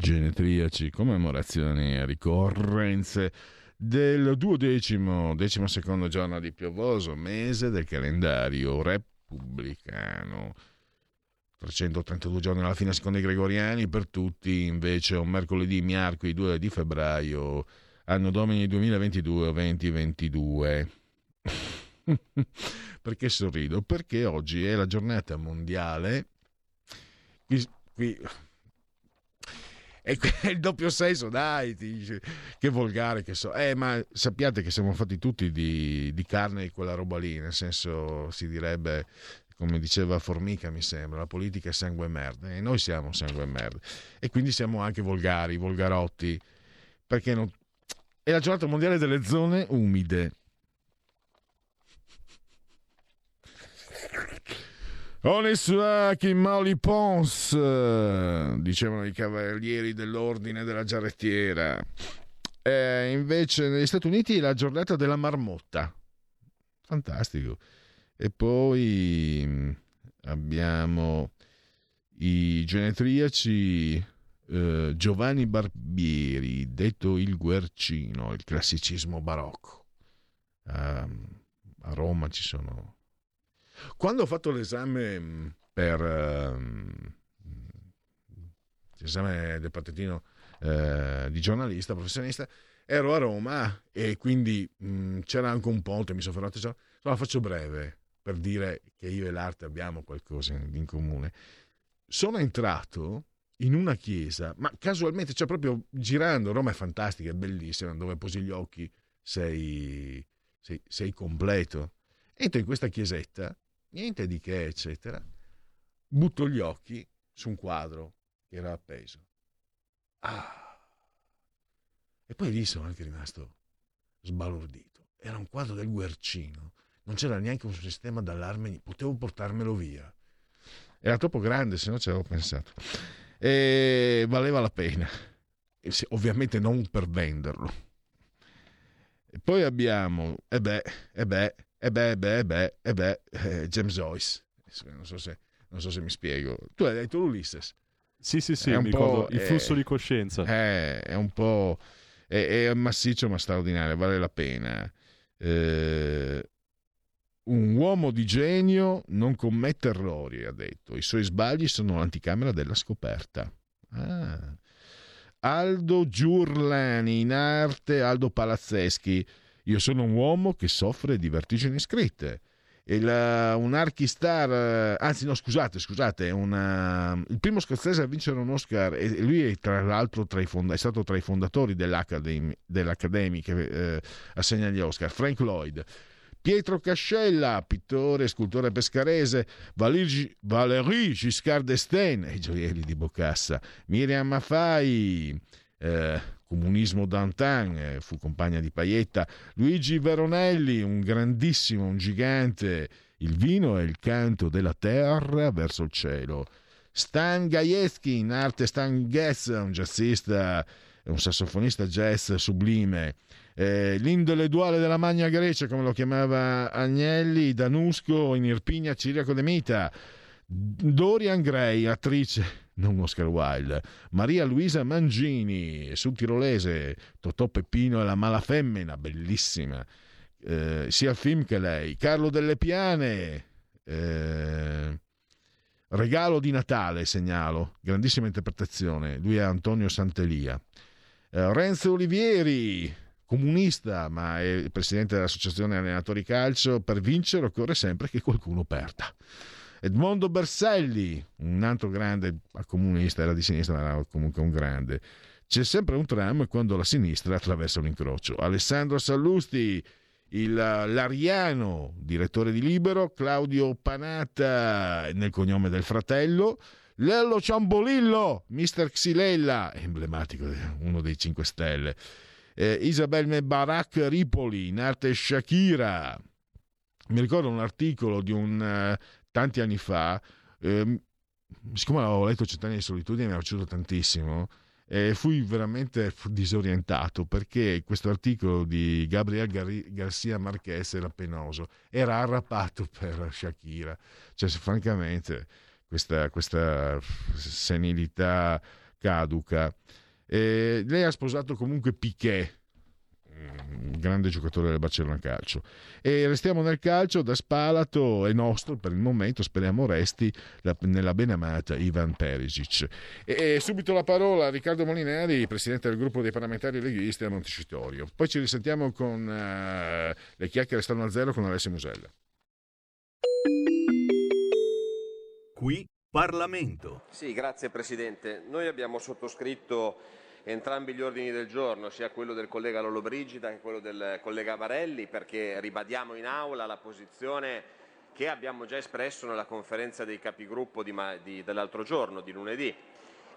Speaker 2: Genetriaci, commemorazioni e ricorrenze del duodecimo, decimo secondo giorno di piovoso mese del calendario repubblicano. 332 giorni alla fine secondo i gregoriani, per tutti invece un mercoledì miarqui 2 di febbraio, anno domini 2022 o 2022. Perché sorrido? Perché oggi è la giornata mondiale. Qui- è il doppio senso, dai, dice, che volgare che so. Eh, ma sappiate che siamo fatti tutti di, di carne e quella roba lì, nel senso si direbbe, come diceva Formica mi sembra, la politica è sangue e merda e noi siamo sangue e merda e quindi siamo anche volgari, volgarotti, perché non... È la giornata mondiale delle zone umide. On est sur qui Pons, eh, dicevano i cavalieri dell'ordine della giarrettiera. Eh, invece negli Stati Uniti la giornata della marmotta. Fantastico. E poi mh, abbiamo i genetriaci eh, Giovanni Barbieri, detto il Guercino, il classicismo barocco. Ehm, a Roma ci sono quando ho fatto l'esame mh, per ehm, l'esame del patentino eh, di giornalista professionista, ero a Roma e quindi mh, c'era anche un ponte, mi sono fermato, cioè, la faccio breve per dire che io e l'arte abbiamo qualcosa in, in comune. Sono entrato in una chiesa, ma casualmente, cioè proprio girando, Roma è fantastica, è bellissima, dove posi gli occhi sei, sei, sei completo. Entro in questa chiesetta, niente di che, eccetera. Butto gli occhi su un quadro che era appeso. Ah! E poi lì sono anche rimasto sbalordito. Era un quadro del Guercino. Non c'era neanche un sistema d'allarme, potevo portarmelo via. Era troppo grande, se no ci avevo pensato. E valeva la pena. Se- ovviamente non per venderlo. E poi abbiamo, e beh, e beh, e beh, e beh, e beh, e beh, eh, James Joyce. Non so, se, non so se mi spiego. Tu hai detto Ulysses.
Speaker 16: Sì, sì, sì,
Speaker 2: È un
Speaker 16: mi
Speaker 2: po',
Speaker 16: ricordo il
Speaker 2: eh,
Speaker 16: flusso di coscienza.
Speaker 2: Eh, è un po'... È, è massiccio ma straordinario, vale la pena. Eh, un uomo di genio non commette errori, ha detto. I suoi sbagli sono l'anticamera della scoperta. Ah. Aldo Giurlani, in arte Aldo Palazzeschi. Io sono un uomo che soffre di vertigini scritte. Il, un archistar, uh, anzi no scusate, scusate, una- il primo scozzese a vincere un Oscar e lui è tra l'altro tra i fonda- è stato tra i fondatori dell'Academy, che eh, assegna gli Oscar, Frank Lloyd. Pietro Cascella, pittore e scultore pescarese, Valéry, Giscard d'Estaing, i gioielli di Bocassa, Miriam Maffai, eh, comunismo d'antan, eh, fu compagna di Paietta, Luigi Veronelli, un grandissimo, un gigante, il vino è il canto della terra verso il cielo. Stan Gajewski, in arte Stan Getz, un jazzista, un sassofonista jazz sublime. Eh, duale della Magna Grecia, come lo chiamava Agnelli, Danusco, in Irpinia, Ciriaco de Mita. Dorian Gray, attrice, non Oscar Wilde, Maria Luisa Mangini, sul tirolese, Totò Peppino e la mala femmina, bellissima, eh, sia il film che lei, Carlo Delle Piane, eh, Regalo di Natale, segnalo, grandissima interpretazione, lui è Antonio Santelia. Eh, Renzo Olivieri, comunista, ma è presidente dell'Associazione Allenatori Calcio, per vincere occorre sempre che qualcuno perda. Edmondo Berselli, un altro grande comunista, era di sinistra, ma era comunque un grande. C'è sempre un tram quando la sinistra attraversa un incrocio. Alessandro Sallusti, il l'Ariano, direttore di Libero, Claudio Panata nel cognome del fratello, Lello Ciambolillo, Mister Xilella, emblematico, uno dei 5 Stelle, eh, Isabel Mebarak Ripoli, in arte Shakira. Mi ricordo un articolo di un eh, tanti anni fa, ehm, siccome l'avevo letto Cent'anni di solitudine mi è piaciuto tantissimo e fui veramente disorientato perché questo articolo di Gabriel Gar- Garcia Marquez era penoso, era arrapato per Shakira, cioè francamente questa, questa senilità caduca. E lei ha sposato comunque Piquet, grande giocatore del Barcellona Calcio. E restiamo nel calcio, da Spalato è nostro per il momento, speriamo resti la- nella benamata Ivan Perisic. E, e subito la parola a Riccardo Molinari, presidente del gruppo dei parlamentari leghisti a Montecitorio. Poi ci risentiamo con eh, le chiacchiere stanno a zero con Alessio Musella.
Speaker 17: Qui Parlamento.
Speaker 18: Sì, grazie Presidente. Noi abbiamo sottoscritto entrambi gli ordini del giorno, sia quello del collega Lollobrigida che quello del collega Varelli, perché ribadiamo in aula la posizione che abbiamo già espresso nella conferenza dei capigruppo dell'altro giorno, di lunedì.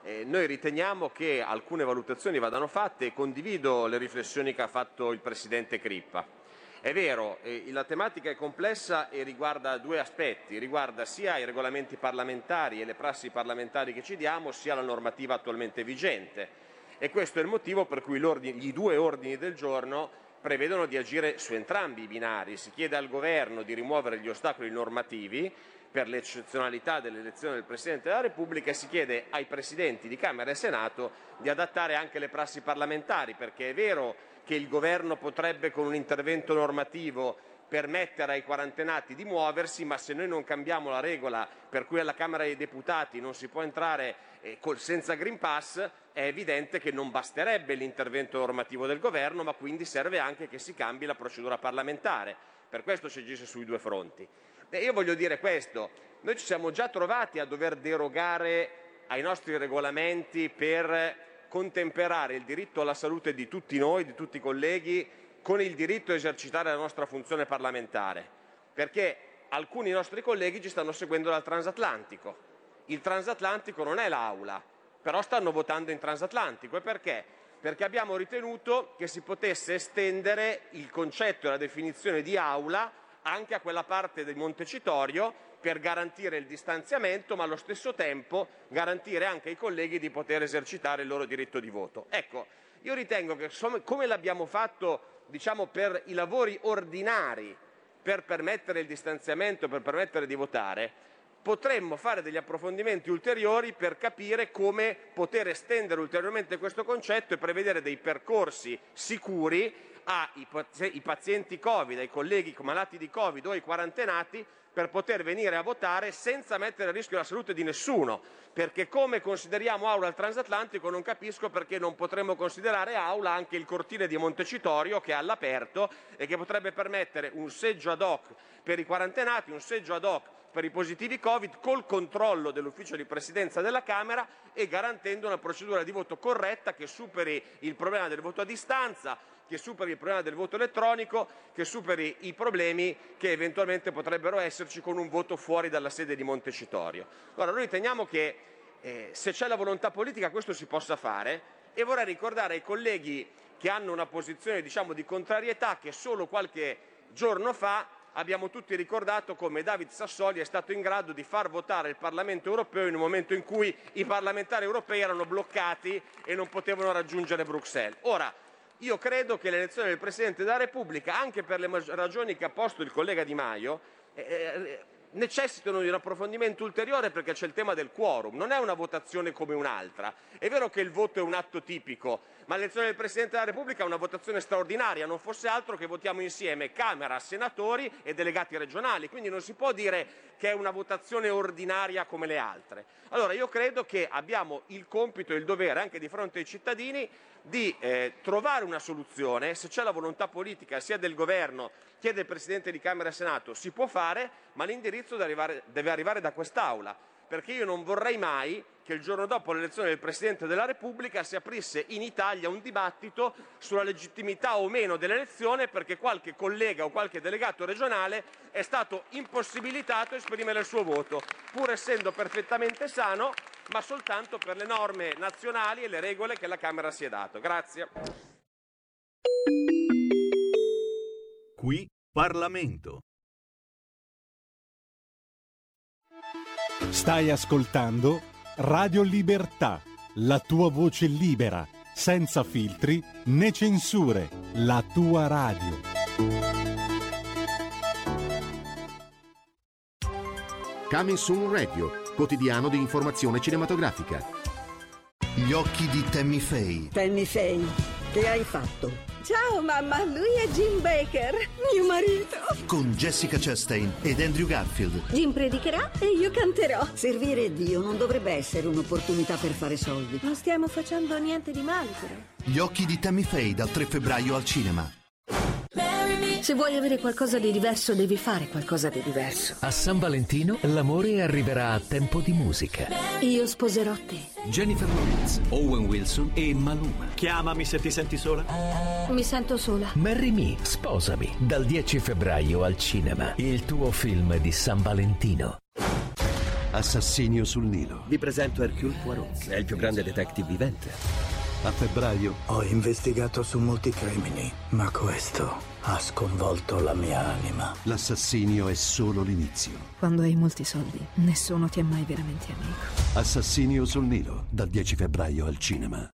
Speaker 18: Eh, noi riteniamo che alcune valutazioni vadano fatte e condivido le riflessioni che ha fatto il Presidente Crippa. È vero, eh, la tematica è complessa e riguarda due aspetti, riguarda sia i regolamenti parlamentari e le prassi parlamentari che ci diamo, sia la normativa attualmente vigente. E questo è il motivo per cui i due ordini del giorno prevedono di agire su entrambi i binari. Si chiede al Governo di rimuovere gli ostacoli normativi per l'eccezionalità dell'elezione del Presidente della Repubblica e si chiede ai Presidenti di Camera e Senato di adattare anche le prassi parlamentari, perché è vero che il Governo potrebbe con un intervento normativo permettere ai quarantenati di muoversi, ma se noi non cambiamo la regola per cui alla Camera dei Deputati non si può entrare eh, senza Green Pass, è evidente che non basterebbe l'intervento normativo del Governo, ma quindi serve anche che si cambi la procedura parlamentare. Per questo si agisce sui due fronti. E io voglio dire questo, noi ci siamo già trovati a dover derogare ai nostri regolamenti per contemperare il diritto alla salute di tutti noi, di tutti i colleghi, con il diritto a esercitare la nostra funzione parlamentare, perché alcuni nostri colleghi ci stanno seguendo dal transatlantico. Il transatlantico non è l'Aula, però stanno votando in transatlantico. E perché? Perché abbiamo ritenuto che si potesse estendere il concetto e la definizione di Aula anche a quella parte del Montecitorio per garantire il distanziamento, ma allo stesso tempo garantire anche ai colleghi di poter esercitare il loro diritto di voto. Ecco, io ritengo che come l'abbiamo fatto diciamo, per i lavori ordinari, per permettere il distanziamento, per permettere di votare, potremmo fare degli approfondimenti ulteriori per capire come poter estendere ulteriormente questo concetto e prevedere dei percorsi sicuri ai pazienti Covid, ai colleghi malati di Covid o ai quarantenati per poter venire a votare senza mettere a rischio la salute di nessuno, perché come consideriamo Aula il transatlantico non capisco perché non potremmo considerare Aula anche il cortile di Montecitorio che è all'aperto e che potrebbe permettere un seggio ad hoc per i quarantenati, un seggio ad hoc per i positivi Covid col controllo dell'ufficio di presidenza della Camera e garantendo una procedura di voto corretta che superi il problema del voto a distanza, che superi il problema del voto elettronico, che superi i problemi che eventualmente potrebbero esserci con un voto fuori dalla sede di Montecitorio. Allora, noi riteniamo che eh, se c'è la volontà politica questo si possa fare e vorrei ricordare ai colleghi che hanno una posizione diciamo, di contrarietà che solo qualche giorno fa abbiamo tutti ricordato come David Sassoli è stato in grado di far votare il Parlamento europeo in un momento in cui i parlamentari europei erano bloccati e non potevano raggiungere Bruxelles. Ora, io credo che l'elezione del Presidente della Repubblica, anche per le ragioni che ha posto il collega Di Maio, eh, eh, necessitano di un approfondimento ulteriore perché c'è il tema del quorum, non è una votazione come un'altra. È vero che il voto è un atto tipico, ma l'elezione del Presidente della Repubblica è una votazione straordinaria, non fosse altro che votiamo insieme Camera, senatori e delegati regionali, quindi non si può dire che è una votazione ordinaria come le altre. Allora io credo che abbiamo il compito e il dovere anche di fronte ai cittadini di eh, trovare una soluzione, se c'è la volontà politica sia del governo che del Presidente di Camera e Senato, si può fare, ma l'indirizzo deve arrivare, deve arrivare da quest'Aula, perché io non vorrei mai che il giorno dopo l'elezione del Presidente della Repubblica si aprisse in Italia un dibattito sulla legittimità o meno dell'elezione perché qualche collega o qualche delegato regionale è stato impossibilitato a esprimere il suo voto, pur essendo perfettamente sano, ma soltanto per le norme nazionali e le regole che la Camera si è dato. Grazie.
Speaker 17: Qui Parlamento.
Speaker 19: Stai ascoltando Radio Libertà, la tua voce libera, senza filtri né censure, la tua radio.
Speaker 20: Coming Soon Radio, quotidiano di informazione cinematografica.
Speaker 21: Gli occhi di Tammy Faye.
Speaker 22: Tammy Faye, che hai fatto?
Speaker 23: Ciao mamma, lui è Jim Baker, mio marito.
Speaker 21: Con Jessica Chastain ed Andrew Garfield.
Speaker 23: Jim predicherà e io canterò.
Speaker 22: Servire Dio non dovrebbe essere un'opportunità per fare soldi.
Speaker 23: Non stiamo facendo niente di male, però.
Speaker 21: Gli occhi di Tammy Faye dal 3 febbraio al cinema.
Speaker 23: Se vuoi avere qualcosa di diverso, devi fare qualcosa di diverso.
Speaker 24: A San Valentino l'amore arriverà a tempo di musica.
Speaker 23: Io sposerò te.
Speaker 24: Jennifer Lawrence, Owen Wilson e Maluma.
Speaker 25: Chiamami se ti senti sola.
Speaker 23: Mi sento sola.
Speaker 24: Marry Me, sposami, dal 10 febbraio al cinema. Il tuo film di San Valentino.
Speaker 26: Assassinio sul Nilo.
Speaker 27: Vi presento Hercule Poirot, è il più grande detective vivente.
Speaker 26: A febbraio
Speaker 28: Ho investigato su molti crimini, ma questo ha sconvolto la mia anima.
Speaker 26: l'assassinio è solo l'inizio.
Speaker 29: Quando hai molti soldi, nessuno ti è mai veramente amico.
Speaker 26: Assassinio sul Nilo, dal 10 febbraio al cinema.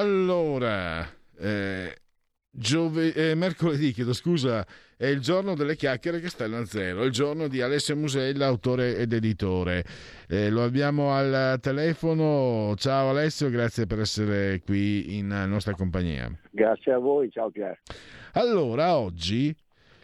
Speaker 2: Allora, eh, giove- eh, mercoledì, chiedo scusa, è il giorno delle chiacchiere che stanno a zero, il giorno di Alessio Musella, autore ed editore. Eh, lo abbiamo al telefono. Ciao Alessio, grazie per essere qui in nostra compagnia.
Speaker 30: Grazie a voi, ciao Pier.
Speaker 2: Allora, oggi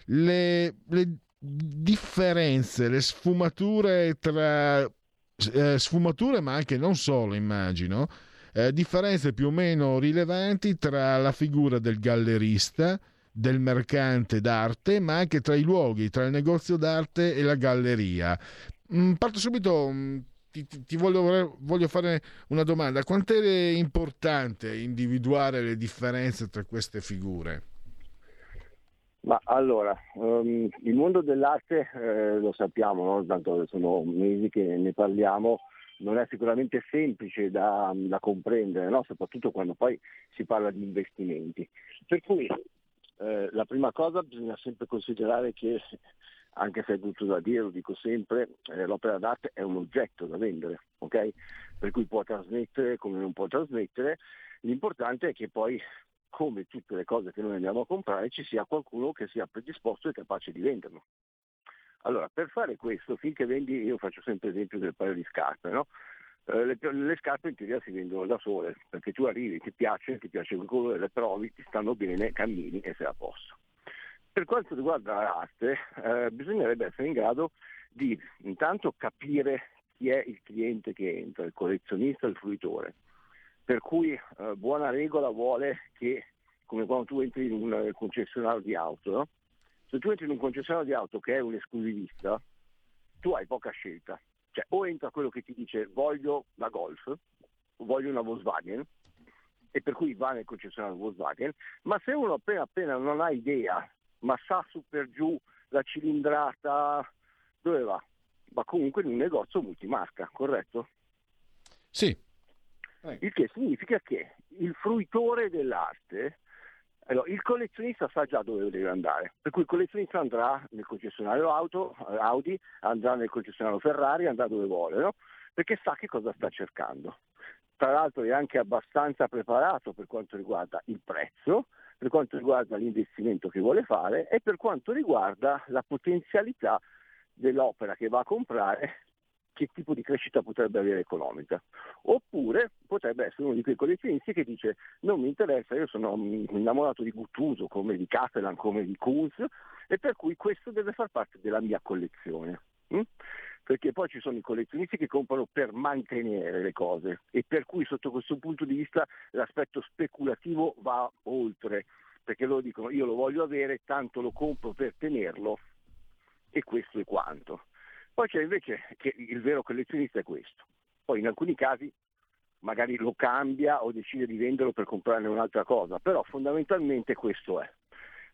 Speaker 2: le, le differenze, le sfumature tra eh, sfumature, ma anche non solo, immagino, eh, differenze più o meno rilevanti tra la figura del gallerista, del mercante d'arte, ma anche tra i luoghi, tra il negozio d'arte e la galleria. Mm, parto subito, mm, ti, ti- voglio, voglio fare una domanda. Quanto è importante individuare le differenze tra queste figure?
Speaker 30: Ma allora, ehm, il mondo dell'arte eh, lo sappiamo, no? tanto sono mesi che ne parliamo, non è sicuramente semplice da, da comprendere, no? soprattutto quando poi si parla di investimenti. Per cui eh, la prima cosa bisogna sempre considerare che, anche se è brutto da dire, lo dico sempre, eh, l'opera d'arte è un oggetto da vendere, ok? Per cui può trasmettere come non può trasmettere, l'importante è che poi come tutte le cose che noi andiamo a comprare, ci sia qualcuno che sia predisposto e capace di venderlo. Allora, per fare questo, finché vendi, io faccio sempre esempio del paio di scarpe, no? Eh, le, le scarpe in teoria si vendono da sole, perché tu arrivi, ti piace, ti piace il colore, le provi, ti stanno bene, cammini e sei a posto. Per quanto riguarda l'arte, eh, bisognerebbe essere in grado di intanto capire chi è il cliente che entra, il collezionista, il fruitore. Per cui eh, buona regola vuole che, come quando tu entri in un concessionario di auto, no? Se tu entri in un concessionario di auto che è un esclusivista, tu hai poca scelta. Cioè o entra quello che ti dice voglio la Golf, voglio una Volkswagen, e per cui va nel concessionario Volkswagen, ma se uno appena appena non ha idea, ma sa su per giù la cilindrata, dove va? Va comunque in un negozio multimarca, corretto?
Speaker 2: Sì.
Speaker 30: Il che significa che il fruitore dell'arte, allora, il collezionista sa già dove deve andare, per cui il collezionista andrà nel concessionario auto, eh, Audi, andrà nel concessionario Ferrari, andrà dove vuole, no? perché sa che cosa sta cercando. Tra l'altro è anche abbastanza preparato per quanto riguarda il prezzo, per quanto riguarda l'investimento che vuole fare e per quanto riguarda la potenzialità dell'opera che va a comprare che tipo di crescita potrebbe avere economica. Oppure potrebbe essere uno di quei collezionisti che dice non mi interessa, io sono innamorato di Guttuso, come di Catalan, come di Kunz, e per cui questo deve far parte della mia collezione. mm? Perché poi ci sono i collezionisti che comprano per mantenere le cose e per cui sotto questo punto di vista l'aspetto speculativo va oltre, perché loro dicono io lo voglio avere, tanto lo compro per tenerlo e questo è quanto. Poi c'è invece che il vero collezionista è questo. Poi in alcuni casi magari lo cambia o decide di venderlo per comprarne un'altra cosa, però fondamentalmente questo è.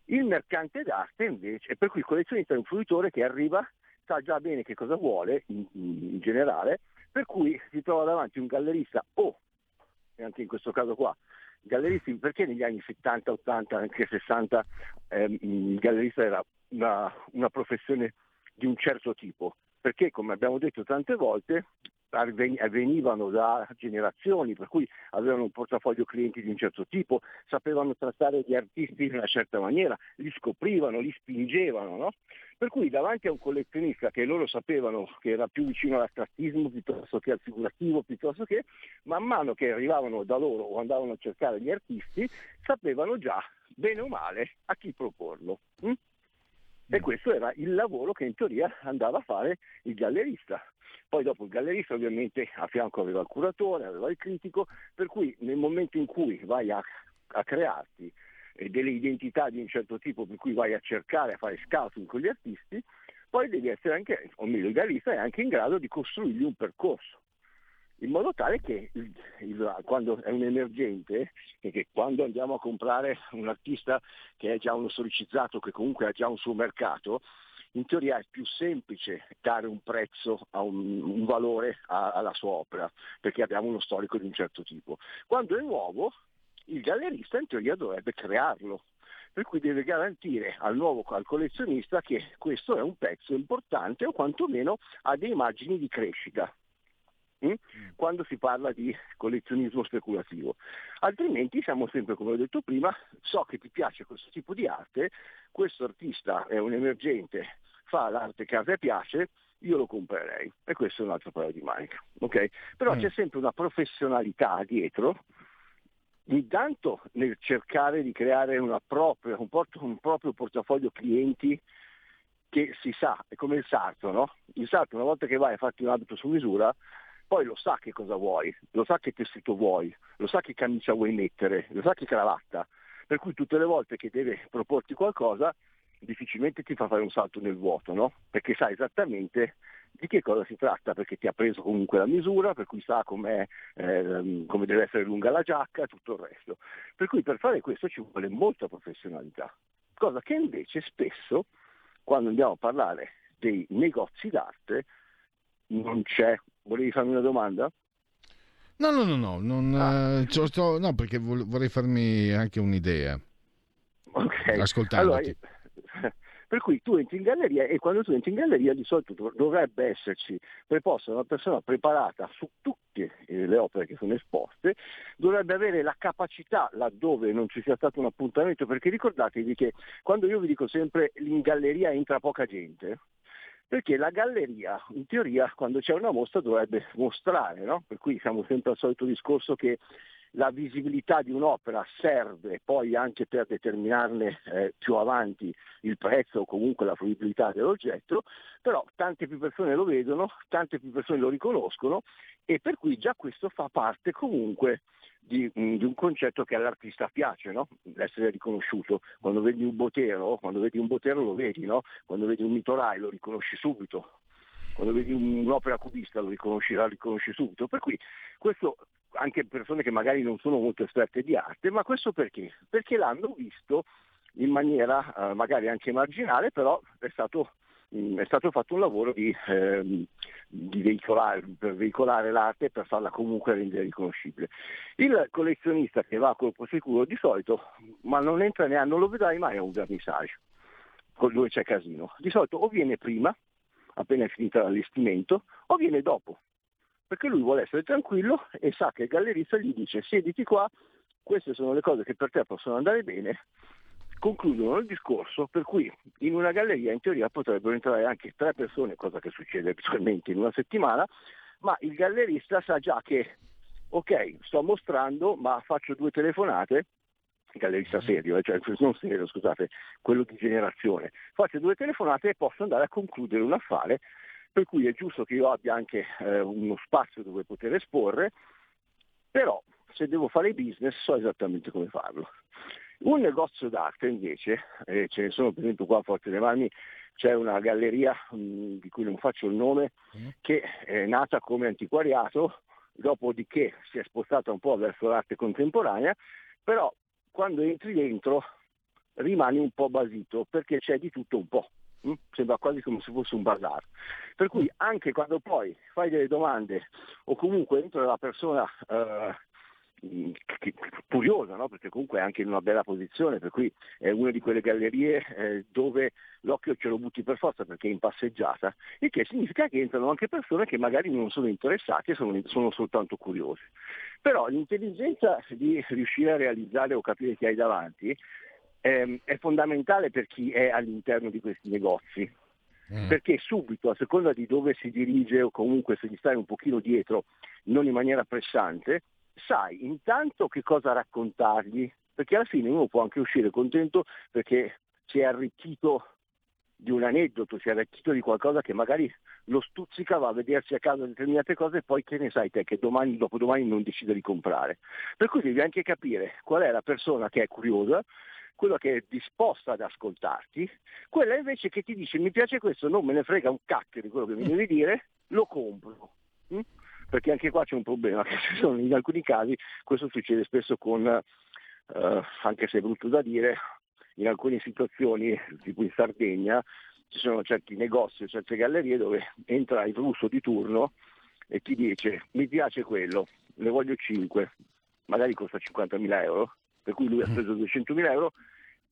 Speaker 30: Il mercante d'arte invece, per cui il collezionista è un fruitore che arriva, sa già bene che cosa vuole in, in generale, per cui si trova davanti un gallerista o, e anche in questo caso qua, galleristi, perché negli anni 70, 80, anche 60 ehm, il gallerista era una, una professione di un certo tipo? Perché, come abbiamo detto tante volte, venivano da generazioni, per cui avevano un portafoglio clienti di un certo tipo, sapevano trattare gli artisti in una certa maniera, li scoprivano, li spingevano, no? Per cui davanti a un collezionista che loro sapevano che era più vicino all'astrattismo piuttosto che al figurativo, piuttosto che, man mano che arrivavano da loro o andavano a cercare gli artisti, sapevano già, bene o male, a chi proporlo. hm? E questo era il lavoro che in teoria andava a fare il gallerista. Poi dopo il gallerista ovviamente a fianco aveva il curatore, aveva il critico, per cui nel momento in cui vai a, a crearti eh, delle identità di un certo tipo, per cui vai a cercare, a fare scouting con gli artisti, poi devi essere anche, o meglio il gallerista è anche in grado di costruirgli un percorso in modo tale che il- il- quando è un emergente, e che quando andiamo a comprare un artista che è già uno storicizzato, che comunque ha già un suo mercato, in teoria è più semplice dare un prezzo, un, un valore a- alla sua opera, perché abbiamo uno storico di un certo tipo. Quando è nuovo, il gallerista in teoria dovrebbe crearlo, per cui deve garantire al nuovo al collezionista che questo è un pezzo importante o quantomeno ha dei margini di crescita. Hm? quando si parla di collezionismo speculativo. Altrimenti siamo sempre, come ho detto prima, so che ti piace questo tipo di arte, questo artista è un emergente, fa l'arte che a te piace, io lo comprerei. E questo è un altro paio di maniche. ok? Però
Speaker 2: Mm.
Speaker 30: c'è sempre una professionalità dietro intanto nel cercare di creare propria- un, port- un proprio portafoglio clienti che si sa, è come il sarto, no? Il sarto una volta che vai a farti un abito su misura, poi lo sa che cosa vuoi, lo sa che tessuto vuoi, lo sa che camicia vuoi mettere, lo sa che cravatta, per cui tutte le volte che deve proporti qualcosa difficilmente ti fa fare un salto nel vuoto, no? Perché sa esattamente di che cosa si tratta, perché ti ha preso comunque la misura, per cui sa com'è, ehm, come deve essere lunga la giacca e tutto il resto. Per cui per fare questo ci vuole molta professionalità, cosa che invece spesso quando andiamo a parlare dei negozi d'arte non c'è. Volevi farmi una domanda?
Speaker 2: No, no, no, no, non,
Speaker 30: Ah.
Speaker 2: eh, c'ho- c'ho- no, perché vorrei farmi anche un'idea.
Speaker 30: Ok.
Speaker 2: Ascoltandoti.
Speaker 30: Allora, per cui tu entri in galleria e quando tu entri in galleria di solito dov- dovrebbe esserci preposta una persona preparata su tutte eh, le opere che sono esposte, dovrebbe avere la capacità laddove non ci sia stato un appuntamento, perché ricordatevi che quando io vi dico sempre in galleria entra poca gente, perché la galleria, in teoria, quando c'è una mostra dovrebbe mostrare, no? Per cui siamo sempre al solito discorso che la visibilità di un'opera serve poi anche per determinarne eh, più avanti il prezzo o comunque la fruibilità dell'oggetto, però tante più persone lo vedono, tante più persone lo riconoscono e per cui già questo fa parte comunque di, mm, di un concetto che all'artista piace, no? l'essere riconosciuto. Quando vedi un botero, quando vedi un botero lo vedi, no? quando vedi un mitorai lo riconosci subito, quando vedi un- un'opera cubista lo riconosci, la riconosci subito. Per cui questo anche persone che magari non sono molto esperte di arte, ma questo perché? Perché l'hanno visto in maniera eh, magari anche marginale, però è stato, è stato fatto un lavoro di, ehm, di veicolare, per veicolare l'arte e per farla comunque rendere riconoscibile. Il collezionista che va a colpo sicuro di solito, ma non entra neanche, non lo vedrai mai a un vernissage, dove c'è casino. Di solito o viene prima, appena è finito l'allestimento, o viene dopo perché lui vuole essere tranquillo e sa che il gallerista gli dice siediti qua, queste sono le cose che per te possono andare bene, concludono il discorso, per cui in una galleria in teoria potrebbero entrare anche tre persone, cosa che succede abitualmente in una settimana, ma il gallerista sa già che ok, sto mostrando, ma faccio due telefonate, il gallerista serio, eh, cioè non serio, scusate, quello di generazione, faccio due telefonate e posso andare a concludere un affare per cui è giusto che io abbia anche eh, uno spazio dove poter esporre, però se devo fare business so esattamente come farlo. Un negozio d'arte invece, eh, ce ne sono per esempio qua a Forte dei Marmi, c'è una galleria mh, di cui non faccio il nome, che è nata come antiquariato, dopodiché si è spostata un po' verso l'arte contemporanea, però quando entri dentro rimani un po' basito perché c'è di tutto un po'. mm? Sembra quasi come se fosse un bazar. Per cui anche quando poi fai delle domande o comunque entra la persona eh, curiosa, no? perché comunque è anche in una bella posizione, per cui è una di quelle gallerie eh, dove l'occhio ce lo butti per forza perché è in passeggiata, il che significa che entrano anche persone che magari non sono interessate, sono, sono soltanto curiose. Però l'intelligenza di riuscire a realizzare o capire chi hai davanti ehm, è fondamentale per chi è all'interno di questi negozi. Perché subito, a seconda di dove si dirige o comunque se gli stai un pochino dietro, non in maniera pressante, sai intanto che cosa raccontargli, perché alla fine uno può anche uscire contento perché si è arricchito di un aneddoto, si è arricchito di qualcosa che magari lo stuzzica, va a vedersi a casa determinate cose e poi che ne sai te che domani, dopodomani non decide di comprare. Per cui devi anche capire qual è la persona che è curiosa, quella che è disposta ad ascoltarti, quella invece che ti dice mi piace questo, non me ne frega un cacchio di quello che mi devi dire, lo compro. Mm? Perché anche qua c'è un problema, che ci sono- in alcuni casi questo succede spesso con, eh, anche se è brutto da dire, in alcune situazioni, tipo in Sardegna, ci sono certi negozi, certe gallerie dove entra il russo di turno e ti dice mi piace quello, ne voglio 5, magari costa 50.000 euro, per cui lui ha speso 200.000 euro,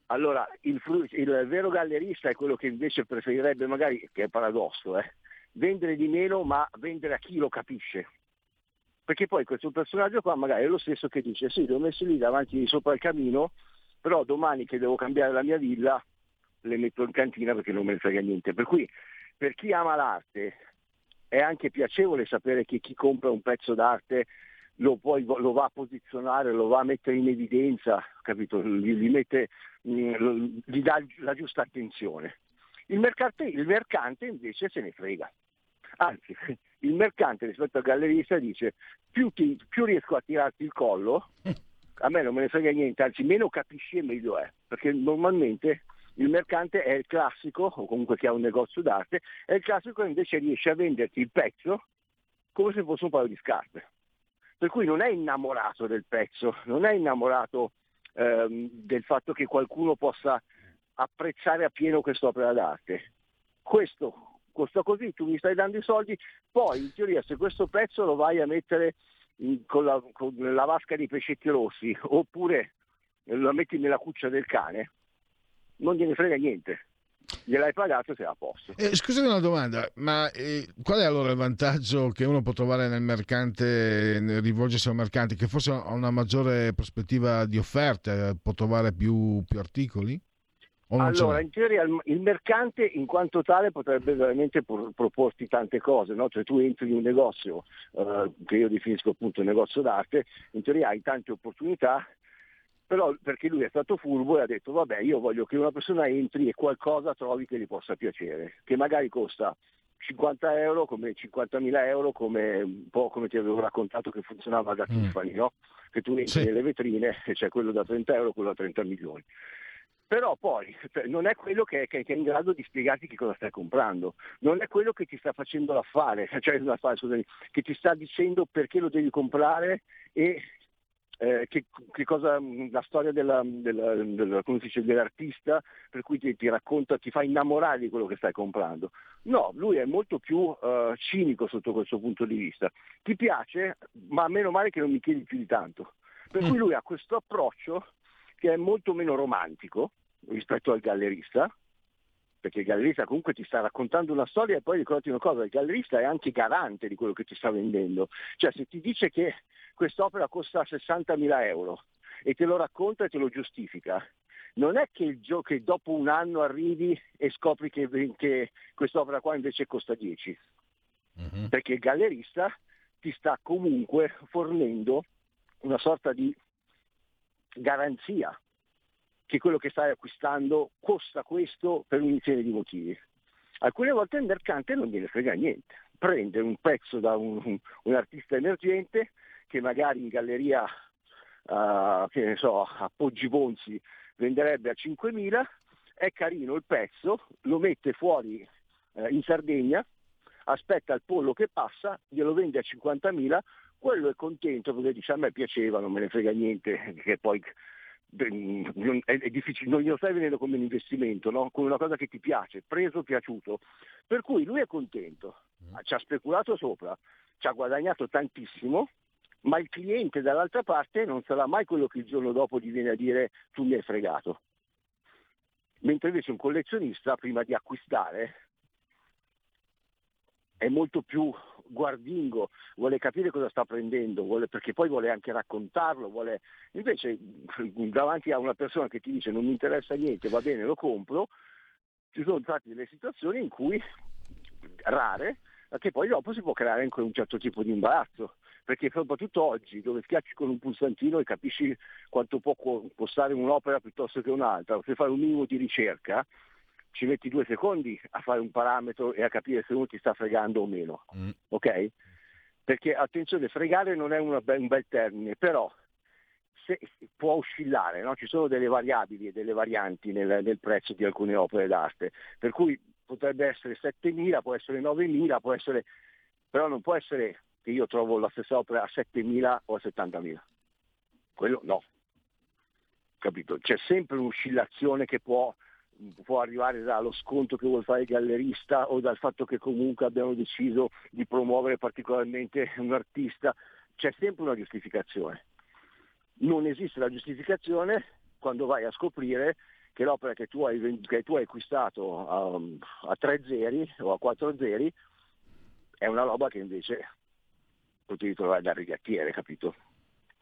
Speaker 30: allora il, fru- il vero gallerista è quello che invece preferirebbe magari, che è paradosso, eh, vendere di meno ma vendere a chi lo capisce. Perché poi questo personaggio qua magari è lo stesso che dice sì, l'ho messo lì davanti sopra il camino, però domani che devo cambiare la mia villa le metto in cantina perché non me ne frega niente. Per cui per chi ama l'arte è anche piacevole sapere che chi compra un pezzo d'arte lo, poi, lo va a posizionare, lo va a mettere in evidenza, capito? Gli, gli mette, mm, gli dà la giusta attenzione. Il mercante, il mercante invece se ne frega. Anzi, il mercante rispetto al gallerista dice più, ti- più riesco a tirarti il collo, a me non me ne frega niente, anzi meno capisci e meglio è, perché normalmente il mercante è il classico, o comunque chi ha un negozio d'arte, è il classico che invece riesce a venderti il pezzo come se fosse un paio di scarpe. Per cui non è innamorato del pezzo, non è innamorato ehm, del fatto che qualcuno possa apprezzare appieno quest'opera d'arte. Questo costa così, tu mi stai dando i soldi, poi in teoria se questo pezzo lo vai a mettere in- con, la, con la vasca di pescetti rossi oppure lo metti nella cuccia del cane, non gliene frega niente. Gliel'hai pagato sei a posto.
Speaker 2: Eh, scusami una domanda, ma eh, qual è allora il vantaggio che uno può trovare nel mercante, nel rivolgersi al mercante, che forse ha una maggiore prospettiva di offerte, può trovare più, più articoli?
Speaker 30: Allora, in teoria il, mercante in quanto tale potrebbe veramente pro- proporti tante cose, no? Cioè tu entri in un negozio, eh, che io definisco appunto un negozio d'arte, in teoria hai tante opportunità, però perché lui è stato furbo e ha detto vabbè io voglio che una persona entri e qualcosa trovi che gli possa piacere, che magari costa 50 euro come 50.000 euro come un po' come ti avevo raccontato che funzionava da Tiffany, no? Che tu entri nelle vetrine e c'è quello da 30 euro, quello da 30 milioni però poi cioè, non è quello che, che- è in grado di spiegarti che cosa stai comprando, non è quello che ti sta facendo l'affare, cioè l'affare, scusami, che ti sta dicendo perché lo devi comprare e eh, che, che cosa, la storia della- della- della- dice, dell'artista per cui ti, ti racconta, ti fa innamorare di quello che stai comprando. No, lui è molto più eh, cinico sotto questo punto di vista. Ti piace, ma meno male che non mi chiedi più di tanto. Per cui lui ha questo approccio che è molto meno romantico rispetto al gallerista, perché il gallerista comunque ti sta raccontando una storia e poi ricordati una cosa, il gallerista è anche garante di quello che ti sta vendendo. Cioè se ti dice che quest'opera costa 60.000 euro e te lo racconta e te lo giustifica, non è che, il gio- che dopo un anno arrivi e scopri che, che quest'opera qua invece costa 10, perché il gallerista ti sta comunque fornendo una sorta di garanzia che quello che stai acquistando costa questo per un'insieme di motivi. Alcune volte il mercante non gliene frega niente, prende un pezzo da un, un- un artista emergente che magari in galleria ah, che ne so, a Poggi Bonzi venderebbe a 5.000, è carino il pezzo, lo mette fuori eh, in Sardegna, aspetta il pollo che passa, glielo vende a 50.000, quello è contento perché dice a me piaceva, non me ne frega niente, che poi è, è difficile, non glielo stai vendendo come un investimento, no? come una cosa che ti piace, preso, piaciuto. Per cui lui è contento, ci ha speculato sopra, ci ha guadagnato tantissimo, ma il cliente dall'altra parte non sarà mai quello che il giorno dopo gli viene a dire tu mi hai fregato. Mentre invece un collezionista prima di acquistare è molto più guardingo, vuole capire cosa sta prendendo, vuole- perché poi vuole anche raccontarlo, vuole... invece davanti a una persona che ti dice non mi interessa niente, va bene, lo compro, ci sono state delle situazioni in cui, rare, che poi dopo si può creare anche un certo tipo di imbarazzo, perché soprattutto oggi dove schiacci con un pulsantino e capisci quanto può co- costare un'opera piuttosto che un'altra, se fai un minimo di ricerca, ci metti due secondi a fare un parametro e a capire se uno ti sta fregando o meno. Ok? Perché attenzione, fregare non è be- un bel termine, però se- può oscillare, no? ci sono delle variabili e delle varianti nel, nel prezzo di alcune opere d'arte, per cui potrebbe essere 7.000, può essere 9.000, può essere, però non può essere che io trovo la stessa opera a 7.000 o a 70.000. Quello no. Capito? C'è sempre un'oscillazione che può, può arrivare dallo sconto che vuole fare il gallerista o dal fatto che comunque abbiamo deciso di promuovere particolarmente un artista. C'è sempre una giustificazione. Non esiste la giustificazione quando vai a scoprire che l'opera che tu hai, che tu hai acquistato a, a 3 zeri o a 4 zeri è una roba che invece potevi trovare da rigattiere, capito?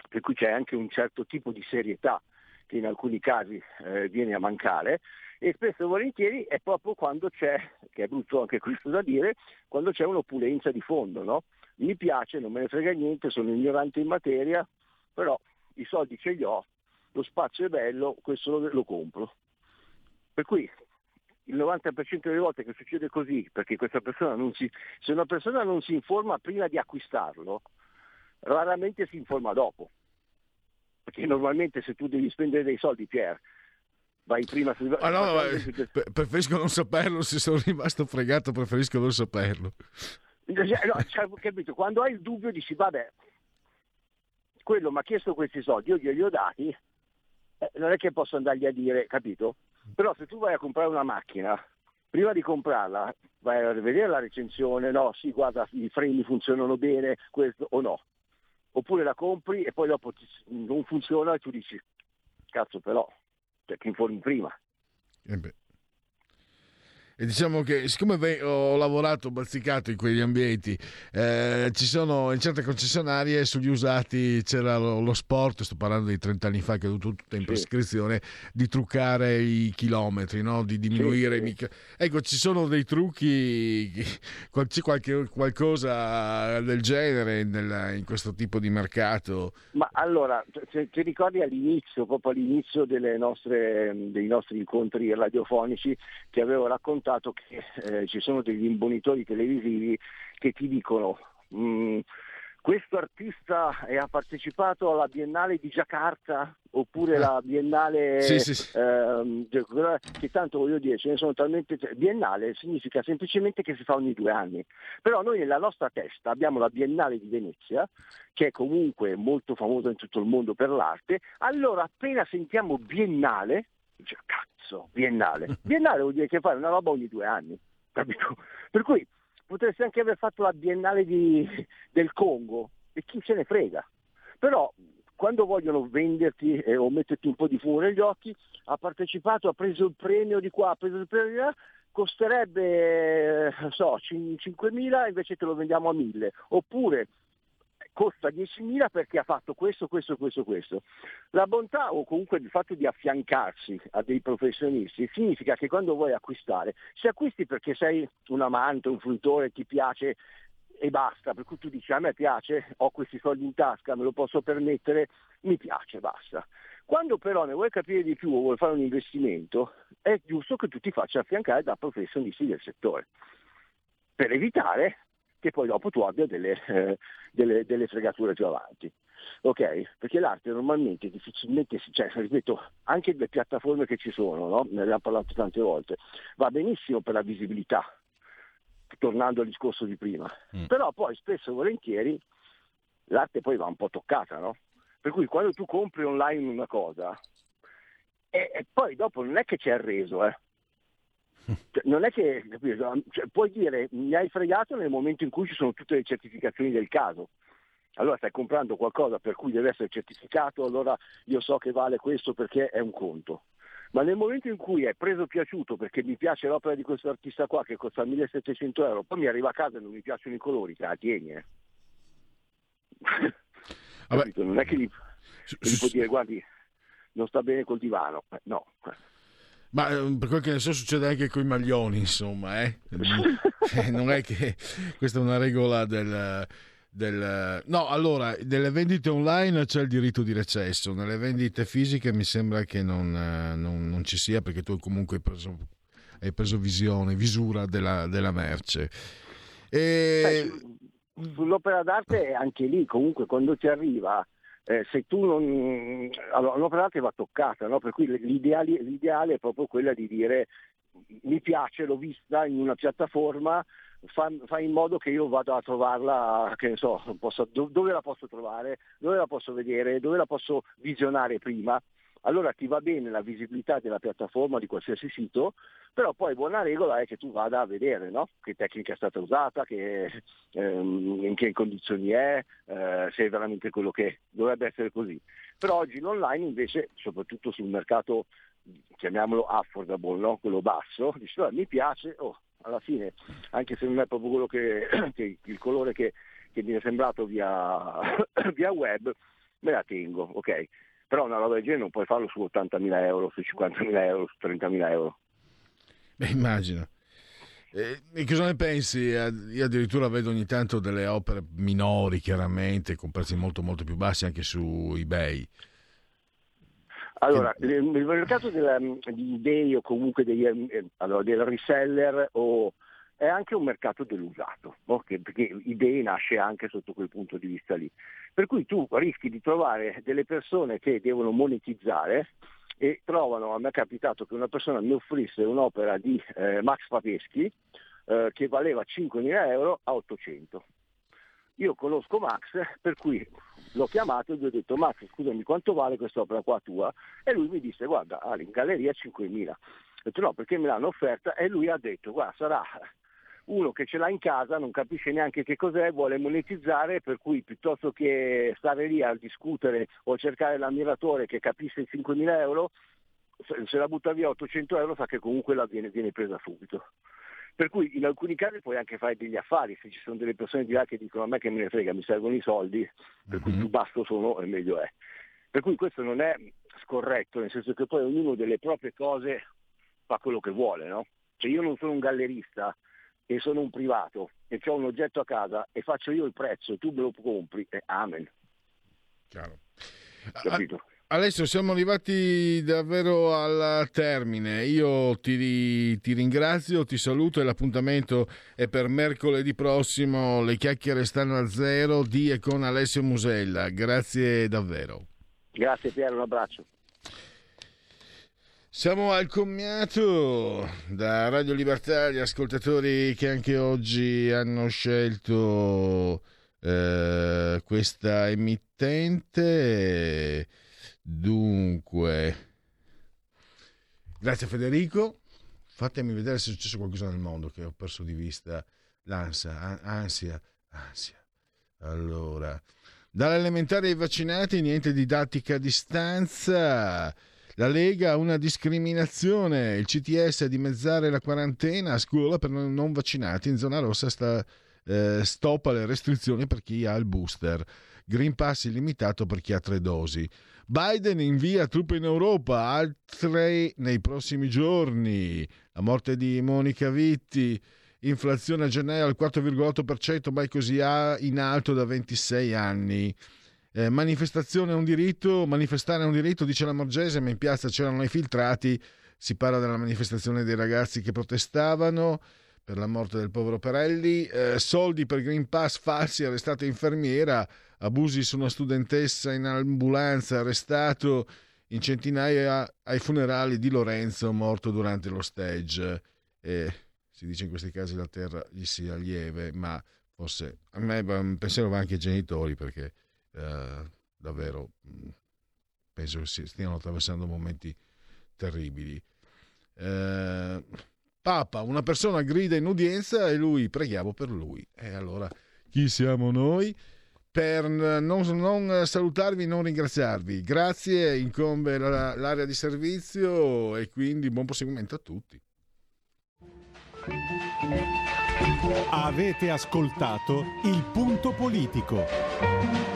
Speaker 30: Per cui c'è anche un certo tipo di serietà che in alcuni casi eh, viene a mancare e spesso e volentieri è proprio quando c'è, che è brutto anche questo da dire, quando c'è un'opulenza di fondo, no? Mi piace, non me ne frega niente, sono ignorante in materia, però i soldi ce li ho, lo spazio è bello, questo lo, lo compro. Per cui il 90% delle volte che succede così, perché questa persona non si, se una persona non si informa prima di acquistarlo, raramente si informa dopo. Perché normalmente se tu devi spendere dei soldi, Pier, vai prima su...
Speaker 2: Ah, pre- preferisco non saperlo, se sono rimasto fregato preferisco non saperlo.
Speaker 30: No, capito? Quando hai il dubbio dici, vabbè, quello mi ha chiesto questi soldi, io glieli ho dati, eh, non è che posso andargli a dire, capito? Però se tu vai a comprare una macchina, prima di comprarla vai a vedere la recensione, no, sì, guarda, i freni funzionano bene, questo o no. Oppure la compri e poi dopo non funziona e tu dici, cazzo però, cioè, ti informi prima.
Speaker 2: Eh. E diciamo che siccome ho lavorato bazzicato in quegli ambienti, eh, ci sono in certe concessionarie sugli usati c'era lo, lo sport, sto parlando di 30 anni fa che è tutto, tutto in prescrizione, di truccare i chilometri, no? di diminuire i micro... Ecco, ci sono dei trucchi, c'è qualche, qualcosa del genere nel- in questo tipo di mercato?
Speaker 30: Ma allora, ti ricordi all'inizio, proprio all'inizio delle nostre- dei nostri incontri radiofonici, ti avevo raccontato che eh, ci sono degli imbonitori televisivi che ti dicono "Mm, questo artista è- ha partecipato alla Biennale di Giacarta? Oppure la Biennale
Speaker 2: Sì, sì, sì.
Speaker 30: ehm, che tanto voglio dire ce ne sono talmente Biennale significa semplicemente che si fa ogni due anni. Però noi nella nostra testa abbiamo la Biennale di Venezia che è comunque molto famosa in tutto il mondo per l'arte. Allora appena sentiamo Biennale dice cazzo Biennale. Biennale vuol dire che fai una roba ogni due anni capito? per cui potresti anche aver fatto la Biennale di- del Congo e chi se ne frega. Però quando vogliono venderti eh, o metterti un po' di fumo negli occhi, ha partecipato, ha preso il premio di qua, ha preso il premio di là, costerebbe, eh, non so, cin- 5.000 invece te lo vendiamo a 1.000, oppure costa 10.000 perché ha fatto questo, questo, questo, questo. La bontà o comunque il fatto di affiancarsi a dei professionisti significa che quando vuoi acquistare, se acquisti perché sei un amante, un fruitore, ti piace e basta, per cui tu dici a me piace, ho questi soldi in tasca, me lo posso permettere, mi piace, basta. Quando però ne vuoi capire di più o vuoi fare un investimento, è giusto che tu ti faccia affiancare da professionisti del settore, per evitare che poi dopo tu abbia delle, eh, delle- delle fregature più avanti. Ok? Perché l'arte normalmente difficilmente cioè, ripeto, anche le piattaforme che ci sono, no? ne abbiamo parlato tante volte, va benissimo per la visibilità, tornando al discorso di prima. Però poi spesso e volentieri l'arte poi va un po' toccata, no? Per cui quando tu compri online una cosa, e, e poi dopo non è che c'è il reso, eh. Cioè, non è che capito? Cioè, puoi dire mi hai fregato nel momento in cui ci sono tutte le certificazioni del caso. Allora stai comprando qualcosa per cui deve essere certificato, allora io so che vale questo perché è un conto. Ma nel momento in cui è preso piaciuto perché mi piace l'opera di questo artista qua che costa 1700 euro, poi mi arriva a casa e non mi piacciono i colori, te la tieni. eh. Non è che gli, gli puoi dire guardi, non sta bene col divano. Eh, No,
Speaker 2: Ma eh, per quel che ne so succede anche con i maglioni, insomma, eh? Eh, non è che questa è una regola del, del- No, allora, nelle vendite online c'è il diritto di recesso, nelle vendite fisiche mi sembra che non, eh, non- non ci sia perché tu comunque hai preso, hai preso visione, visura della, della merce. E...
Speaker 30: Sull'opera d'arte anche lì, comunque quando ti arriva, eh, se tu non... Allora, l'opera d'arte va toccata, no? per cui l'ideale, l'ideale è proprio quella di dire mi piace, l'ho vista in una piattaforma, fa, fa in modo che io vada a trovarla, che ne so, posso- do- dove la posso trovare, dove la posso vedere, dove la posso visionare prima. Allora ti va bene la visibilità della piattaforma di qualsiasi sito, però poi buona regola è che tu vada a vedere no? che tecnica è stata usata, che, ehm, in che condizioni è, eh, se è veramente quello che è. dovrebbe essere così. Però oggi l'online invece, soprattutto sul mercato, chiamiamolo affordable, no? quello basso, dice "Ah, mi piace, oh, alla fine, anche se non è proprio quello che, che- il colore che che mi è sembrato via, via web, me la tengo, ok? Però una roba del genere non puoi farlo su 80.000 euro, su 50.000 euro, su 30.000 euro.
Speaker 2: Beh, immagino. E cosa ne pensi? Eh, Io addirittura vedo ogni tanto delle opere minori, chiaramente, con prezzi molto molto più bassi anche su eBay.
Speaker 30: Allora, il mercato della- di idee o comunque degli, eh, allora, del reseller o- è anche un mercato dell'usato, no? Che- perché idee nasce anche sotto quel punto di vista lì. Per cui tu rischi di trovare delle persone che devono monetizzare e trovano, a me è capitato che una persona mi offrisse un'opera di eh, Max Papeschi eh, che valeva 5.000 euro a 800. Io conosco Max, per cui l'ho chiamato e gli ho detto Max scusami quanto vale quest'opera qua tua? E lui mi disse guarda in galleria 5.000. Ho detto no perché me l'hanno offerta e lui ha detto guarda sarà uno che ce l'ha in casa, non capisce neanche che cos'è, vuole monetizzare, per cui piuttosto che stare lì a discutere o cercare l'ammiratore che capisce i 5.000 euro, se la butta via 800 euro sa che comunque la viene, viene presa subito. Per cui in alcuni casi puoi anche fare degli affari, se ci sono delle persone di là che dicono a me che me ne frega, mi servono i soldi, per cui più basso sono e meglio è. Per cui questo non è scorretto, nel senso che poi ognuno delle proprie cose fa quello che vuole, no? Cioè io non sono un gallerista e sono un privato e ho un oggetto a casa e faccio io il prezzo tu me lo compri, e amen.
Speaker 2: Chiaro.
Speaker 30: Capito?
Speaker 2: Alessio, siamo arrivati davvero al termine. Io ti, ti ringrazio, ti saluto e l'appuntamento è per mercoledì prossimo. Le chiacchiere stanno a zero di e con Alessio Musella. Grazie davvero.
Speaker 30: Grazie Piero, un abbraccio.
Speaker 2: Siamo al commiato da Radio Libertà, gli ascoltatori che anche oggi hanno scelto eh, questa emittente. Dunque, grazie Federico. Fatemi vedere se è successo qualcosa nel mondo che ho perso di vista l'ansia, an- ansia, ansia. Allora, dall'elementare ai vaccinati, niente didattica a distanza. La Lega ha una discriminazione. Il CTS a dimezzare la quarantena a scuola per non vaccinati. In zona rossa sta, eh, stop alle restrizioni per chi ha il booster. Green Pass illimitato per chi ha tre dosi. Biden invia truppe in Europa, altre nei prossimi giorni. La morte di Monica Vitti. Inflazione a gennaio al 4,8%, mai così in alto da 26 anni. Eh, manifestazione è un diritto, manifestare è un diritto, dice la Morgese, ma in piazza c'erano i filtrati. Si parla della manifestazione dei ragazzi che protestavano per la morte del povero Perelli. Eh, soldi per Green Pass falsi, arrestata infermiera. Abusi su una studentessa in ambulanza, arrestato in centinaia ai funerali di Lorenzo, morto durante lo stage. E si dice in questi casi la terra gli sia lieve, ma forse a me un pensiero va anche ai genitori perché eh, davvero mh, penso che stiano attraversando momenti terribili. Eh, Papa, una persona grida in udienza e lui preghiamo per lui. E allora chi siamo noi? Per non, non salutarvi, non ringraziarvi. Grazie, incombe la- l'area di servizio e quindi buon proseguimento a tutti.
Speaker 19: Avete ascoltato il punto politico.